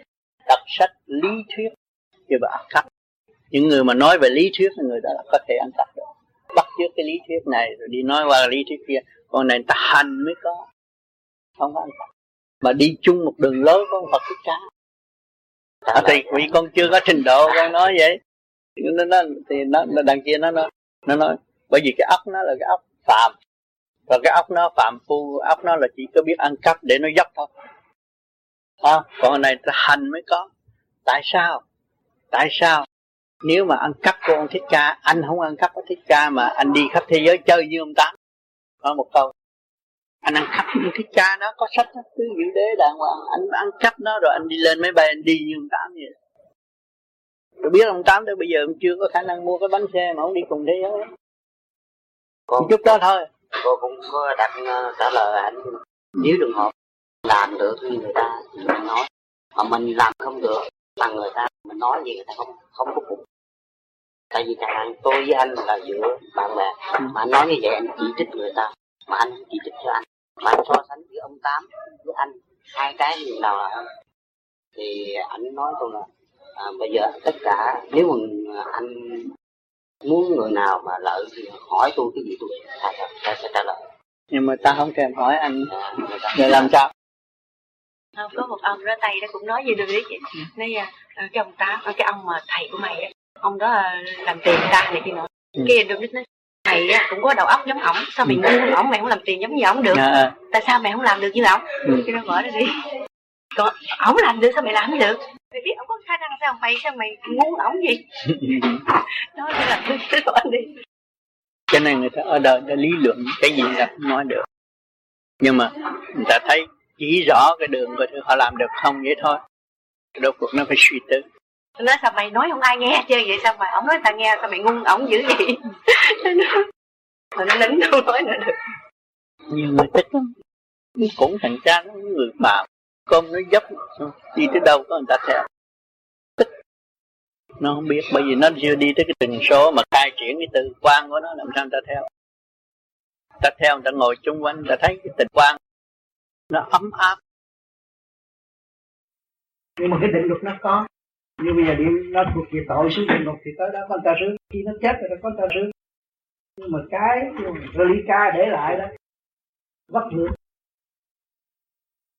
đọc sách lý thuyết thì vậy ăn cắp. Những người mà nói về lý thuyết người đó là có thể ăn cắp được. Bắt chước cái lý thuyết này rồi đi nói qua lý thuyết kia còn này ta hành mới có. Không có ăn cắp. Mà đi chung một đường lối con Phật thích ca. À, thì vì con chưa có trình độ con nói vậy. Nó, nó thì nó, nó đằng kia nó nó nó nói bởi vì cái ốc nó là cái ốc phạm và cái óc nó phạm phu óc nó là chỉ có biết ăn cắp để nó dốc thôi. À, còn này hành mới có. Tại sao? Tại sao? Nếu mà ăn cắp của ông thích ca anh không ăn cắp của thích ca mà anh đi khắp thế giới chơi như ông tám. Nói một câu anh ăn cắp ông thích ca nó có sách cứ giữ đế đàng hoàng. Anh ăn cắp nó rồi anh đi lên máy bay anh đi như ông tám vậy. Tôi biết ông tám tới bây giờ ông chưa có khả năng mua cái bánh xe mà ông đi cùng thế giới. Con, chút đó thôi cô cũng có đặt ờ, trả lời anh nếu trường hợp làm được thì người ta thì mình nói mà mình làm không được bằng người ta mình nói gì người ta không không có phục. Tại vì chẳng hạn tôi với anh là giữa bạn bè mà anh nói như vậy anh chỉ trích người ta mà anh chỉ trích cho anh. Mà anh so sánh giữa ông tám với anh hai cái gì nào là thì anh nói tôi là à, bây giờ tất cả nếu mà à, anh muốn người nào mà lợi thì hỏi tôi cái gì tôi sẽ, sẽ, sẽ trả lời. Nhưng mà ta không thèm hỏi anh. Để làm sao? Không có một ông đó tay đó cũng nói gì được đấy chị. Nói à, cái ông tám cái ông mà thầy của mày á ông đó à, làm tiền ta này kia nữa. Ừ. kia được nói mày á cũng có đầu óc giống ổng sao mày ngu hơn ổng mày không làm tiền giống như ổng được? À. tại sao mày không làm được như ổng? Ừ. cái nó mở ra đi còn ổng làm được sao mày làm được? Mày biết ổng có khả năng sao? Mày sao mày ngu ổng gì nó chỉ là cái anh đi. Cho nên người ta ở đời ta lý luận cái gì là không nói được. Nhưng mà người ta thấy chỉ rõ cái đường của họ làm được không vậy thôi. Đôi cuộc nó phải suy tư. Nói sao mày nói không ai nghe chơi vậy sao mà ông nói ta nghe sao mày ngu ổng dữ vậy? Rồi nó nín đâu nói nữa được. Nhiều người thích lắm. Cũng thành ra nó người mà con nó dấp đi tới đâu có người ta theo nó không biết, bởi vì nó chưa đi tới cái tình số mà khai triển cái từ quan của nó, làm sao người ta theo? Ta theo, người ta ngồi chung quanh, người ta thấy cái tình quan nó ấm áp. Nhưng mà cái định luật nó có. Nhưng bây giờ đi, nó thuộc về tội xuống địa ngục thì tới đó con ta rước. Khi nó chết rồi con ta rước. Nhưng mà cái relica để lại đó vất vưởng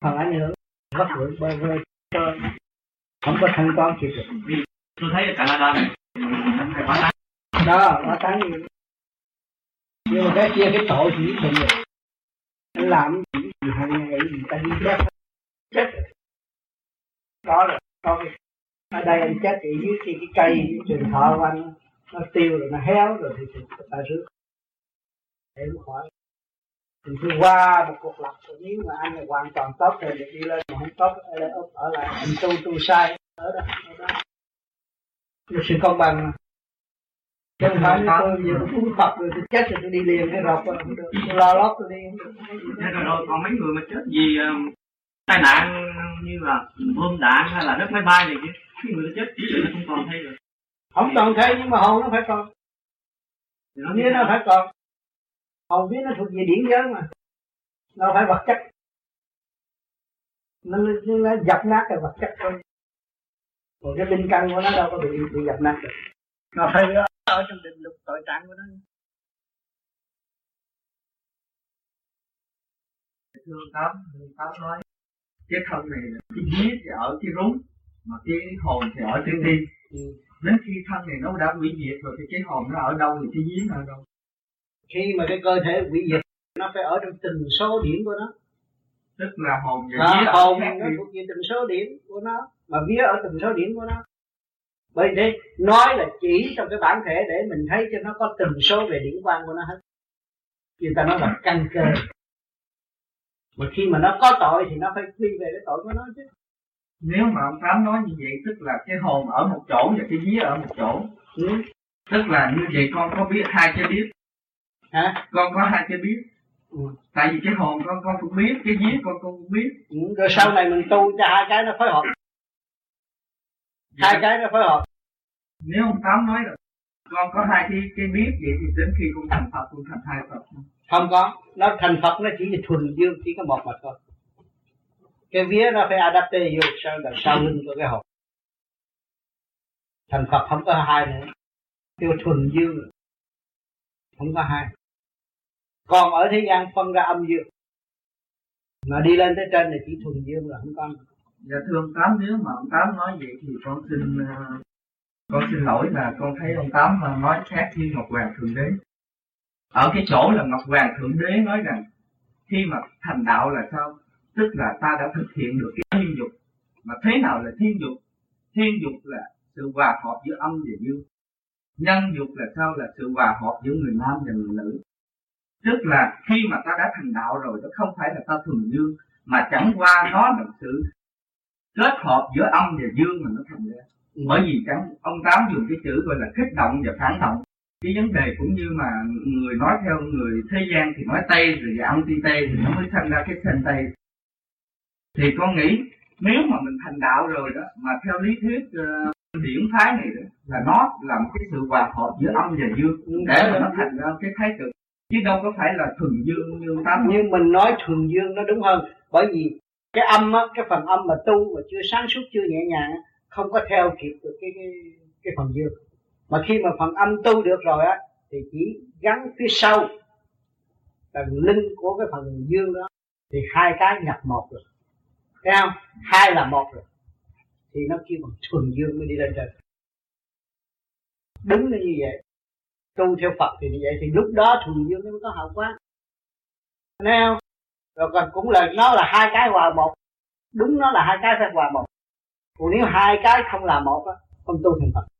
phần ảnh hưởng vất vưởng bơ vơ không có thanh toán kịp được. Tôi thấy ở Canada này phải quá tán đó quá tán gì nhưng mà cái kia cái tội nhất định rồi anh làm gì hàng ngày người ta đi chết. Chết đó là có cái ở đây anh chết thì dưới khi cái cây trường thọ của anh nó tiêu rồi nó héo rồi thì ta rước. Để nó khỏi thì khi qua một cuộc lập nếu mà anh là hoàn toàn tốt thì được đi lên mà không tốt ở lại ở lại anh tu tu sai ở đó ở đó. Là sự công bằng. Chứ không phải tôi giờ tôi uống Phật rồi tôi chết rồi tôi đi liền cái rọc rồi không được. Tôi lo lót tôi đi. Không được rồi, rồi còn mấy người mà chết vì um, tai nạn như là bom đạn hay là đất máy bay này kia cái người chết chỉ là không còn thấy rồi. Không còn thấy nhưng mà hồn nó phải còn. Vía nó phải còn hồn vía nó thuộc về điển giới mà. Nó phải vật chất. Nó, nó dập nát cái vật chất thôi. Còn cái linh căn của nó đâu có bị bị dập nát được. Nó phải ở trong định lục tội trạng của nó. Thương tám tám nói cái thân này cái vía thì ở cái rúng mà cái hồn thì ở trên tim. Ừ. đến khi thân này nó đã hủy diệt rồi thì cái hồn nó ở đâu thì cái vía nó ở đâu khi mà cái cơ thể hủy diệt nó phải ở trong từng số điểm của nó. Tức là hồn và à, vía hồn nó thuộc về từng số điểm của nó mà vía ở từng số điểm của nó. Bởi thế nói là chỉ trong cái bản thể để mình thấy cho nó có từng số về điển quan của nó hết. Người ta nói là căn cơ. Mà khi mà nó có tội thì nó phải quy về cái tội của nó chứ. Nếu mà ông tám nói như vậy tức là cái hồn ở một chỗ và cái vía ở một chỗ. Ừ. tức là như vậy con có biết hai cái biết hả? Con có hai cái biết ừ. tại vì cái hồn con con cũng biết cái vía con con cũng biết. Ừ. rồi sau này mình tu cho hai cái nó phối hợp. Dạ. hai cái nó phối hợp. Nếu ông tám nói là con có hai cái cái biết vậy thì đến khi con thành phật con thành hai phật không? Có. Nó thành phật nó chỉ là thuần dương chỉ có một mà thôi. Cái vía nó phải adapte vô sao là sao lưng của cái hồn. Thành phật không có hai nữa. Kêu thuần dương. Không có hai còn ở thế gian phân ra âm dương. Mà đi lên tới trên này chỉ thuần dương là không có dạ thưa ông tám, nếu mà ông tám nói vậy thì con xin ờ, con xin lỗi là con thấy ông tám mà nói khác như ngọc hoàng thượng đế. Ở cái chỗ là ngọc hoàng thượng đế nói rằng, khi mà thành đạo là sao? Tức là ta đã thực hiện được cái thiên dục. Mà thế nào là thiên dục? Thiên dục là sự hòa hợp giữa âm và dương. Nhân dục là sao? Là sự hòa hợp giữa người nam và người nữ tức là khi mà ta đã thành đạo rồi nó không phải là ta thuần dương mà chẳng qua nó là sự kết hợp giữa âm và dương mà nó thành ra. Bởi vì chẳng ông tám dùng cái chữ gọi là kích động và phản động. Cái vấn đề cũng như mà người nói theo người thế gian thì nói tây rồi anti tây thì nó mới thành ra cái thành tây. Thì con nghĩ nếu mà mình thành đạo rồi đó mà theo lý thuyết uh, điển phái này đó là nó là một cái sự hòa hợp giữa âm và dương để mà nó thành ra cái thái cực chứ đâu có phải là thuần dương như tám nhưng mình nói thuần dương nó đúng hơn. Bởi vì cái âm á, cái phần âm mà tu mà chưa sáng suốt, chưa nhẹ nhàng không có theo kịp được cái cái cái phần dương. Mà khi mà phần âm tu được rồi á, thì chỉ gắn phía sau tầng linh của cái phần dương đó, thì hai cái nhập một rồi. Thấy không? Hai là một rồi. Thì nó kêu bằng thuần dương mới đi lên trời đúng là như vậy tu theo Phật thì như vậy thì lúc đó thuần dương nó mới có hậu quả. Thấy không? Rồi còn cũng là, nó là hai cái hòa một. Đúng nó là hai cái phải hòa một. Còn nếu hai cái không là một á, không tu thành Phật.